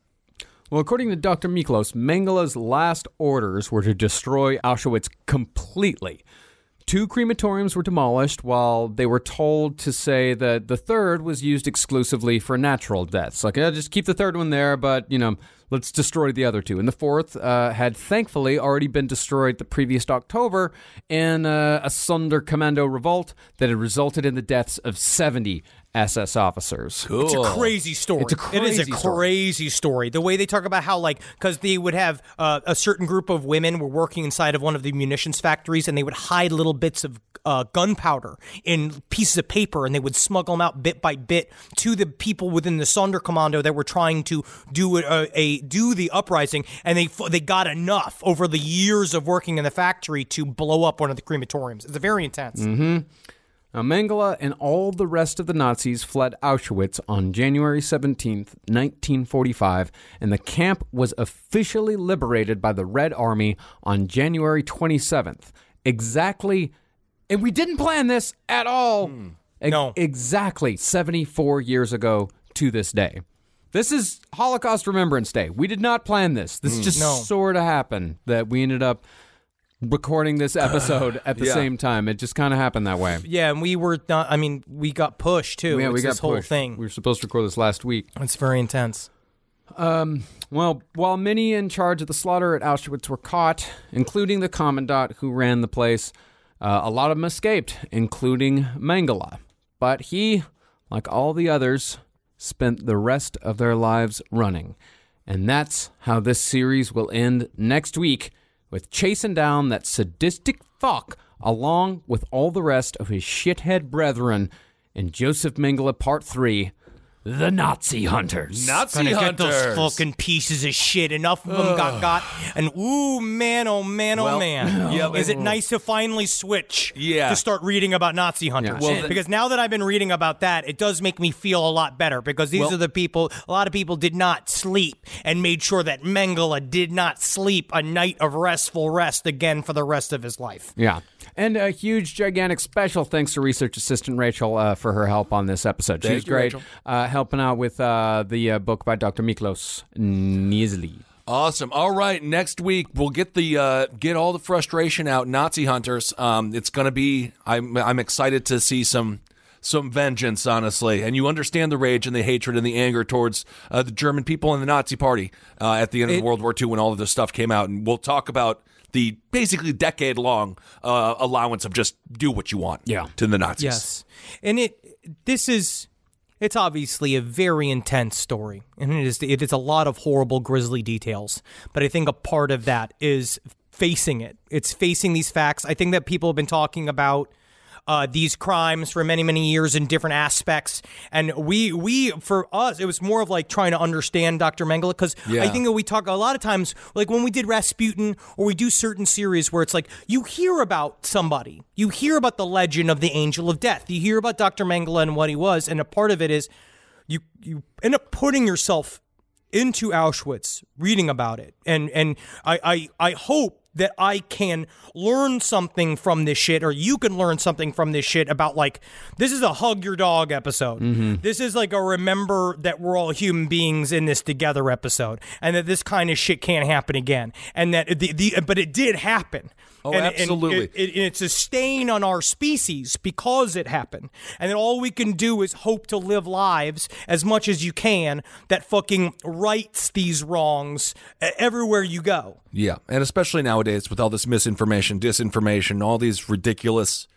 Well, according to Dr. Miklos, Mengele's last orders were to destroy Auschwitz completely. Two crematoriums were demolished, while they were told to say that the third was used exclusively for natural deaths. Like, yeah, just keep the third one there, but, you know, let's destroy the other two. And the fourth uh, had thankfully already been destroyed the previous October in uh, a Sonderkommando revolt that had resulted in the deaths of 70 SS officers. It's a crazy story. It's a it is a crazy story. crazy story. The way they talk about how, like, because they would have uh, a certain group of women were working inside of one of the munitions factories, and they would hide little bits of uh, gunpowder in pieces of paper, and they would smuggle them out bit by bit to the people within the Sonderkommando that were trying to do a, a do the uprising, and they they got enough over the years of working in the factory to blow up one of the crematoriums. It's very intense. Now, Mengele and all the rest of the Nazis fled Auschwitz on January 17th, 1945, and the camp was officially liberated by the Red Army on January 27th. Exactly, and we didn't plan this at all. Hmm. Ex- No. Exactly 74 years ago to this day. This is Holocaust Remembrance Day. We did not plan this. This hmm. just No. sort of happened that we ended up recording this episode at the Yeah. same time. It just kind of happened that way. Yeah, and we were not. I mean, we got pushed too. Yeah, It's we got this whole pushed. thing. We were supposed to record this last week. It's very intense. Well, while many in charge of the slaughter at Auschwitz were caught, including the commandant who ran the place, uh, a lot of them escaped, including Mengele. But he, like all the others, spent the rest of their lives running. And that's how this series will end next week with chasing down that sadistic fuck along with all the rest of his shithead brethren in Josef Mengele Part 3 The Nazi Hunters. Nazi Gonna get those fucking pieces of shit. Enough of them got got. And ooh, man, oh man, oh Well, man. yeah, Is it nice to finally switch? Yeah. To start reading about Nazi hunters. Yeah. Well, the- because now that I've been reading about that, it does make me feel a lot better. Because these Well- are the people. A lot of people did not sleep and made sure that Mengele did not sleep a night of restful rest again for the rest of his life. Yeah. And a huge, gigantic special thanks to research assistant Rachel uh, for her help on this episode. She Thank was you, great, Rachel. uh, helping out with uh, the uh, book by Dr. Miklos Nyiszli. Awesome. All right, next week we'll get the uh, get all the frustration out. Nazi hunters. Um, it's gonna be. I'm I'm excited to see some some vengeance, honestly. And you understand the rage and the hatred and the anger towards uh, the German people and the Nazi Party uh, at the end of It- World War II when all of this stuff came out. And we'll talk about the basically decade long uh, allowance of just do what you want Yeah. to the Nazis. Yes, and it this is it's obviously a very intense story, and it is it is a lot of horrible, grisly details. But I think a part of that is facing it. It's facing these facts. I think that people have been talking about. Uh, these crimes for many many years in different aspects. And we we for us it was more of like trying to understand dr mengele because i think that we talk a lot of times like when we did rasputin or we do certain series where it's like you hear about somebody you hear about the legend of the angel of death you hear about dr mengele and what he was and a part of it is you you end up putting yourself into Auschwitz, reading about it, and and I I, I hope that I can learn something from this shit, or you can learn something from this shit about like this is a hug your dog episode. Mm-hmm. This is like a remember that we're all human beings in this together episode, and that this kind of shit can't happen again, and that the, the but it did happen. Oh, And- and absolutely. it- it, and it's a stain on our species because it happened. And then all we can do is hope to live lives as much as you can that fucking rights these wrongs everywhere you go. Yeah, and especially nowadays with all this misinformation, disinformation, all these ridiculous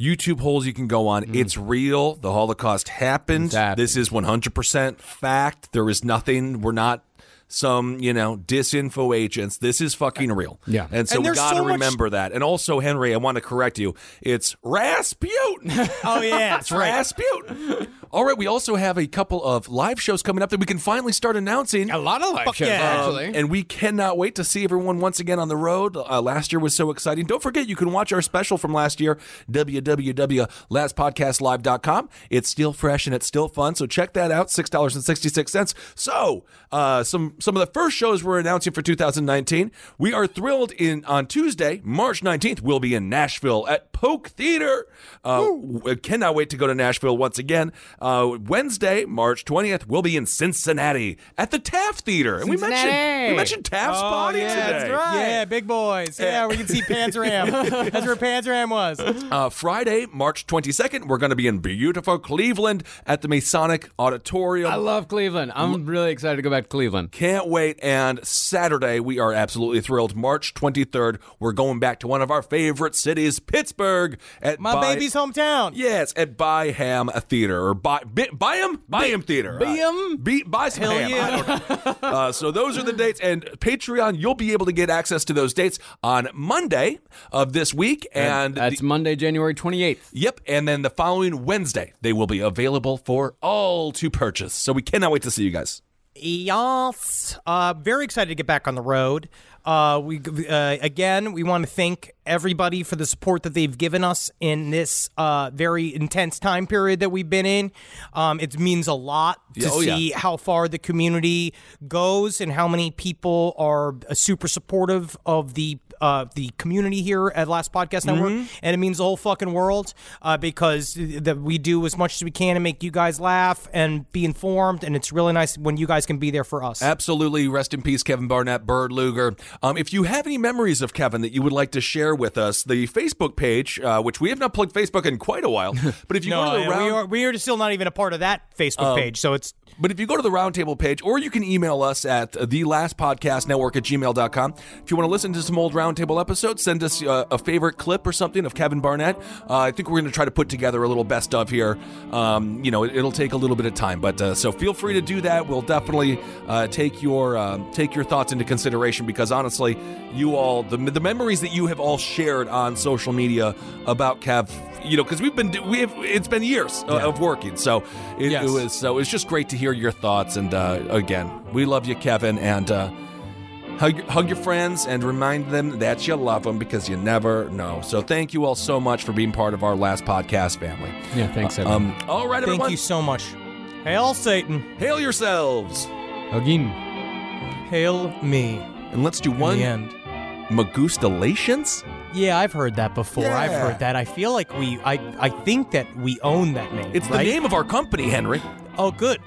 YouTube holes you can go on. Mm. It's real. The Holocaust happened. Happened. This is 100% fact. There is nothing. We're not some, you know, disinfo agents. This is fucking real. Yeah. And so And we got to so much- remember that. And also, Henry, I want to correct you. It's Rasputin. Oh yeah, that's right. Rasputin. All right, we also have a couple of live shows coming up that we can finally start announcing. A lot of live shows, yeah. actually. And we cannot wait to see everyone once again on the road. Uh, last year was so exciting. Don't forget, you can watch our special from last year, www.lastpodcastlive.com. It's still fresh and it's still fun, so check that out. $6.66. So, uh, some some of the first shows we're announcing for 2019. We are thrilled in on Tuesday, March 19th, we'll be in Nashville at Polk Theater. Uh, w- cannot wait to go to Nashville once again. Uh, Wednesday, March 20th, we'll be in Cincinnati at the Taft Theater. And we mentioned Cincinnati. we mentioned Taft's body today. Yeah, big boys. Yeah, we can see Panzer Am. That's where Panzer Am was. Uh, Friday, March 22nd, we're going to be in beautiful Cleveland at the Masonic Auditorium. I love Cleveland. I'm really excited to go back to Cleveland. Can't wait. And Saturday, we are absolutely thrilled. March 23rd, we're going back to one of our favorite cities, Pittsburgh. At My By- baby's hometown. Yes, at Byham Theater or By By- buy Byham Theater. Byham? Be, buy some Hell ham. yeah. I don't know. uh, so those are the dates, and Patreon. You'll be able to get access to those dates on Monday of this week, and That's the- Monday, January 28th. Yep, and then the following Wednesday they will be available for all to purchase. So we cannot wait to see you guys. Yes. Uh, very excited to get back on the road. Uh, we uh, again, we want to thank everybody for the support that they've given us in this uh, very intense time period that we've been in. Um, it means a lot to Yeah, oh, yeah. see how far the community goes and how many people are uh, super supportive of the uh, the community here at Last Podcast Network, Mm-hmm. and it means the whole fucking world uh, because that we do as much as we can to make you guys laugh and be informed, and it's really nice when you guys can be there for us. Absolutely. Rest in peace, Kevin Barnett, Bird Luger. Um, if you have any memories of Kevin that you would like to share with us, the Facebook page, uh, which we have not plugged Facebook in quite a while, but if you no, go to the round, we are we are still not even a part of that Facebook page, so it's But if you go to the roundtable page, or you can email us at the last podcast network at gmail.com. If you want to listen to some old roundtable episodes, send us uh, a favorite clip or something of Kevin Barnett. Uh, I think we're going to try to put together a little best of here. Um, you know, it, will take a little bit of time, but uh, so feel free to do that. We'll definitely uh, take your um take your thoughts into consideration because honestly, you all the the memories that you have all shared on social media about Kev. You know, because we've been we have it's been years uh, of working, so it, Yes. it was so it's just great to hear your thoughts. And uh, again, we love you, Kevin, and uh, hug, hug your friends and remind them that you love them because you never know. So thank you all so much for being part of our last podcast family. Yeah, thanks, everyone. Um, all right, thank you so much. Hail Satan, hail yourselves, Again. hail me. and let's do In one the end. Magustalations. Yeah, I've heard that before. I've heard that. I feel like we, I, I think that we own that name. It's right? the name of our company, Henry. Oh, good.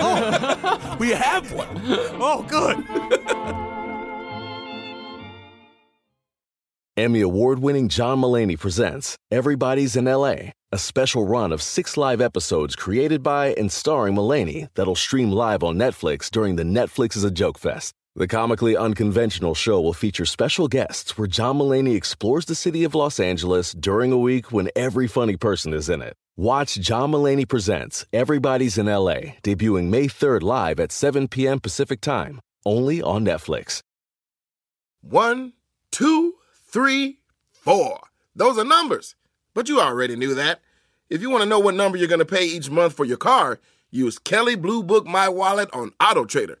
Oh. We have one. Oh, good. Emmy award winning John Mulaney presents Everybody's in LA, a special run of six live episodes created by and starring Mulaney that'll stream live on Netflix during the Netflix is a Joke Fest. The comically unconventional show will feature special guests where John Mulaney explores the city of Los Angeles during a week when every funny person is in it. Watch John Mulaney Presents Everybody's in LA, debuting May 3rd live at 7 p.m. Pacific Time, only on Netflix. One, two, three, four. Those are numbers. But you already knew that. If you want to know what number you're going to pay each month for your car, use Kelley Blue Book My Wallet on Auto Trader.